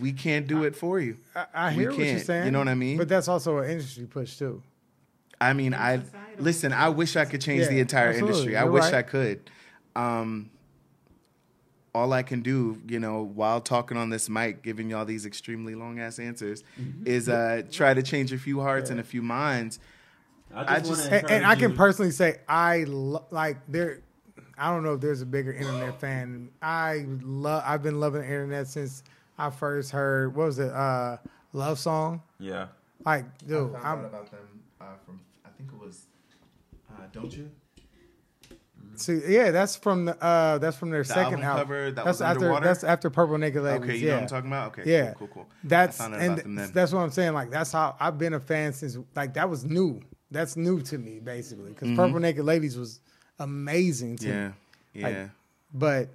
we can't do it for you. I, I hear what you're saying. You know what I mean? But that's also an industry push too. I mean, I listen. I wish I could change Yeah, the entire absolutely. industry. I You're wish right. I could. Um, all I can do, you know, while talking on this mic, giving y'all these extremely long ass answers, Mm-hmm. is uh, try to change a few hearts and a few minds. I just, and, and I can personally say I lo- like there. I don't know if there's a bigger internet fan. I love. I've been loving the internet since I first heard what was it? Uh, love song. Yeah. Like, dude, I found I'm out about them uh, from I think it was uh, Don't You? See. Yeah, that's from the. Uh, that's from their The second album album. cover that that's after. underwater? That's after Purple Naked Ladies. Okay, you yeah. know what I'm talking about? Okay, yeah, cool, cool, cool. That's and that's what I'm saying. Like that's how I've been a fan since. Like that was new. That's new to me basically because Mhm. Purple Naked Ladies was amazing to Yeah, me. Like, yeah. but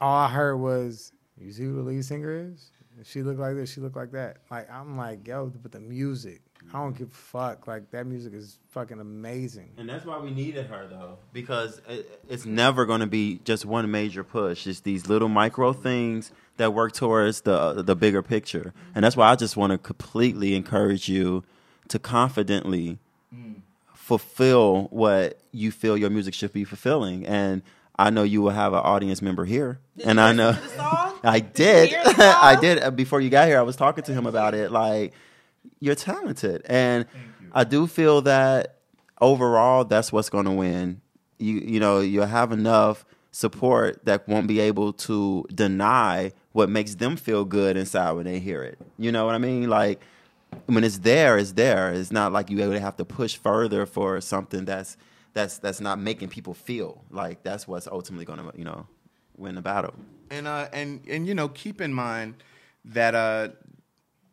all I heard was, "You see who the lead singer is? She looked like this. She looked like that." Like I'm like, yo, but the music, I don't give a fuck. Like that music is fucking amazing. And that's why we needed her though, because it, it's never going to be just one major push. It's these little micro things that work towards the the bigger picture. And that's why I just want to completely encourage you to confidently fulfill what you feel your music should be fulfilling. And I know you will have an audience member here, and I know I did. hear the song? I did Uh, before you got here. I was talking to him about it. Like you're talented, and I do feel that overall, that's what's going to win. You you know you'll have enough support that won't be able to deny what makes them feel good inside when they hear it. You know what I mean? Like when it's there, it's there. It's not like you really have to push further for something that's that's that's not making people feel like that's what's ultimately going to you know win the battle. And uh, and and you know, keep in mind that uh,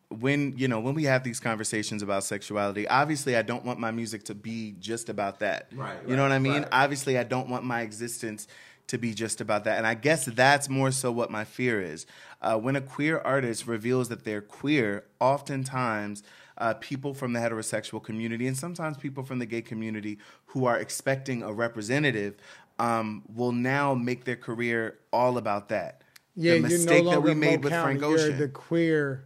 when you know when we have these conversations about sexuality, obviously I don't want my music to be just about that. Right, You know right, what I mean? right. Obviously, I don't want my existence to be just about that. And I guess that's more so what my fear is. Uh, when a queer artist reveals that they're queer, oftentimes uh, people from the heterosexual community and sometimes people from the gay community who are expecting a representative um, will now make their career all about that. Yeah, the you're mistake no that we made with County, Frank you're Ocean the queer.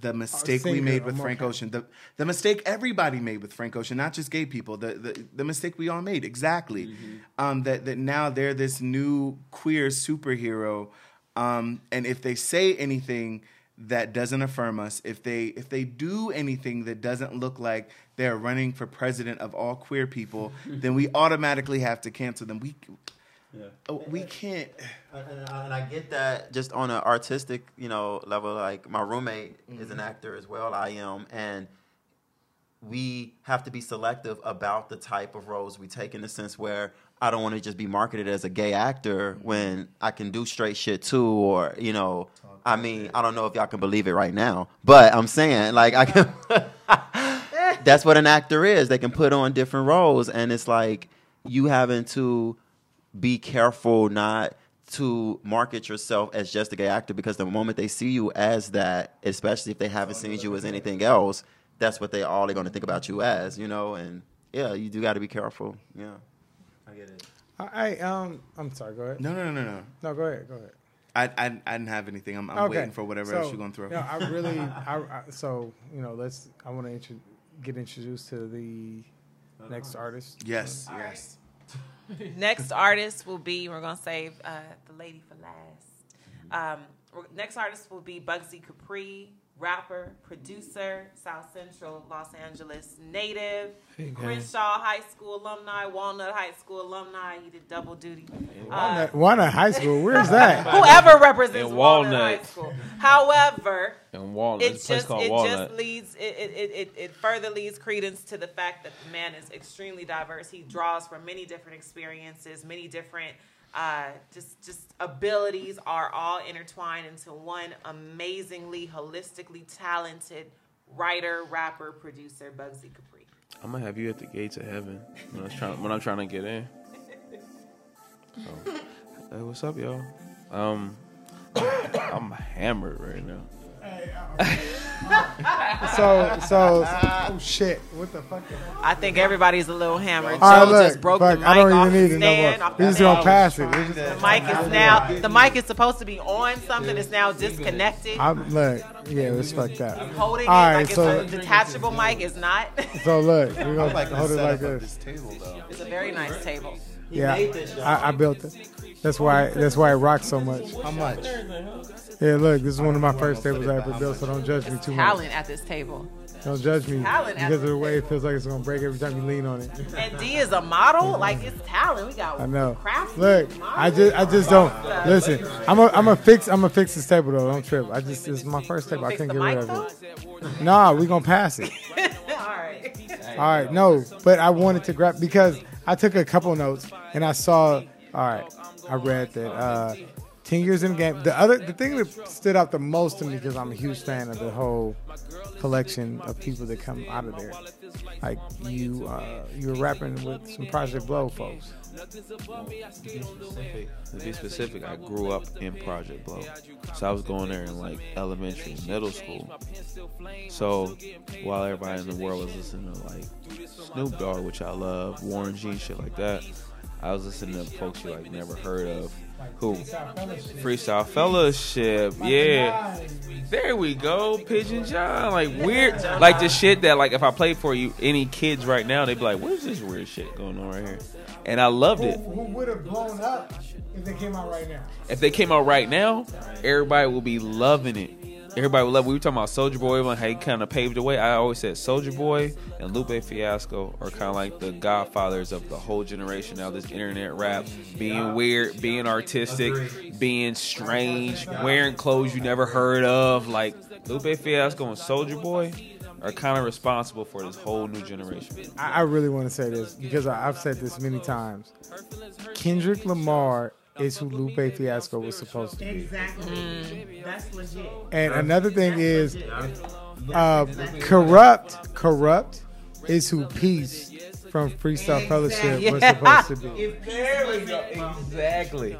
The mistake we made with Frank. Ocean, the the mistake everybody made with Frank Ocean, not just gay people, the the, the mistake we all made exactly. Mm-hmm. Um, that that now they're this new queer superhero, um, and if they say anything that doesn't affirm us, if they if they do anything that doesn't look like they're running for president of all queer people, then we automatically have to cancel them. We oh, we can't. And, and I get that just on an artistic, you know, level. Like my roommate is an mm-hmm. actor as well. I am, and we have to be selective about the type of roles we take in the sense where I don't want to just be marketed as a gay actor mm-hmm. when I can do straight shit too, or you know, I mean, I don't know if y'all can believe it right now, but I'm saying like I can. that's what an actor is. They can put on different roles, and it's like you having to be careful not to market yourself as just a gay actor because the moment they see you as that, especially if they haven't seen you as anything else, that's what they all are going to think about you as, you know. And yeah, you do got to be careful. Yeah, I get it. I um, I'm sorry. Go ahead. No, no, no, no, no. No, go ahead. Go ahead. I, I, I didn't have anything. I'm, I'm okay. waiting for whatever so, else you're gonna throw. You know, I really, I, I, so you know, let's. I want to intro- get introduced to the next artist. Yes, yes. Next artist will be, we're going to save uh, the lady for last. Um, next artist will be Bugsy Capri, rapper, producer, South Central Los Angeles native, Hey. Crenshaw High School alumni, Walnut High School alumni. He did double duty. Uh, Walnut, Walnut High School. Where's that? whoever represents In Walnut. Walnut. High School. However, In Walnut, it it's a place just called it Walnut. just leads it, it, it, it, it further leads credence to the fact that the man is extremely diverse. He draws from many different experiences, many different uh, just just abilities are all intertwined into one amazingly holistically talented writer, rapper, producer, Bugsy Capri. I'm gonna have you at the gates of heaven when I'm trying when I'm trying to get in. So, hey, what's up, y'all? Um, I'm hammered right now. So, so, oh shit! What the fuck? I think everybody's a little hammered. All right, Joe look, just broke fuck, the mic I don't off even need the it no stand. more. off We the just gonna pass it. Just- The mic is now the mic is supposed to be on something. It's now disconnected. I'm look, yeah, it's fucked up. Holding All it right, like it's a detachable mic is not. So look, we're gonna like hold it like this. this table though. it's a very nice table. Yeah, I, I built it. That's why. That's why it rocks so much. How much? Yeah, look, this is one of my first tables I ever built, so don't judge me too much. Talent at this table. Don't judge me Talent because of the way it feels like it's gonna break every time you lean on it. And D is a model. Like it's talent. We got. I know. Craftsman, Look, I just, I just don't listen. I'm a, I'm a fix, I'm a fix this table though. Don't trip. I just, this is my first table. I can't get rid of it. Nah, we gonna pass it. All right. All right, no, but I wanted to grab because I took a couple notes and I saw. All right, I read that uh, ten years in the game. The other, the thing that stood out the most to me because I'm a huge fan of the whole collection of people that come out of there. Like you, uh, you were rapping with some Project Blowed folks. To be specific, I grew up in Project Blowed, so I was going there in like elementary, middle school. So while everybody in the world was listening to like Snoop Dogg, which I love, Warren G, shit like that, I was listening to folks you like never heard of. Who? Freestyle Fellowship, yeah. There we go, Pigeon John. Like weird, like the shit that like if I played for you, any kids right now, they'd be like, "What is this weird shit going on right here?" And I loved it. Who would have blown up if they came out right now? If they came out right now, everybody will be loving it. Everybody would love. We were talking about Soulja Boy how he kind of paved the way. I always said Soulja Boy and Lupe Fiasco are kind of like the godfathers of the whole generation now. This internet rap, being weird, being artistic, being strange, wearing clothes you never heard of. Like Lupe Fiasco and Soulja Boy are kind of responsible for this whole new generation. I, really want to say this because I've said this many times. Kendrick Lamar is who Lupe Fiasco was supposed to be. Exactly. That's legit. And another thing is, uh, Kurupt, Kurupt is who Peace from Freestyle Fellowship was supposed to be. There we go. Exactly.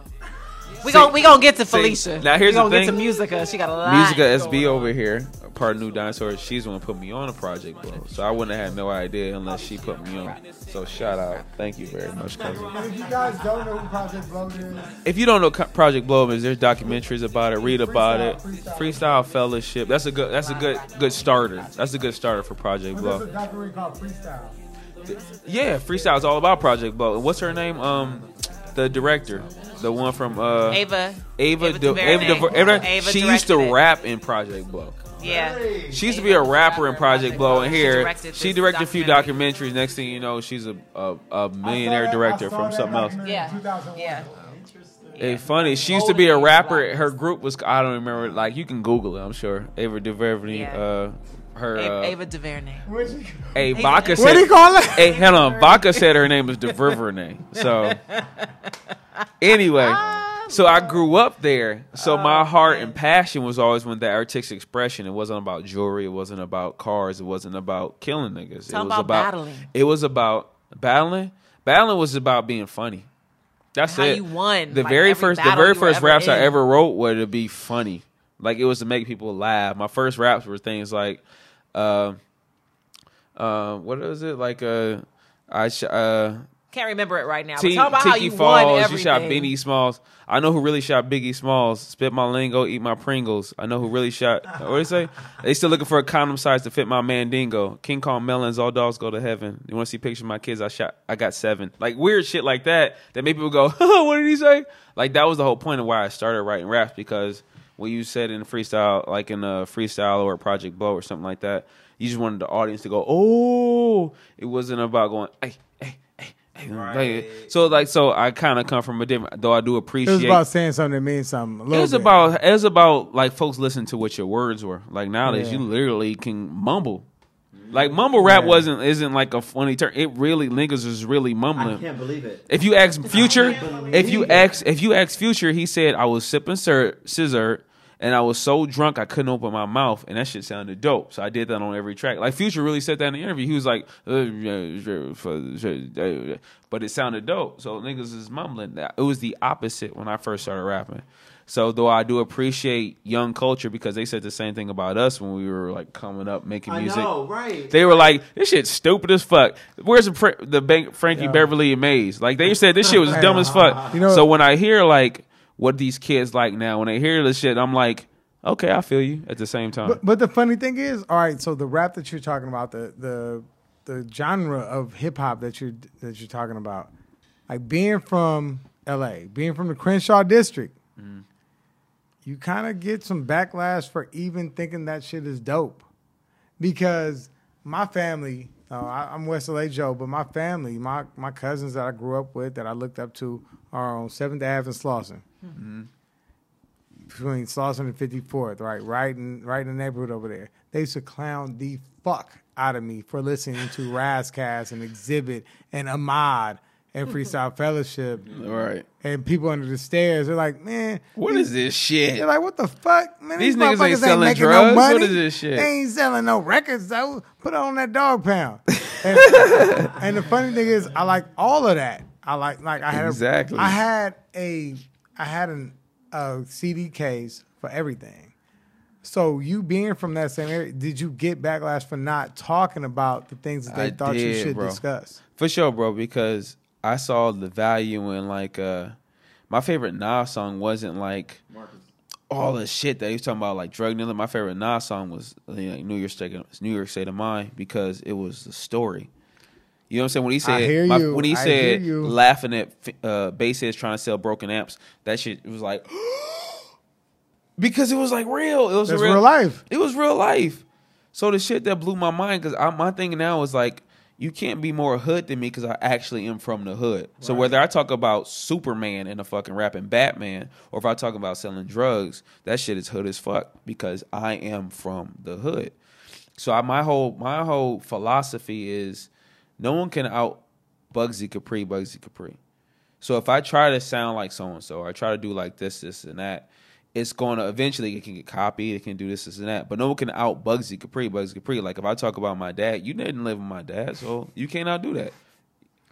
We gon' we gonna get to See, Felicia. now here's we gonna the get to. Musica. She got a lot. Musica going SB on. over here, part New Dinosaur. She's the one who put me on a project, bro. So I wouldn't have had no idea unless she put me on. So shout out, thank you very much, cousin. If you guys don't know who Project Blowed is, If you don't know Project Blowed is, there's documentaries about it. Read about it. Freestyle Fellowship. That's a good. That's a good. Good starter. That's a good starter for Project there's a Blow. documentary called Freestyle. Yeah, Freestyle is all about Project Blowed. What's her name? Um, the director, the one from uh, Ava. Ava. Ava De- Ava, DuVernay. Ava- Ava she used to directed it. rap in Project Blowed. Yeah. She used to be a rapper in Project Blowed, and here directed she directed a few documentaries. Next thing you know, she's a a, a millionaire director from something else. Yeah. Yeah. It's funny. She used to be a rapper. Her group was I don't remember. Like you can Google it. I'm sure Ava DuVernay. Yeah. Uh, her. Ava, Uh, Ava DuVernay. hey, Vodka What do you call it? Hey, hold on. Vodka said her name was DuVernay. So anyway, so I grew up there. So my heart and passion was always with that artistic expression. It wasn't about jewelry. It wasn't about cars. It wasn't about killing niggas. Talk it was about battling. It was about battling. Battling was about being funny. That's How it. you won, The like, very first, the very first raps I ever wrote were to be funny. Like it was to make people laugh. My first raps were things like, uh, uh, what was it? Like, uh, I sh- uh, Can't remember it right now. T- but talk about how Tiki you won Falls. You shot Biggie Smalls. I know who really shot Biggie Smalls. Spit my lingo, eat my Pringles. I know who really shot. What do you say? They still looking for a condom size to fit my mandingo. King Kong melons. All dogs go to heaven. You want to see pictures of my kids? I shot. I got seven. Like weird shit like that. That made people go, "What did he say?" Like that was the whole point of why I started writing raps because when you said in freestyle, like in a freestyle or a Project Blowed or something like that, you just wanted the audience to go, "Oh!" It wasn't about going, "Hey, hey, hey, hey." Like, so like, so I kind of come from a different. Though I do appreciate It appreciate. was about saying something that means something. A It was bit. about it was about like folks listen to what your words were. Like nowadays, Yeah. you literally can mumble. Like mumble rap Yeah. wasn't isn't like a funny term. It really niggas is really mumbling. I can't believe it. If you ask Future, if you it. ask if you ask Future, he said I was sipping sir, scissor and I was so drunk I couldn't open my mouth, and that shit sounded dope. So I did that on every track. Like Future really said that in the interview. He was like, uh, but it sounded dope. So niggas is mumbling. It was the opposite when I first started rapping. So though I do appreciate young culture because they said the same thing about us when we were like coming up making I music. know, right? They were like, "This shit's stupid as fuck." Where's the the Bank- Frankie Yeah. Beverly and Maze? Like they said, this shit was dumb as fuck. You know- so when I hear like what these kids like now, when they hear this shit, I'm like, okay, I feel you. At the same time, But, but the funny thing is, all right. So the rap that you're talking about, the the the genre of hip hop that you that you're talking about, like being from L.A., being from the Crenshaw district, Mm. you kind of get some backlash for even thinking that shit is dope, because my family. I, I'm West LA Joe, but my family, my my cousins that I grew up with, that I looked up to, are on Seventh Ave and Slauson Mm-hmm. between Slauson and 54th, right, right in right in the neighborhood over there. They used to clown the fuck out of me for listening to Razcast and Xzibit and Ahmad and Freestyle Fellowship. Right. And people under the stairs, they're like, man, What these- is this shit? They're like, what the fuck, man? These These, niggas ain't motherfuckers ain't, selling drugs? no What money. is this shit? They ain't selling no records though. Put on that Dogg Pound. and, and the funny thing is, I like all of that. I like like I had Exactly. A, I had a I had an a CD case for everything. So you being from that same area, did you get backlash for not talking about the things that they I thought you should bro. discuss? For sure, bro, because I saw the value in like uh my favorite Nas song wasn't like all the shit that he was talking about, like drug dealing. My favorite Nas song was you know, New York State, New York State of Mind because it was the story. You know what I'm saying? When he said, my- when he I said laughing at uh, bass trying to sell broken amps, that shit was like, because it was like real. It was That's real life. It was real life. So the shit that blew my mind because I my thing now is like you can't be more hood than me because I actually am from the hood. So whether I talk about Superman and a fucking rapping Batman, or if I talk about selling drugs, that shit is hood as fuck because I am from the hood. So I, my whole my whole philosophy is no one can out Bugsy Capri, Bugsy Capri. So if I try to sound like so and so, or I try to do like this, this, and that, it's going to eventually it can get copied. It can do this, this, and that. But no one can out Bugsy Capri, Bugsy Capri. Like if I talk about my dad, you didn't live with my dad, so you can't outdo that.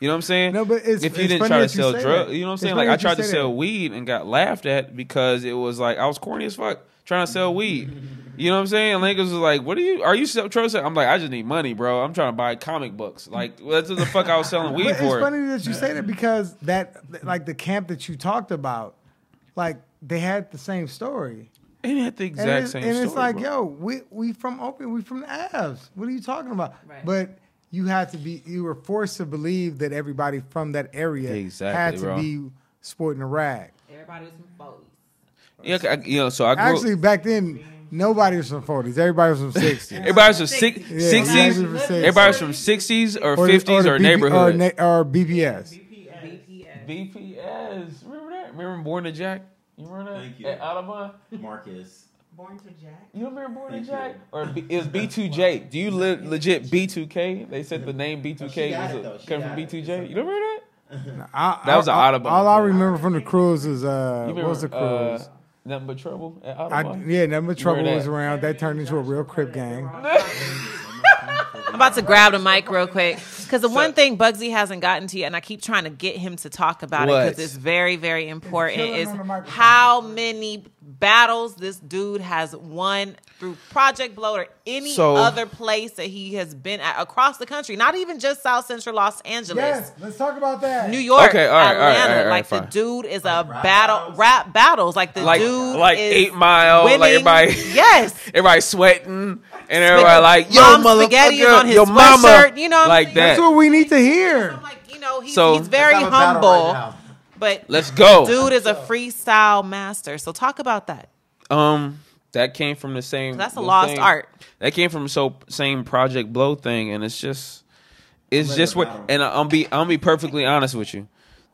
You know what I'm saying? No, but it's- if you didn't try to sell drugs, you know what I'm saying? Like I tried to sell that. weed and got laughed at because it was like I was corny as fuck trying to sell weed. You know what I'm saying? Niggas was like, "What are you? Are you sell- trying to sell?" I'm like, "I just need money, bro. I'm trying to buy comic books. Like that's what the fuck I was selling weed But for." it's funny that you say that because that like the camp that you talked about, like they had the same story. And had the exact and it's, same And it's like, bro. yo, we we from Opium, we from the Avs. What are you talking about? Right. But you had to be, you were forced to believe that everybody from that area Exactly, had to bro. be sporting a rag. Everybody was from 40s. Yeah, I- you know, so I grew. Actually, back then, nobody was from 40s. Everybody was from 60s. everybody was from 60s. everybody was from 60s. Everybody was from 60s or, the- 50s the or, BP neighborhood. Or, na- or BPS. BPS. Remember that? Remember Born to Jack? You remember that? Thank you. At Audubon? Marcus. Born to Jack. You remember Born to Jack? you. Or B, it was B2J. Do you li- legit B2K? They said the name B2K Oh, was it, a, came from it. B2J. You remember that? I, That was I, an I- Audubon. All I remember from the cruise is, uh, You what was the cruise? Uh, Nothing but trouble at I, Audubon. yeah, number trouble was around. That turned into a real crip gang. I'm about to grab the mic real quick because the one thing Bugsy hasn't gotten to yet, and I keep trying to get him to talk about it because it's very, very important, is on the microphone. how many battles this dude has won through Project Blowed or any So- other place that he has been at across the country, not even just South Central Los Angeles. Yes, let's talk about that. New York, Okay, all right, all right, Atlanta, all right, all right, like the dude is a rap battle, battles? rap battles. Like the Like- dude, like is Eight Mile, like everybody- Yes, Everybody sweating and everybody like, yo, Mom's motherfucker, spaghetti is on his your mama. sweatshirt, you know what I'm like that. That's what we need to hear. I'm like, you know, he's, So- he's very Let's have a battle humble, right but Let's go. dude is a freestyle master. So talk about that. Um, that came from the same. That's a lost same- art. That came from so same Project Blowed thing, and it's just, it's Let just it what. And I'm be I'm be perfectly honest with you.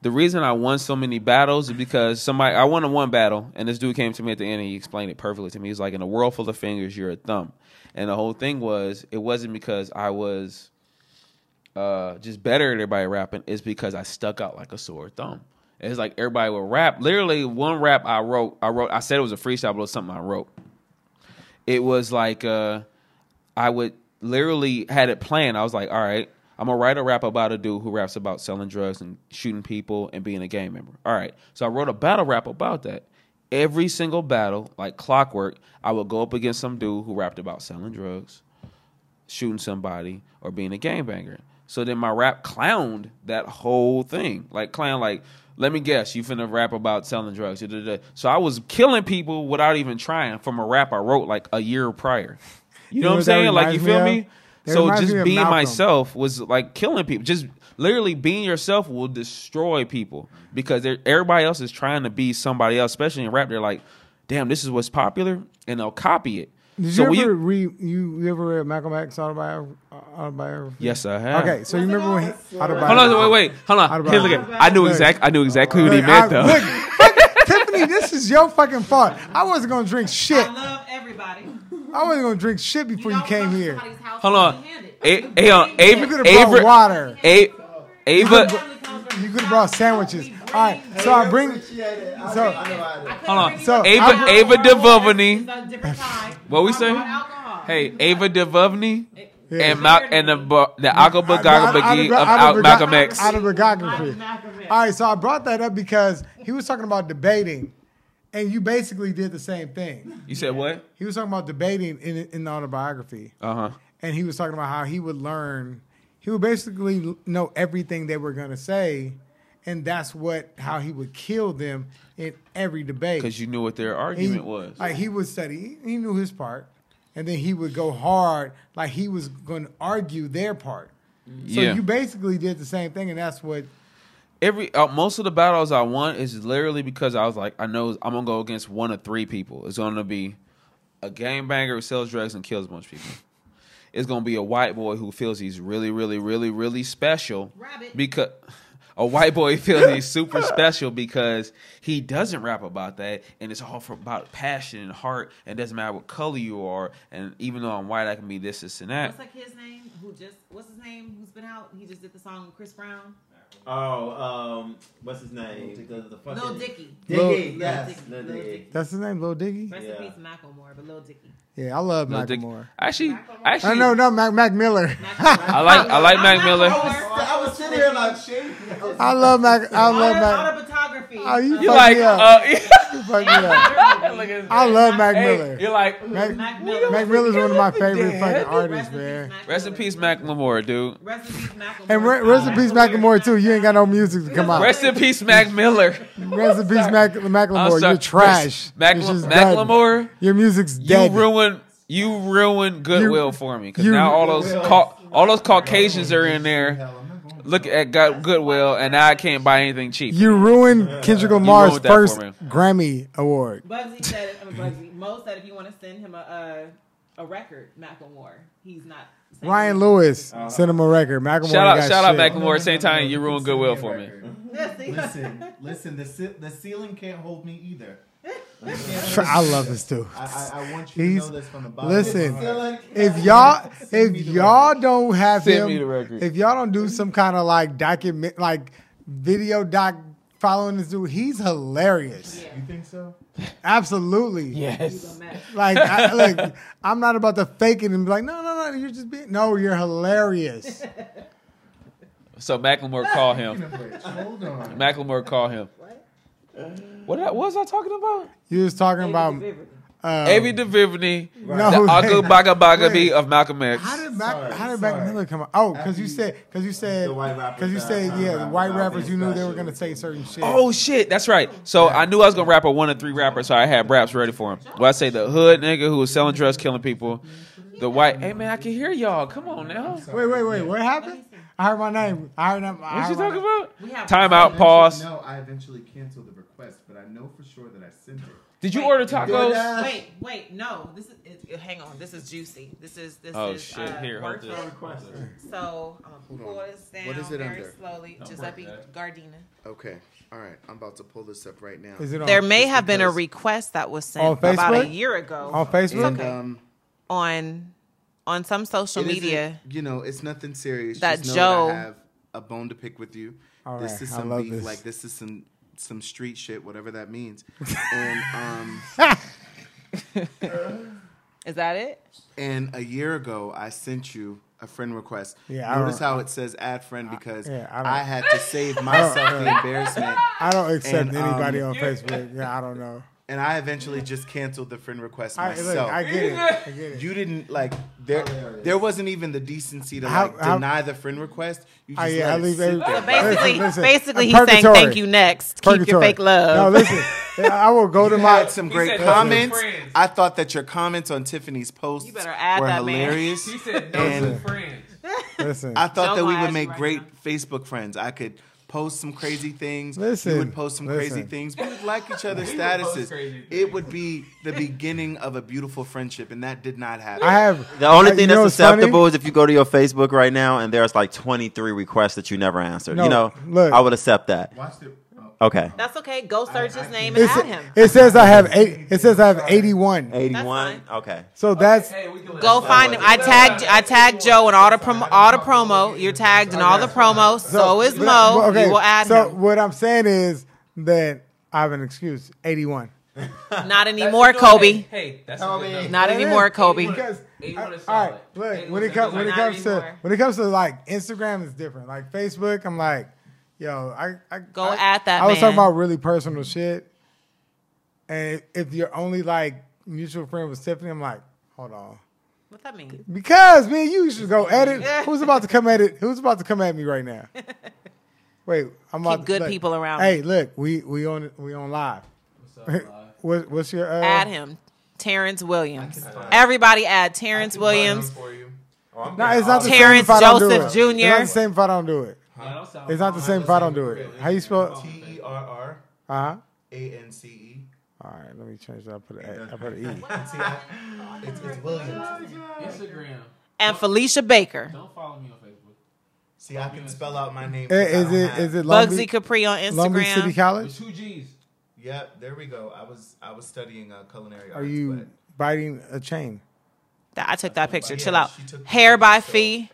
The reason I won so many battles is because somebody I won a one battle, and this dude came to me at the end and he explained it perfectly to me. He's like, "In a world full of fingers, you're a thumb," and the whole thing was it wasn't because I was uh, just better at everybody rapping It's because I stuck out like a sore thumb. It's like everybody would rap. Literally, one rap I wrote, I wrote, I said it was a freestyle, but it was something I wrote. It was like uh, I would literally had it planned. I was like, all right, I'm gonna write a rap about a dude who raps about selling drugs and shooting people and being a gang member. All right, so I wrote a battle rap about that. Every single battle, like clockwork, I would go up against some dude who rapped about selling drugs, shooting somebody or being a gangbanger. So then my rap clowned that whole thing. Like clown like, let me guess, you finna rap about selling drugs. So I was killing people without even trying from a rap I wrote like a year prior. You know, know what I'm saying? Like you feel me me? So just being Malcolm. myself was like killing people. Just literally being yourself will destroy people because everybody else is trying to be somebody else, especially in rap. They're like, damn, this is what's popular, and they'll copy it. Did so you we- ever read you, you ever read Malcolm X autobiography? autobiography? Yes, I have. Okay, so you remember when he, autobiography? Hold on, wait, wait, hold on. Here, look at. I knew Look. exact. I knew exactly what he meant, I- though. look, Tiffany, this is your fucking fault. I wasn't gonna drink shit. I love everybody. I wasn't gonna drink shit before you came here. Hold on. A, a, on, You Ava, could have brought Ava, water. A, Ava, You could have brought sandwiches. All right, so I bring. So hold on. So, Ava, Ava time. What we say? Hey, Ava DuVernay Yeah. and Mal- and the the Agaba Gagabagi of Malcolm X. Autobiography. All right, so I brought that up because he was talking about debating, and you basically did the same thing. You said what? He was talking about debating in in the autobiography, Uh huh. and he was talking about how he would learn. He would basically know everything they were gonna say, and that's what how he would kill them in every debate. Because you knew what their He- argument was. Like he would study, he knew his part, and then he would go hard, like he was going to argue their part. So Yeah. you basically did the same thing, and that's what every uh, most of the battles I won is literally because I was like, I know I'm gonna go against one of three people. It's gonna be a gangbanger who sells drugs and kills a bunch of people. It's gonna be a white boy who feels he's really, really, really, really special Rabbit. because a white boy feels he's super special because he doesn't rap about that, and it's all for, about passion and heart, and it doesn't matter what color you are. And even though I'm white, I can be this, this, and that. What's like his name? Who just what's his name? Who's been out? He just did the song with Chris Brown. Oh, um, what's his name? Lil Dicky. Lil- Lil yes, Dicky. Lil Lil Dicky. Dicky. That's his name, Lil Diggy. Rest Yeah. in peace, Macklemore, but Lil Dicky. Yeah, I love Lil Dick- Macklemore. Actually, I know, no, Mac, Mac Miller. I like I like Mac Miller. I was sitting here like, I love Mac. I love Mac. Autobiography. Oh, you, You fucked like me up. uh, You fucked me up. look at I love Mac Hey, Miller. You're like Mac, Mac Miller. Mac Miller's one of my favorite Dead. fucking artists, man. Rest in Miller. peace, Macklemore, dude. Rest in peace, Macklemore. And re- rest in peace, Macklemore too. You ain't got no music to come out. Rest in peace, Mac Miller. Rest in peace, Mac, I'm You're trash. Mac- You're just dead. Your music's you dead. ruined you ruined Goodwill for me because now all those Ca- all those Caucasians are in there. Look at Go- Goodwill, and now I can't buy anything cheap. You ruined Kendrick Lamar's ruined first. Grammy award. Bugsy said, I mean, Bugsy, Mo said if you want to send him a a, a record, Macklemore, he's not. saying- Ryan Lewis uh-huh. sent him a record. Macklemore Shout out, got shout out, shit. Macklemore. Same time, you ruined Goodwill for me. Listen, listen. The ce- the ceiling can't hold me either. I love this dude. I, I, I want you He's to know this from the bottom. listen. of my heart. If y'all if y'all don't have Send me the him, record. if y'all don't do some kind of like document like video doc following this dude, he's hilarious. You think so? Absolutely. Yes. Like, I, like I'm not about to fake it and be like, no, no, no, you're just being. No, you're hilarious. So Macklemore call him. Hold on. Macklemore call him. What, what was I talking about? You was talking about. Um, Avi DeVivney, No, the wait. Ugga Baga Baga B of Malcolm X. How did Mac, Sorry, how did Mac. Miller come out? Oh, because you said because you said The white rappers because you said yeah, the white rappers you knew they were gonna say certain shit. Oh shit, that's right. So I knew I was gonna rap a one of three rappers, so I had raps ready for him. Well, I say the hood nigga who was selling drugs, killing people. The white, hey man, I can hear y'all. Come on now. wait, wait, wait. What happened? I heard my name. I heard. I What you talking name. about? We have Time out. Pause. No, I eventually canceled the request, but I know for sure that I sent it. Did you Wait. order tacos? Wait, wait, no. This is it, hang on. This is juicy. This is this Oh, is shit. uh, Here, hold worth this. it. So I'm gonna pull this down What is it very under? slowly. Giuseppe Gardina. Okay. All right. I'm about to pull this up right now. Is it on, There may have been a request that was sent about a year ago on Facebook? and, okay. um, on on some social media. You know, it's nothing serious. That Just know Joe- That I have a bone to pick with you. All this right, is I some love beef. this. Like this is some some street shit, whatever that means. and um Is that it? and a year ago, I sent you a friend request. Yeah, I Notice don't- how it says add friend because yeah, I I, had to save myself the embarrassment. I don't accept And, anybody um, on Facebook. Yeah, I don't know. And I eventually just canceled the friend request I, look, myself. I get it. I get it. you didn't like there. Oh, there wasn't even the decency to How- like how- deny the friend request. You Oh, just yeah, let I it leave sit every- there. Basically, Listen, listen. basically, A he's saying thank you next. Keep your fake love. No, listen. I will go to You my. had some great said no comments. I thought that your comments on Tiffany's posts You better add were that, man. hilarious. He said no And- friends. Listen. I thought Don't that we would make right great now. Facebook friends. I could post some crazy things. Listen, you would post some crazy things. We would like each other's We would post statuses. It would be the beginning of a beautiful friendship, and that did not happen. I have The only I- thing that's what's funny? acceptable is if you go to your Facebook right now and there's like 23 requests that you never answered. No, you know, look. I would accept that. Watch the. Okay. That's okay. Go search his name and add him. it says I have eight. It says I have eighty-one. 81? Okay. So that's Hey, we can let Go find him. I tagged I tagged Joe in all the promo. All the promo. You're tagged in all the promos. So, is but- Mo. but okay, You will add so him. what I'm saying is that I have an excuse. Eighty-one. Not anymore, Kobe. Hey, that's a good number. Not anymore, Kobe. Because Eighty-one is all right, solid. look Eighty-one when is it comes when it Not comes to anymore. when it comes to like Instagram is different. Like Facebook, I'm like, yo, I, I Go I, at that I was talking about really personal shit, and if you're only like mutual friend with Tiffany, I'm like, hold on. What that mean? Because me and you should go at it. Who's about to come at it? Who's about to come at me right now? Wait, I'm about Keep to, good look. people around. Hey, look, we we on we on live. What, what's your uh, Add him. Terrence Williams. Everybody add Terrence Williams. For you. No, it's not the Terrence same if I don't do Joseph it. Jr.. It's not the same if I don't do it. Yeah, It's not the same if I don't do it. How you spell it? T E R R Uh huh. A N C E. All right, let me change that. I put an A. I put an E. It's, it's Williams. Instagram. And Felicia Baker. Don't follow me on Facebook. See, I can spell out my name. Eh, Is it is it Long Bugsy Beach, Capri on Instagram? Long Beach City College? Two G's. Yep, there we go. I was I was studying uh, culinary Are arts. you biting a chain? I took that picture. Chill out. she took the Hair by Fee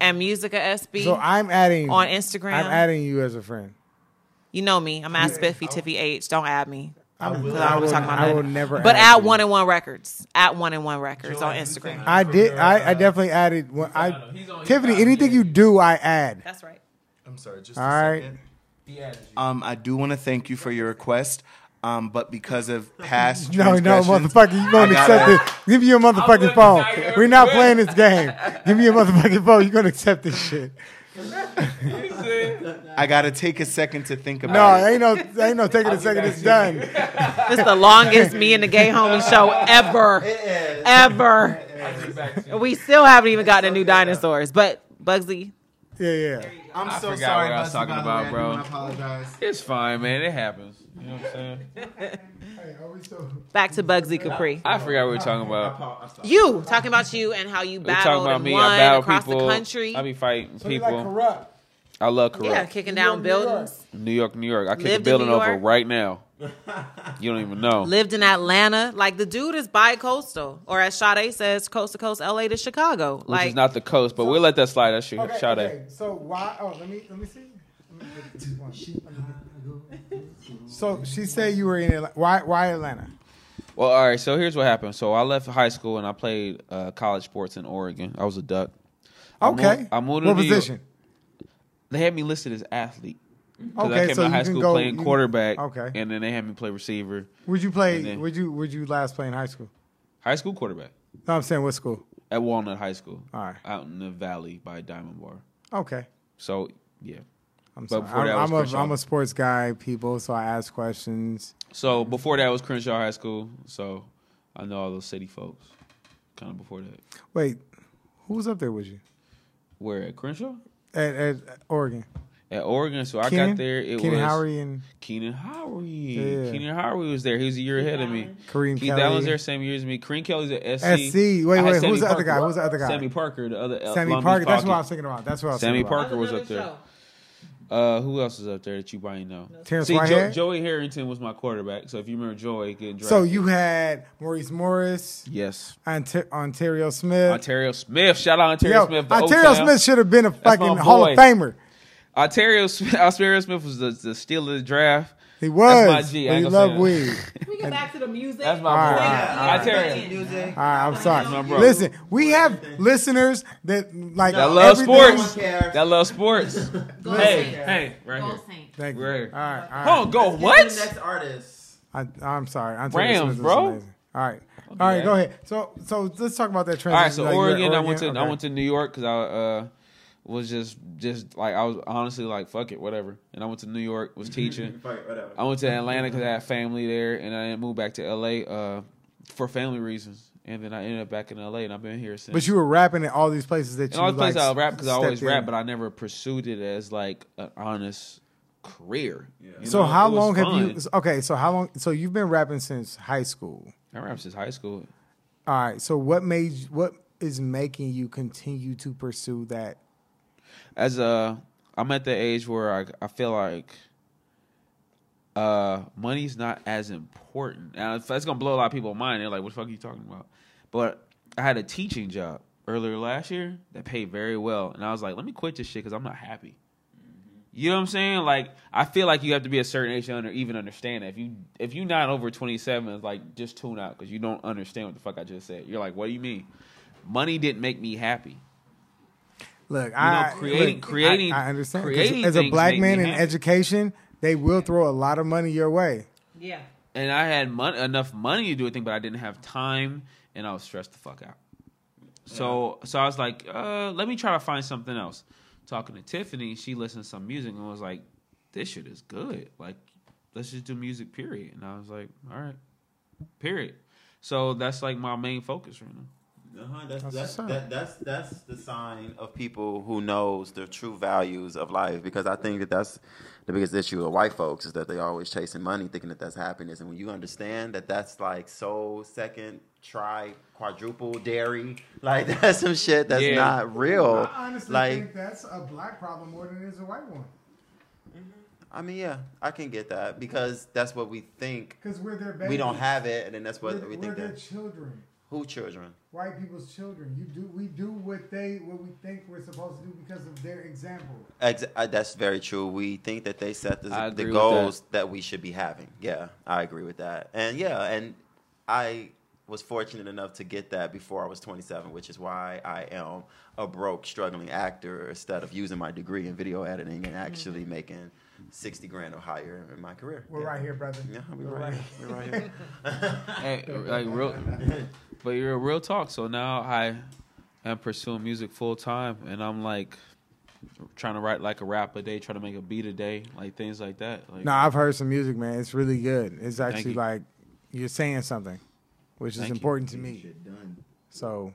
and Musica SB. So I'm adding on Instagram. I'm adding you as a friend. you know me. I'm at Spiffy Tiffy H. Don't add me. I will, Because I I don't will, talk about I will never. But add at you. one and one records. At one and one records Joy, on Instagram. I did. I, I uh, definitely added. When I know. On- Tiffany, anything you do, I add. That's right. I'm sorry, just All a right. second. He added you. Um, I do want to thank you for your request. Um, but because of past No, no, motherfucker, you gonna accept it. Give me your motherfucking phone. We're not playing this game. Give me your motherfucking phone. You gonna accept this shit? I gotta take a second to think about No, it. ain't no, ain't no taking a second. It's done. It's the longest me and the gay homie show ever. Ever. I'll get back to you. We still haven't even gotten to new dinosaurs. But Bugsy, Yeah, yeah. I'm I so forgot sorry, what I was talking by the about, bro. I do bro. wanna apologize. It's fine, man. It happens. You know what I'm saying? Hey, are we back to Bugsy Capri. I forgot what we were talking about. You talking about you and how you We talking battled about and me. won I battle across people. the country. I be fighting So you like people. Kurupt? I love Kurupt. yeah, kicking down buildings. New York, New York. I kick Lived a in building New over York? right now. You don't even know. Lived in Atlanta. Like the dude is bi-coastal, or as Sade says, coast to coast, LA to Chicago. Which Like is not the coast, but we'll let that slide. That's your Okay, shout okay. So why? Oh, let me let me see. Let me get this one. So she said you were in Atlanta. Why? Why Atlanta? Well, all right. So here's what happened. So I left high school and I played uh, college sports in Oregon. I was a duck. I moved- Okay. I moved to what position? They had me listed as athlete. 'Cause I Okay, came so of high school go- playing you- quarterback. Okay. And then they had me play receiver. Would you play? Then- Would you? Would you last play in high school? High school quarterback No, I'm saying what school? at Walnut High School. All right. Out in the valley by Diamond Bar. Okay. So yeah. I'm But sorry. that I'm, was I'm Crenshaw. a I'm a sports guy, people. So I ask questions. So before that was Crenshaw High School. So I know all those city folks. Kind of before that. Wait, who was up there with you Where at Crenshaw? at, at Oregon? At Oregon. So I got there. It Keenan was Howry and Keenan Howry. Yeah. Keenan Howry was there. He was a year ahead of me. Kareem Keith Kelly. Allen's there same year as me. Kareem Kelly's at SC. SC. Wait, I had wait. Sammy Who's the other guy? Who's the other guy? Sammy Parker, the other uh, Sammy Long Beach Parker. That's what I was thinking about. That's what I was Sammy thinking about. Parker was up there. Uh, who else is up there that you probably know? Terrence See, Jo- Joey Harrington was my quarterback. So if you remember Joey getting drafted. So you had Maurice Morris, yes, Ontar- Onterrio Smith. Onterrio Smith. Shout out Onterrio Yo, Smith. Onterrio O-Town. Smith should have been a fucking Hall of Famer. Onterrio Smith, Onterrio Smith was the, the steal of the draft. He was. That's my G. I but he gonna loved that. weed. we get back to the music. That's my All boy. right, All right, all right. All right, I'm sorry. my bro. Listen, we have listeners that like That love sports. That love sports. hey, hey, right here. Thank you. Right. All right, all right. Hold on, go Let's get what? the next artist. I, I'm sorry. Onterrio Rams, Smith is bro. amazing. All right, all right. Go ahead. So, so let's talk about that transition. All right, so Like, you're Oregon, I went to I went to New York because I uh, was just just like I was honestly like fuck it, whatever. And I went to New York, was teaching. Fuck. I went to Atlanta because I had family there, and I moved back to LA uh, for family reasons. And then I ended up back in LA, and I've been here since. But you were rapping at all these places that in you all the places I rap because I always in. rap, but I never pursued it as like an honest career. You So know, how it was long have fun. you? Okay, so how long? So you've been rapping since high school. I rap since high school. All right. So what made? What is making you continue to pursue that? As a I'm at the age where I I feel like uh money's not as important. Now that's gonna blow a lot of people's mind. They're like, "What the fuck are you talking about?" But I had a teaching job earlier last year that paid very well, and I was like, "Let me quit this shit because I'm not happy." You know what I'm saying? Like I feel like you have to be a certain age to under, even understand that. If you if you're not over 27, it's like just tune out because you don't understand what the fuck I just said. You're like, "What do you mean?" Money didn't make me happy. Look, know, I creating- look, creating- I, I understand. 'Cause creating as a black man in happy. education, they will throw a lot of money your way. Yeah. and I had mon- enough money to do a thing, but I didn't have time, and I was stressed the fuck out. So, so I was like, uh, let me try to find something else. Talking to Tiffany, she listened to some music and was like, "This shit is good. Like, let's just do music, period." And I was like, "All right, period." So that's like my main focus right now. Uh-huh, that's That's that's, that, that's that's the sign of people who knows the true values of life. Because I think that that's the biggest issue of white folks is that they always chasing money, thinking that that's happiness. And when you understand that that's like so second, try, quadruple, dairy, like that's some shit that's Yeah. not real. I honestly like think that's a black problem more than it is a white one. I mean, yeah, I can get that because that's what we think. Because we're their babies. We don't have it, and then that's what we're, we we're think their that. children. Who children? White people's children. You do. We do what they, what we think we're supposed to do because of their example. Ex- uh, that's very true. We think that they set the, the goals that. we should be having. Yeah, I agree with that. And yeah, and I was fortunate enough to get that before I was 27, which is why I am a broke, struggling actor instead of using my degree in video editing and actually making 60 grand or higher in my career. We're yeah. right here, brother. Yeah, we're We're right right. here. We're right here. hey, like real, but you're a real talk. So now I am pursuing music full time, and I'm like trying to write like a rap a day, trying to make a beat a day, like things like that. Like, No, I've heard some music, man. It's really good. It's actually you. like you're saying something, which is Thank you. important to me. So,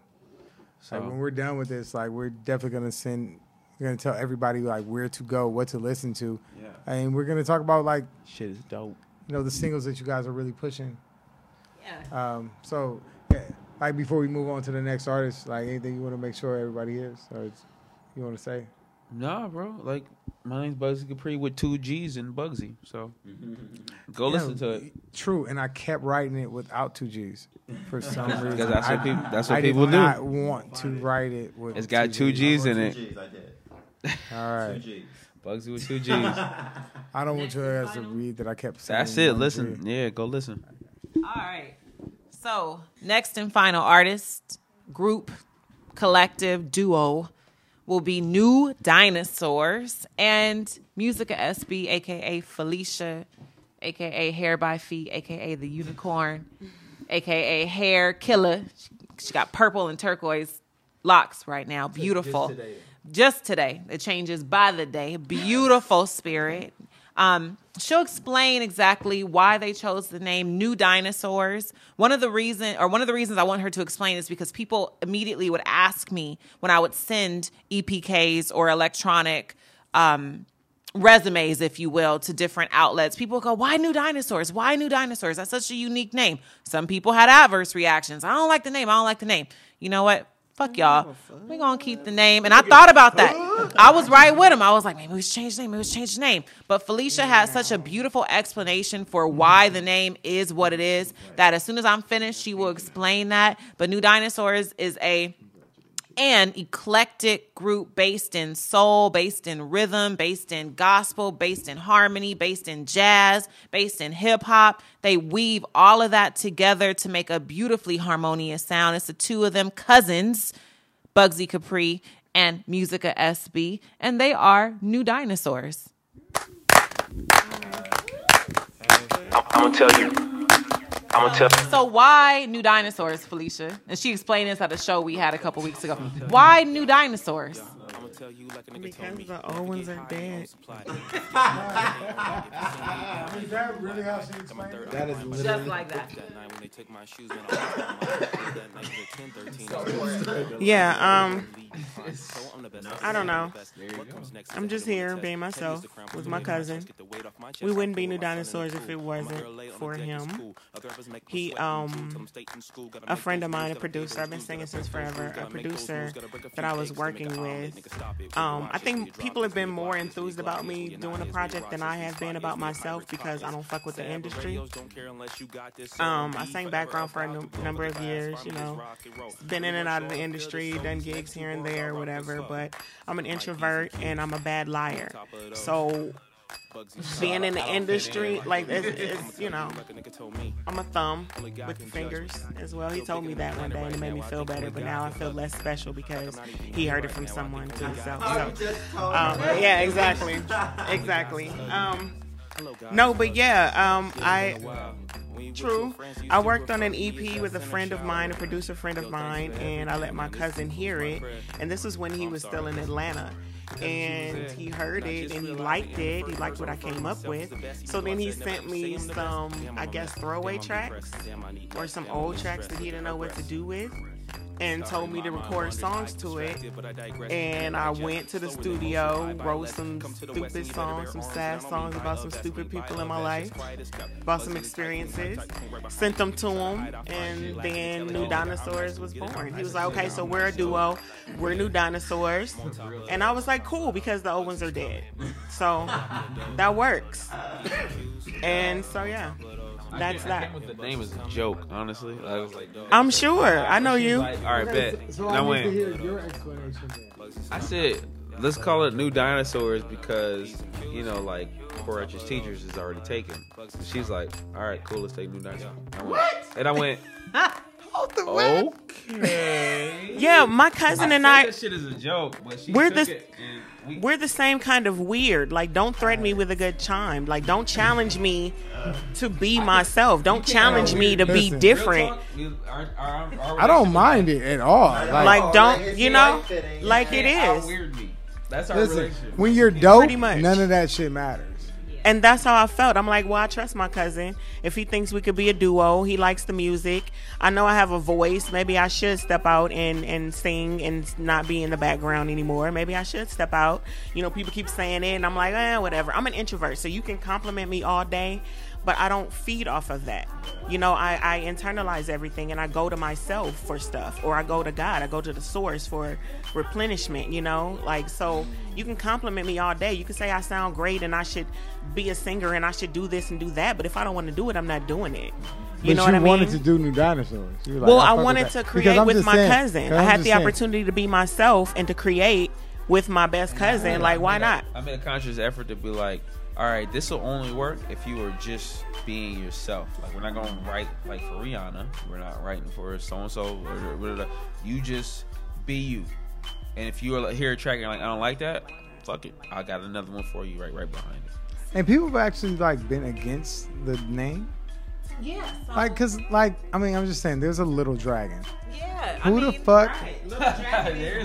so like when we're done with this, like we're definitely gonna send. We're gonna tell everybody like where to go, what to listen to, Yeah. and we're gonna talk about like shit is dope. you know the singles that you guys are really pushing. Yeah. Um, so, yeah, like before we move on to the next artist, like anything you want to make sure everybody hears, or it's- you want to say? Nah, bro. Like my name's Bugsy Capri with two G's and Bugsy. So go listen to it. True, and I kept writing it without two G's for some reason. Because that's what people. That's what I people did do. not want to write it with. It's got two G's in Two it. Gs, I did. All right, Two Gs. Bugsy with two G's. I don't want you guys to read that I kept. saying That's it. Listen, G. yeah, go listen. All right. So, next and final artist, group, collective, duo will be New Dinosaurs and Musica SB, aka Felicia, aka Hair by Feet, aka The Unicorn, aka Hair Killer. She got purple and turquoise locks right now. Beautiful. Just today. It changes by the day. Beautiful spirit. Um, she'll explain exactly why they chose the name New Dinosaurs. One of the reason, or one of the reasons I want her to explain is because people immediately would ask me when I would send EPKs or electronic um, resumes, if you will, to different outlets. People go, "Why New Dinosaurs? Why New Dinosaurs? That's such a unique name." Some people had adverse reactions. I don't like the name. I don't like the name. You know what? Fuck y'all. We're gonna keep the name. And I thought about that. I was right with him. I was like, maybe we should change the name. Maybe we should change the name. But Felicia has such a beautiful explanation for why the name is what it is that as soon as I'm finished, she will explain that. But New Dinosaurs is a an eclectic group based in soul, based in rhythm, based in gospel, based in harmony, based in jazz, based in hip hop. They weave all of that together to make a beautifully harmonious sound. It's the two of them cousins, Bugsy Capri and Musica SB, and they are new dinosaurs. I'm gonna tell you. I'm gonna tell So why new dinosaurs, Felicia? And she explained this at a show we had a couple weeks ago. Why new dinosaurs? Because the old ones are dead. Is that really how she explained it? That is literally. Just like that. Yeah, um, I don't know. I'm just here being myself with my cousin. We wouldn't be new dinosaurs if it wasn't for him. He, um, a friend of mine, a producer, I've been singing since forever, a producer that I was working with. Um, I think people have been more enthused about me doing a project than I have been about myself because I don't fuck with the industry. Um, I sang background for a num- number of years, you know, been in and out of the industry, done gigs here and there, whatever. But I'm an introvert and I'm a bad liar. So being in the industry, like it's, it's you know, I'm a thumb with the fingers as well. He told me that one day and it made me feel better. But now I feel less special because he heard it from someone too. So, so um, yeah, exactly, exactly. Um, no, but yeah, um, I True. I worked on an EP with a friend of mine, a producer friend of mine, and I let my cousin hear it. And this was when he was still in Atlanta. And he heard it and he liked it. He liked what I came up with. So then he sent me some, I guess, throwaway tracks or some old tracks that he didn't know what to do with. And told me to record songs to it. And I went to the studio, wrote some stupid songs, some sad songs about some stupid people in my life, about some experiences, sent them to him, and then New Dinosaurs was born. He was like, okay, so we're a duo, we're New Dinosaurs. And I was like, cool, because the old ones are dead. So that works. And so, yeah. That's I that. came the name is a joke, honestly. I was like, I'm sure. I know you. all right, bet. So And I I need to went. hear your explanation. I said, let's call it New Dinosaurs because, you know, like, Poor Righteous Teachers is already taken. She's like, all right, cool, let's take New Dinosaurs. I went- And I went, okay. Yeah, my cousin and said I, that shit is a joke, but she We're took the- it and we, we're the same kind of weird. Like, don't threaten me with a good chime. Like, don't challenge me to be myself. Don't challenge me to be Listen. different. Talk, we- our- our- our I don't mind it at all. Like, Like, Oh, don't, you you know, like fitting, yeah. like it Out is. weird me. That's our listen, relationship. when you're dope, Pretty much. none of that shit matters. And that's how I felt. I'm like, well, I trust my cousin. If he thinks we could be a duo, he likes the music. I know I have a voice. Maybe I should step out and, and sing and not be in the background anymore. Maybe I should step out. You know, people keep saying it, and I'm like, eh, whatever. I'm an introvert, so you can compliment me all day, but I don't feed off of that. You know, I, I internalize everything and I go to myself for stuff, or I go to God. I go to the source for replenishment, you know? Like, so you can compliment me all day. You can say I sound great and I should be a singer and I should do this and do that, but if I don't want to do it, I'm not doing it. You but know you what I mean? wanted to do New Dinosaurs. You like, well, I I wanted to create with my saying- cousin. 'cause I had the saying. opportunity to be myself and to create with my best cousin. Like, why not? I made a conscious effort to be like, all right, this will only work if you are just being yourself. Like, we're not to write like for Rihanna. We're not writing for so and so. You just be you. And if you are hear a track and like, I don't like that, fuck it. I got another one for you right right behind it. And people have actually like been against the name. Yeah. Like, cause like, I mean, I'm just saying, there's a little dragon. yeah. Who the fuck?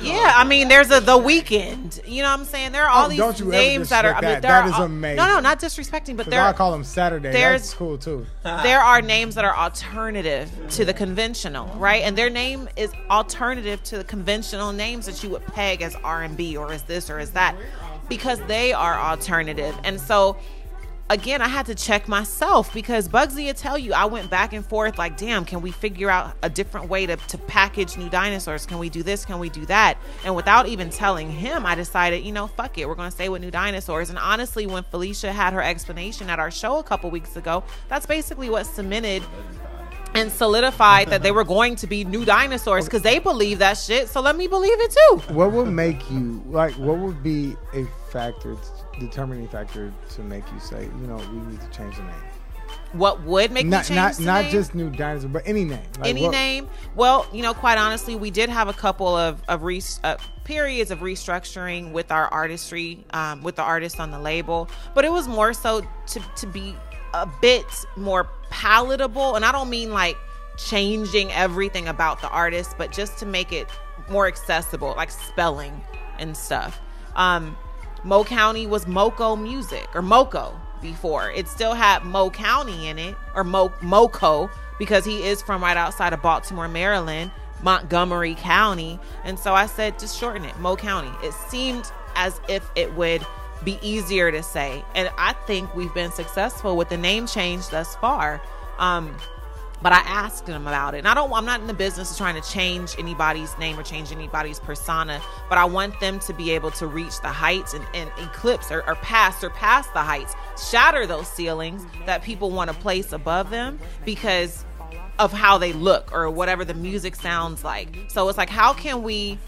Yeah, I mean, there's a the Weeknd. You know what I'm saying? There are all Oh, these don't you ever names that are. I mean, that. there That are is amazing. No, no, not disrespecting, but Cause there I call them Saturday. there's- That's cool too. there are names that are alternative to the conventional, right? And their name is alternative to the conventional names that you would peg as R&B or as this or as that because they are alternative. And so again, I had to check myself because Bugsy would tell you I went back and forth like, damn, can we figure out a different way to, to package new dinosaurs? Can we do this? Can we do that? And without even telling him, I decided, you know, fuck it. We're going to stay with new dinosaurs. And honestly, when Felicia had her explanation at our show a couple weeks ago, that's basically what cemented and solidified that they were going to be new dinosaurs because they believe that shit. So let me believe it too. What would make you like? What would be a factor, determining factor to make you say, you know, we need to change the name? What would make not me change not the not name? just new dinosaur, but any name. Like, any what- name. Well, you know, quite honestly, we did have a couple of of re- uh, periods of restructuring with our artistry, um, with the artists on the label, but it was more so to to be a bit more palatable, and I don't mean like changing everything about the artist, but just to make it more accessible, like spelling and stuff. Um, Mo County was Moco Music or Moco before. It still had Mo County in it or Mo Moco because he is from right outside of Baltimore, Maryland, Montgomery County. And so I said just shorten it, Mo County. It seemed as if it would be easier to say. And I think we've been successful with the name change thus far. Um, but I asked him about it. And I don't I'm not in the business of trying to change anybody's name or change anybody's persona, but I want them to be able to reach the heights and, and eclipse or, pass or pass the heights, shatter those ceilings that people want to place above them because of how they look or whatever the music sounds like. So it's like how can we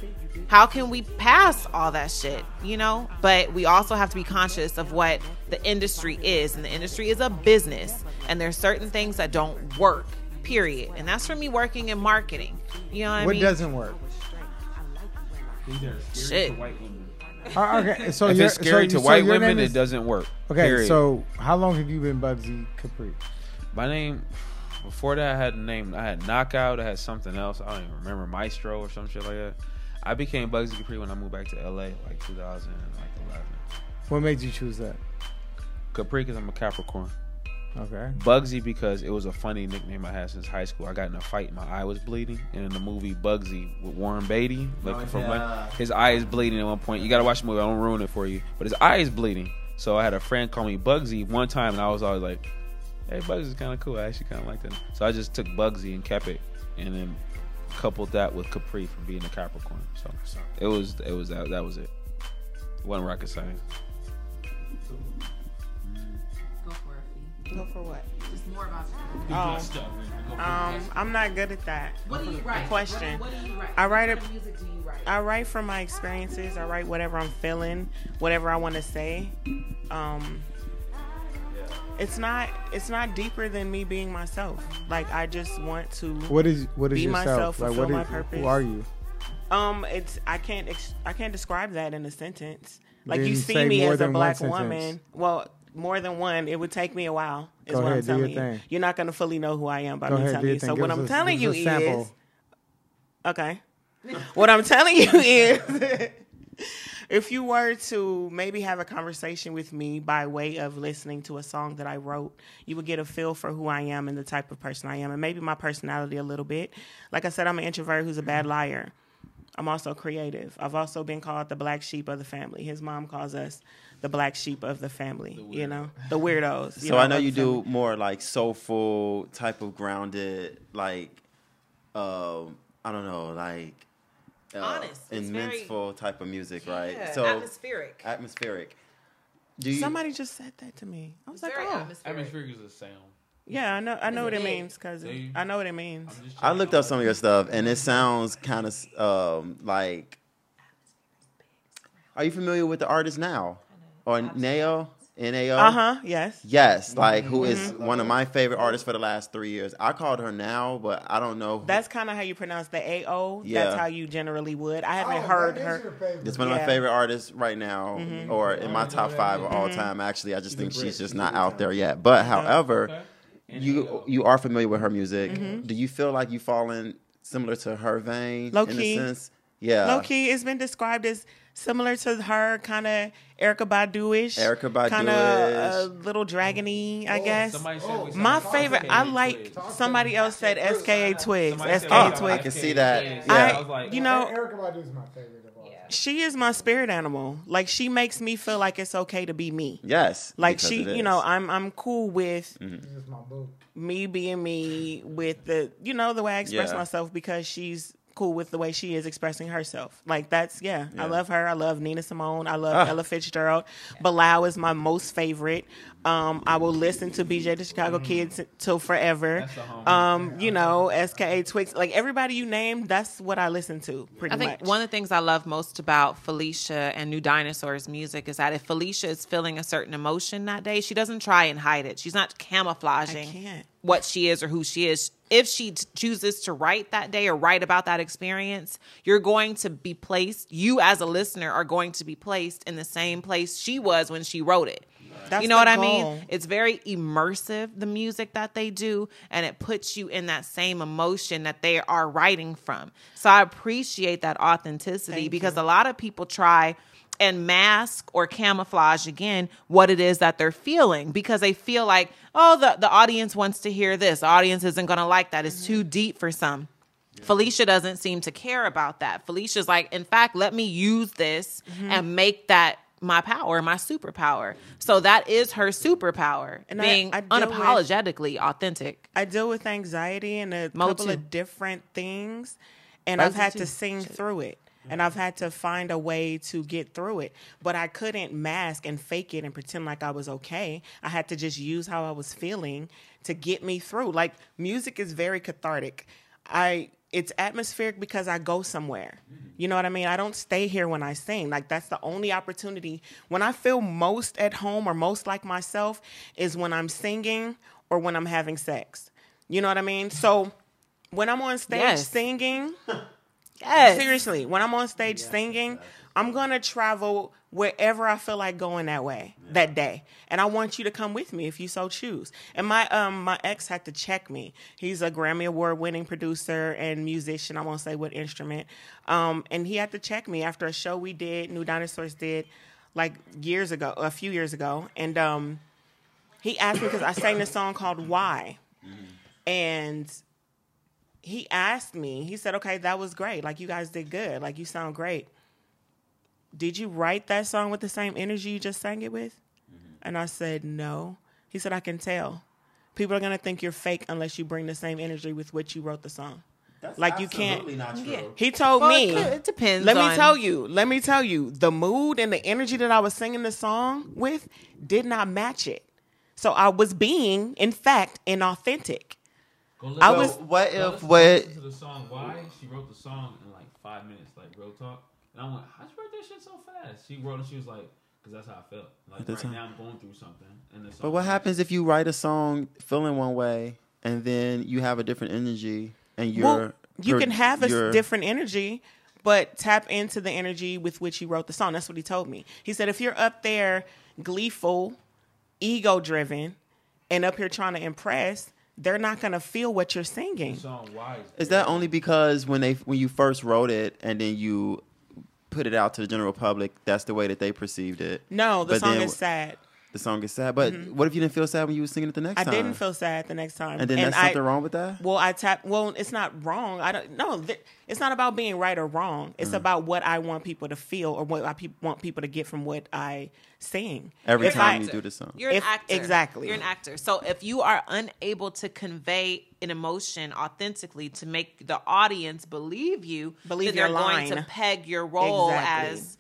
how can we pass all that shit, you know? But we also have to be conscious of what the industry is, and the industry is a business, and there's certain things that don't work. Period. And that's for me working in marketing. You know what I mean? What doesn't work? Shit. Uh, okay, so if you're- it's scary so to so white women, name it is- doesn't work. Okay, Period. so how long have you been Bugsy Capri? My name before that I had a name. I had Knockout. I had something else. I don't even remember Maestro or some shit like that. I became Bugsy Capri when I moved back to LA, like 2011. What made you choose that? Capri because I'm a Capricorn. Okay. Bugsy because it was a funny nickname I had since high school. I got in a fight, and my eye was bleeding, and in the movie Bugsy with Warren Beatty, looking Oh, for yeah. money, his eye is bleeding at one point. You got to watch the movie. I don't ruin it for you, but his eye is bleeding. So I had a friend call me Bugsy one time, and I was always like, "Hey, Bugsy's kind of cool. I actually kind of like that." So I just took Bugsy and kept it, and then coupled that with Capri for being a Capricorn. So it was it was that that was it. It wasn't rocket science. Go for it. Go for what? Just more about Oh, um, I'm not good at that. What do you write? Question. What, what do you write? I write what it- kind of music do you write? I write from my experiences. I write whatever I'm feeling, whatever I want to say. Um, it's not it's not deeper than me being myself. Like I just want to. What is what is Be yourself? myself, like fulfill what my is purpose. who are you? Um, it's I can't ex- I can't describe that in a sentence. Like Then you see me as a than one black sentence. woman. Well, more than one. It would take me a while. Is Go what ahead, I'm telling you. thing. You're not gonna fully know who I am by Go me ahead, telling you. thing. So Give what I'm a- telling you us a sample. is okay. what I'm telling you is. If you were to maybe have a conversation with me by way of listening to a song that I wrote, you would get a feel for who I am and the type of person I am, and maybe my personality a little bit. Like I said, I'm an introvert who's a bad mm-hmm. liar. I'm also creative. I've also been called the black sheep of the family. His mom calls us the black sheep of the family. You know, the weirdos. So I know you do family. more like soulful type of grounded, like um, I don't know, like uh, Honest. It's and very- type of music, right? So atmospheric. atmospheric. Do you? Somebody just said that to me. I was like, oh, atmospheric. Atmospheric is a sound. yeah, I know, I know what it means, cousin. I know what it means. I'm just I trying looked up some of your stuff, and it sounds kind of um, like. Are you familiar with the artist now, or Nao? N A O. Uh huh. Yes. Yes, like who is Mm-hmm. one of my favorite artists for the last three years. I called her now, but I don't know. That's kind of how you pronounce the A O. Yeah. That's how you generally would. I haven't Oh, heard her. It's one of my favorite artists right now, or in my top five of all time. Actually, I just think she's just not out there yet. But however, Okay. you you are familiar with her music. Do you feel like you fall in similar to her vein Low in key. a sense? Yeah, Low key, it's been described as similar to her, kind of Erykah Badu-ish. Erykah Badu-ish. Kind of a uh, little dragony, I oh, guess. Somebody said we oh, My favorite, I like. Twigs. Somebody else said FKA Twigs. SKA we sound Twigs. I can see that. Yeah. I was You know, Erykah Badu is my favorite of all. she is my spirit animal. Like she makes me feel like it's okay to be me. yes, Like she, it you know. I'm I'm cool with mm-hmm. This is my boo. me being me with the you know the way I express Yeah. myself because she's cool with the way she is expressing herself. Like that's yeah, Yeah. I love her. I love Nina Simone. I love Ah. Ella Fitzgerald. Bilal is my most favorite. Um, I will listen to BJ the Chicago Mm-hmm. Kids till forever. That's a homie. Um, you know, FKA Twigs, like everybody you named, that's what I listen to pretty I think much. one of the things I love most about Felicia and New Dinosaurs music is that if Felicia is feeling a certain emotion that day, she doesn't try and hide it. She's not camouflaging what she is or who she is. If she chooses to write that day or write about that experience, you're going to be placed, you as a listener are going to be placed in the same place she was when she wrote it. That's you know what I mean? It's very immersive, the music that they do, and it puts you in that same emotion that they are writing from. So I appreciate that authenticity Thank because you. a lot of people try and mask or camouflage again what it is that they're feeling because they feel like, oh, the, the audience wants to hear this. The audience isn't going to like that. It's too deep for some. Felicia doesn't seem to care about that. Felicia's like, in fact, let me use this Mm-hmm. and make that my power, my superpower. So that is her superpower, And being I deal with- unapologetically authentic. I deal with anxiety and a Mo couple too. of different things, and Mo I've had too. to sing through it. And I've had to find a way to get through it. But I couldn't mask and fake it and pretend like I was okay. I had to just use how I was feeling to get me through. Like music is very cathartic. I it's atmospheric because I go somewhere. You know what I mean? I don't stay here when I sing. Like that's the only opportunity. When I feel most at home or most like myself is when I'm singing or when I'm having sex. You know what I mean? So when I'm on stage Yes. singing, Yes. seriously, when I'm on stage singing, I'm gonna travel wherever I feel like going that way that day, and I want you to come with me if you so choose. And my um my ex had to check me. He's a Grammy Award winning producer and musician. I won't say what instrument. Um, and he had to check me after a show we did, New Dinosaurs did, like years ago, a few years ago, and um. he asked me because I sang this song called Why. And he asked me, he said, okay, that was great. Like, you guys did good. Like, you sound great. Did you write that song with the same energy you just sang it with? Mm-hmm. And I said, no. He said, I can tell. People are going to think you're fake unless you bring the same energy with which you wrote the song. That's like, you can't. absolutely not true. He told Well, me. it depends Let me tell you. Let me tell you. The mood and the energy that I was singing the song with did not match it. So I was being, in fact, inauthentic. I So was. what Go if what? to the song Why? She wrote the song in like five minutes, like real talk. And I went, how'd you write that shit so fast? She wrote it. She was like, because that's how I felt. Like the right time. now, I'm going through something. And song But what happens if you write a song feeling one way and then you have a different energy and you're Well, you can have a different energy, but tap into the energy with which he wrote the song. That's what he told me. He said, if you're up there gleeful, ego driven, and up here trying to impress, they're not going to feel what you're singing. The song Why Is that only because when they when you first wrote it and then you put it out to the general public, that's the way that they perceived it? No, the But song then is sad. The song is sad, but what if you didn't feel sad when you were singing it the next I time? I didn't feel sad the next time. And then that's I- something wrong with that? Well, I tap. Well, it's not wrong. I don't. No, th- it's not about being right or wrong. It's Mm. about what I want people to feel or what I pe- want people to get from what I sing. Every If time I- you do the song. You're an If- actor. exactly. You're an actor. So if you are unable to convey an emotion authentically to make the audience believe you, Believe then your they're going to peg your role Exactly. as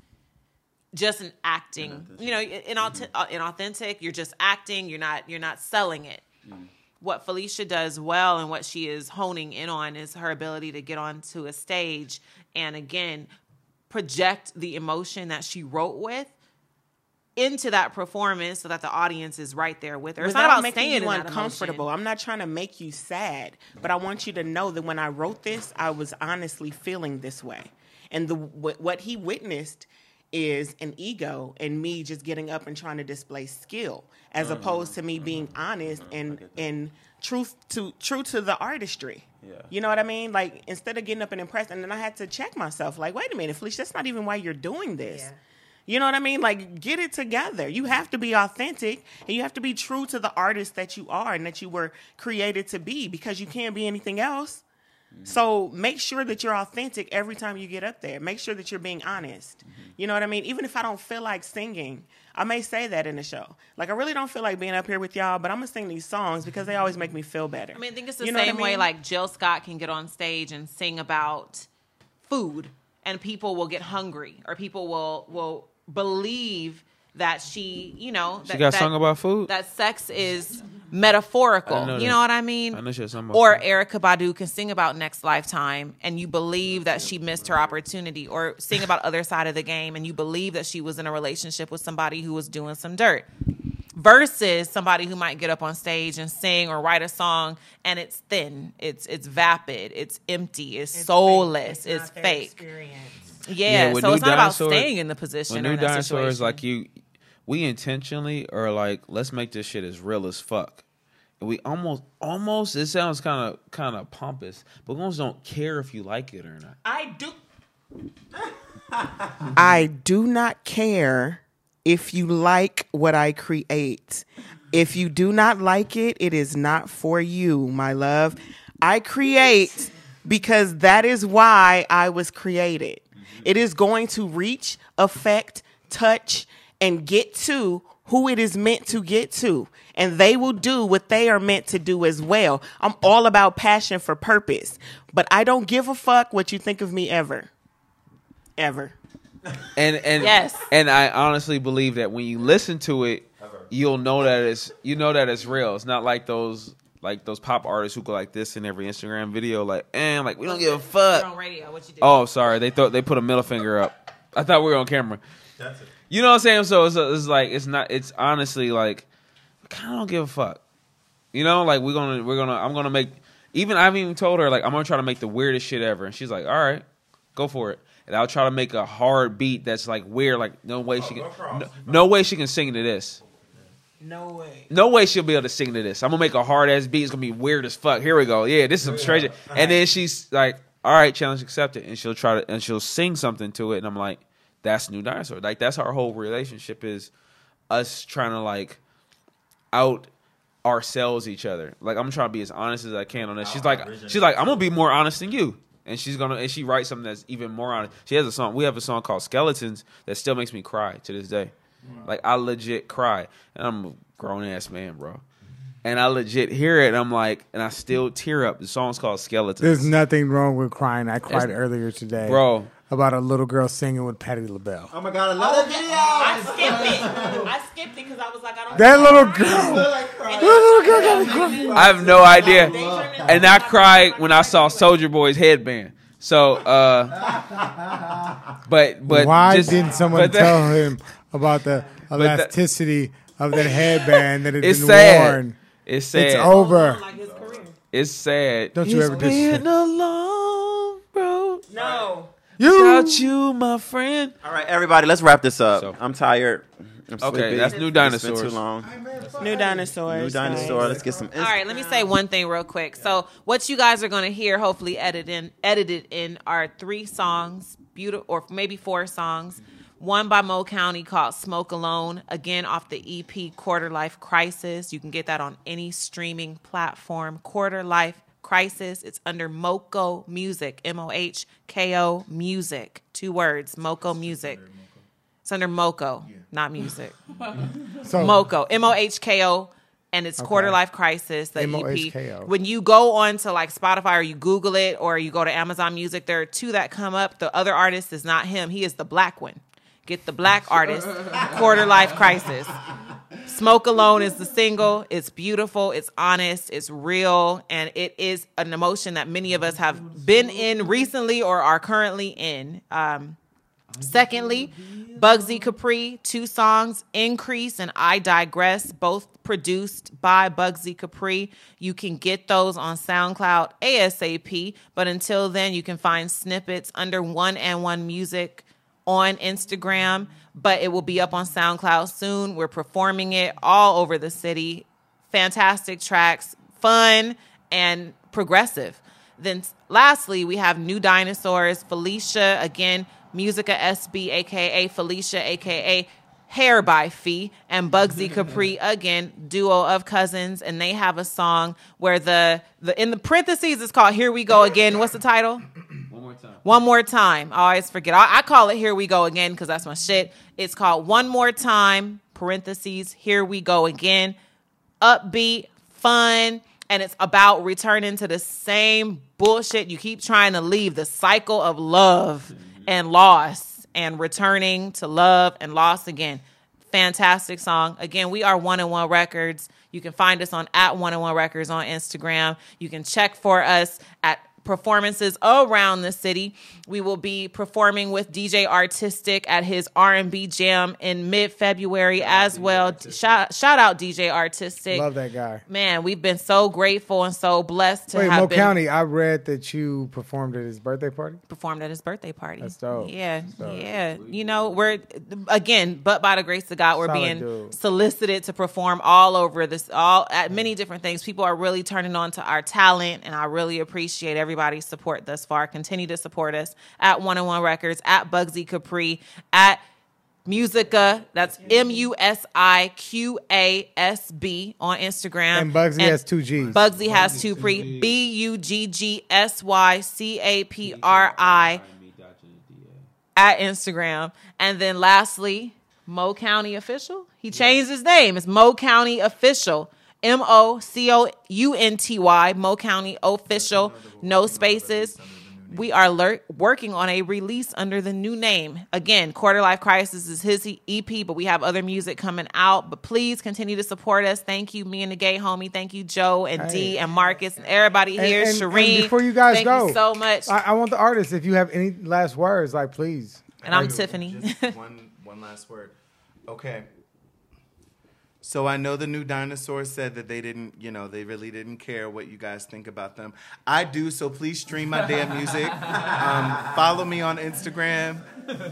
just an acting. You know, inauthentic, uh, inauthentic. You're just acting. You're not. You're not selling it. What Felicia does well and what she is honing in on is her ability to get onto a stage and again project the emotion that she wrote with into that performance so that the audience is right there with her. It's not about making staying you in uncomfortable. I'm not trying to make you sad, but I want you to know that when I wrote this, I was honestly feeling this way, and the what, what he witnessed is an ego and me just getting up and trying to display skill, as opposed to me being honest and and truth to true to the artistry. Yeah. You know what I mean? Like instead of getting up and impressed, and then I had to check myself. Like, wait a minute, Felicia, that's not even why you're doing this. Yeah. You know what I mean? Like, get it together. You have to be authentic and you have to be true to the artist that you are and that you were created to be because you can't be anything else. So make sure that you're authentic every time you get up there. Make sure that you're being honest. Mm-hmm. You know what I mean? Even if I don't feel like singing, I may say that in the show. Like, I really don't feel like being up here with y'all, but I'm going to sing these songs because they always make me feel better. I mean, I think it's the You know what I same way like Jill Scott can get on stage and sing about food and people will get hungry or people will will believe that she, you know, She that, got that, song about food? That sex is metaphorical. know You know what I mean? I know she had song about Or food. Erykah Badu can sing about next lifetime and you believe that she missed her opportunity or sing about other side of the game and you believe that she was in a relationship with somebody who was doing some dirt versus somebody who might get up on stage and sing or write a song and it's thin it's it's vapid it's empty it's, soulless it's, fake yeah, with so it's not about staying in the position When new dinosaurs, like you, we intentionally are like, let's make this shit as real as fuck. And we almost, almost, it sounds kind of, kind of pompous, but we almost don't care if you like it or not. I do. I do not care if you like what I create. If you do not like it, it is not for you, my love. I create because that is why I was created. It is going to reach, affect, touch, and get to who it is meant to get to. And they will do what they are meant to do as well. I'm all about passion for purpose. But I don't give a fuck what you think of me ever. Ever. And and Yes. and I honestly believe that when you listen to it, you'll know that it's you know that it's real. It's not like those like those pop artists who go like this in every Instagram video, like and like we don't give a fuck. You're on radio. What you do? Oh, sorry, they thought they put a middle finger up. I thought we were on camera. That's it. You know what I'm saying? So it's, it's like it's not. It's honestly like I kind of don't give a fuck. You know, like we're gonna we're gonna I'm gonna make. Even I've even told her like I'm gonna try to make the weirdest shit ever, and she's like, all right, go for it. And I'll try to make a hard beat that's like weird, like no way oh, she can, no, no way she can sing to this. No way. No way she'll be able to sing to this. I'm gonna make a hard ass beat. It's gonna be weird as fuck. Here we go. Yeah, this is some straight. shit. And then she's like, "All right, challenge accepted," and she'll try to and she'll sing something to it, and I'm like, "That's new dinosaur." Like that's our whole relationship is us trying to like out ourselves each other. Like I'm trying to be as honest as I can on that. She's like she's like I'm gonna be more honest than you. And she's gonna and she writes something that's even more honest. She has a song. We have a song called Skeletons that still makes me cry to this day. Like I legit cry, and I'm a grown ass man, bro. And I legit hear it, and I'm like, and I still tear up. The song's called Skeletons. There's nothing wrong with crying. I cried It's- earlier today, Bro. About a little girl singing with Patti LaBelle. Oh my god, I love that video. I skipped it. I skipped it because I was like, I don't. That little girl, that little girl got me crying. I have no idea. And I cried when I saw Soulja Boy's headband. So, uh, but but Why just- didn't someone that- tell him about the that- elasticity of that headband that had It's been sad. worn? It's sad. It's over. It's sad. Don't you He's ever dis- been alone, bro. No. You. Without you, my friend. All right, everybody, let's wrap this up. I'm tired. I'm Okay, sleepy. that's New It's been Dinosaurs. too long. New dinosaurs. New dinosaur. guys. Let's get some. All right, let me say one thing real quick. So, what you guys are going to hear, hopefully edited in, edited in, are three songs, beautiful, or maybe four songs. One by Mo County called "Smoke Alone," again off the EP "Quarter Life Crisis." You can get that on any streaming platform. "Quarter Life Crisis." It's under Mohko Music, M O H K O Music, two words, Mohko Music. It's under Mohko, not music. So- Mohko, M O H K O, and it's Quarter Life Crisis, the M-O-H-K-O. EP. When you go on to like Spotify or you Google it or you go to Amazon Music, there are two that come up. The other artist is not him; he is the black one. Get the black artist, Quarter Life Crisis. Smoke Alone is the single. It's beautiful, it's honest, it's real, and it is an emotion that many of us have been in recently or are currently in. Um, secondly, Bugsy Capri, two songs, Increase and I Digress, both produced by Bugsy Capri. You can get those on SoundCloud ASAP, but until then, you can find snippets under One and One Music on Instagram, but it will be up on SoundCloud soon. We're performing it all over the city. Fantastic tracks, fun and progressive. Then lastly, we have New Dinosaurs, Felicia again, Musiqa SB, aka Felicia, aka Hair by Fee, and Bugsy Capri again, duo of cousins, and they have a song where the the in the parentheses it's called "Here We Go Again." What's the title? One more time. One more time. I always forget. I, I call it "Here We Go Again" because that's my shit. It's called "One More Time." Parentheses. Here we go again. Upbeat, fun, and it's about returning to the same bullshit you keep trying to leave. The cycle of love and loss, and returning to love and loss again. Fantastic song. Again, we are One and One Records. You can find us on at One and One Records on Instagram. You can check for us at performances around the city. We will be performing with DJ Artistic at his R&B jam in mid-February as well. Shout, shout out DJ Artistic. Love that guy. Man, we've been so grateful and so blessed to Wait, have Mo been County. I read that you performed at his birthday party. performed at his birthday party. That's dope. Yeah, That's dope. yeah. You know, we're again, but by the grace of God, we're Solid being dude. solicited to perform all over this, all at many different things. People are really turning on to our talent, and I really appreciate everybody's support thus far. Continue to support us at One and One Records, at Bugsy Capri, at Musiqa. That's M U S I Q A S B on Instagram. And Bugsy has two G's. Bugsy has two pre B U G G S Y C A P R I at Instagram. And then lastly, Mo County Official. He changed his name. It's Mo County Official. M O C O U N T Y, Mo County Official, no spaces. We are lur- working on a release under the new name. Again, Quarter Life Crisis is his EP, but we have other music coming out. But please continue to support us. Thank you, me and the gay homie. Thank you, Joe and D and Marcus and everybody And- here. and- and Shireen, before you guys thank go, you so much. I, I want the artists. If you have any last words, like please. And I'm Tiffany. Just one, one last word. Okay. So I know the new dinosaur said that they didn't, you know, they really didn't care what you guys think about them. I do, so please stream my damn music. Um, follow me on Instagram,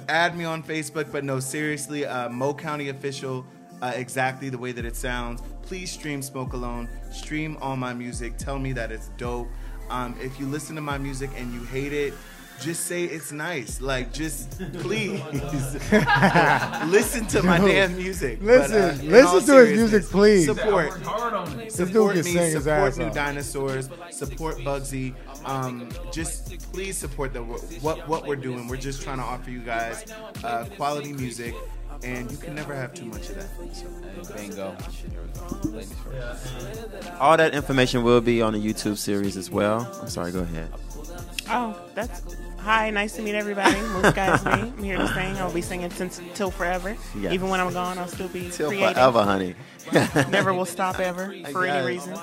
add me on Facebook, but no, seriously, uh, Mo County official, uh, exactly the way that it sounds. Please stream Smoke Alone, stream all my music. Tell me that it's dope. Um, if you listen to my music and you hate it, just say it's nice. Like, just please listen to my Dude, damn music. listen, in listen to his music, please. Support, support me. sing his Support ass New off. Dinosaurs. Support Bugsy. Um, just please support the what what we're doing. We're just trying to offer you guys uh, quality music, and you can never have too much of that. So. Bingo. All that information will be on the YouTube series as well. I'm sorry, go ahead. Oh, that's hi. Nice to meet everybody. Moose guys, me. I'm here to sing. I'll be singing since till forever. Yes. Even when I'm gone, I'll still be Till creating. forever, honey. Never will stop ever for any reason.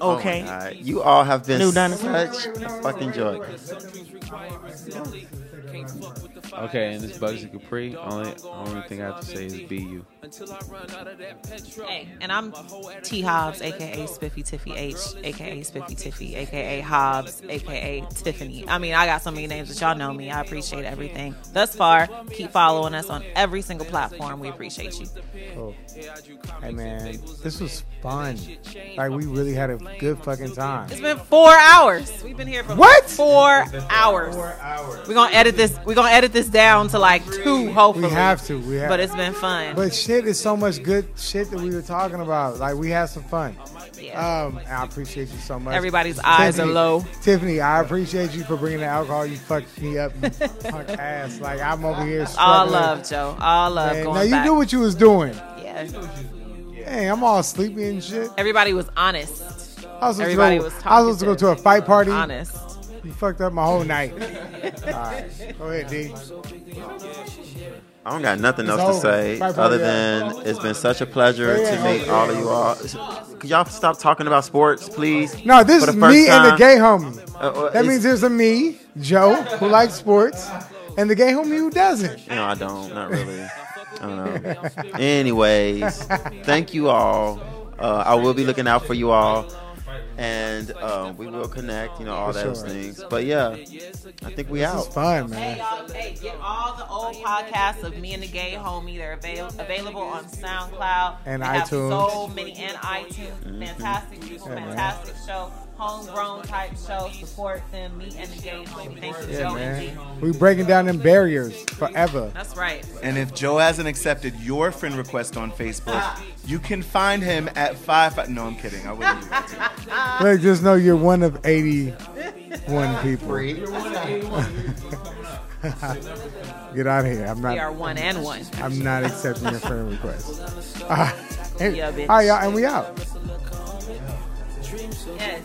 Oh Okay. God. You all have been New such a fucking joy. Okay, and this Bugsy Capri. Only only thing I have to say is be you. Hey, and I'm T Hobbs, aka Spiffy Tiffy H, aka Spiffy Tiffy, aka Hobbs, aka Tiffany. I mean, I got so many names that y'all know me. I appreciate everything thus far. Keep following us on every single platform. We appreciate you. Cool. Hey man, this was fun. Like we really had a good fucking time. It's been four hours. We've been here for What? Four hours. We're gonna edit this. We're gonna edit this down to like two, hopefully. We have to. We have. But it's been fun. But shit is so much good shit that we were talking about. Like we had some fun. Yeah. Um, I appreciate you so much. Everybody's eyes are low. Tiffany, I appreciate you for bringing the alcohol. You fucked me up, you punk ass. Like I'm over here. All struggling. love, Joe. All love. Man, now you back. knew what you was doing. Yeah. Hey, I'm all sleepy and shit. Everybody was honest. I was supposed Everybody to go, was I was supposed to go to a fight party. Honest. You fucked up my whole night. all right, go ahead, D. I don't got nothing It's else to say Bye, bye, other yeah. than it's been such a pleasure Yeah, to yeah, meet yeah. all of you all. Could y'all stop talking about sports, please? No, this is the first me and the gay homie. Uh, uh, that means there's a me, Joe, who likes sports, and the gay homie who doesn't. No, I don't. Not really. I don't know. Anyways, thank you all. Uh, I will be looking out for you all, and um, we will connect. You know all For those sure. things. But yeah, I think we This out. is fun, Hey, man. y'all, hey, get all the old podcasts of me and the gay homie. They're avail- available on SoundCloud And They have iTunes. so many and iTunes. Fantastic people, Yeah, man. fantastic show, homegrown type show. Support them, me and the gay homie. Thank you, Yeah, Joe and man. G. We breaking down them barriers forever. That's right. And if Joe hasn't accepted your friend request on Facebook, you can find him at five. five no, I'm kidding. I wouldn't do that. Look, just know you're one of 81 people. Get out of here. I'm not. We are one and one. I'm not accepting your friend request. All right, Yeah. All right, y'all, and we out. Yes.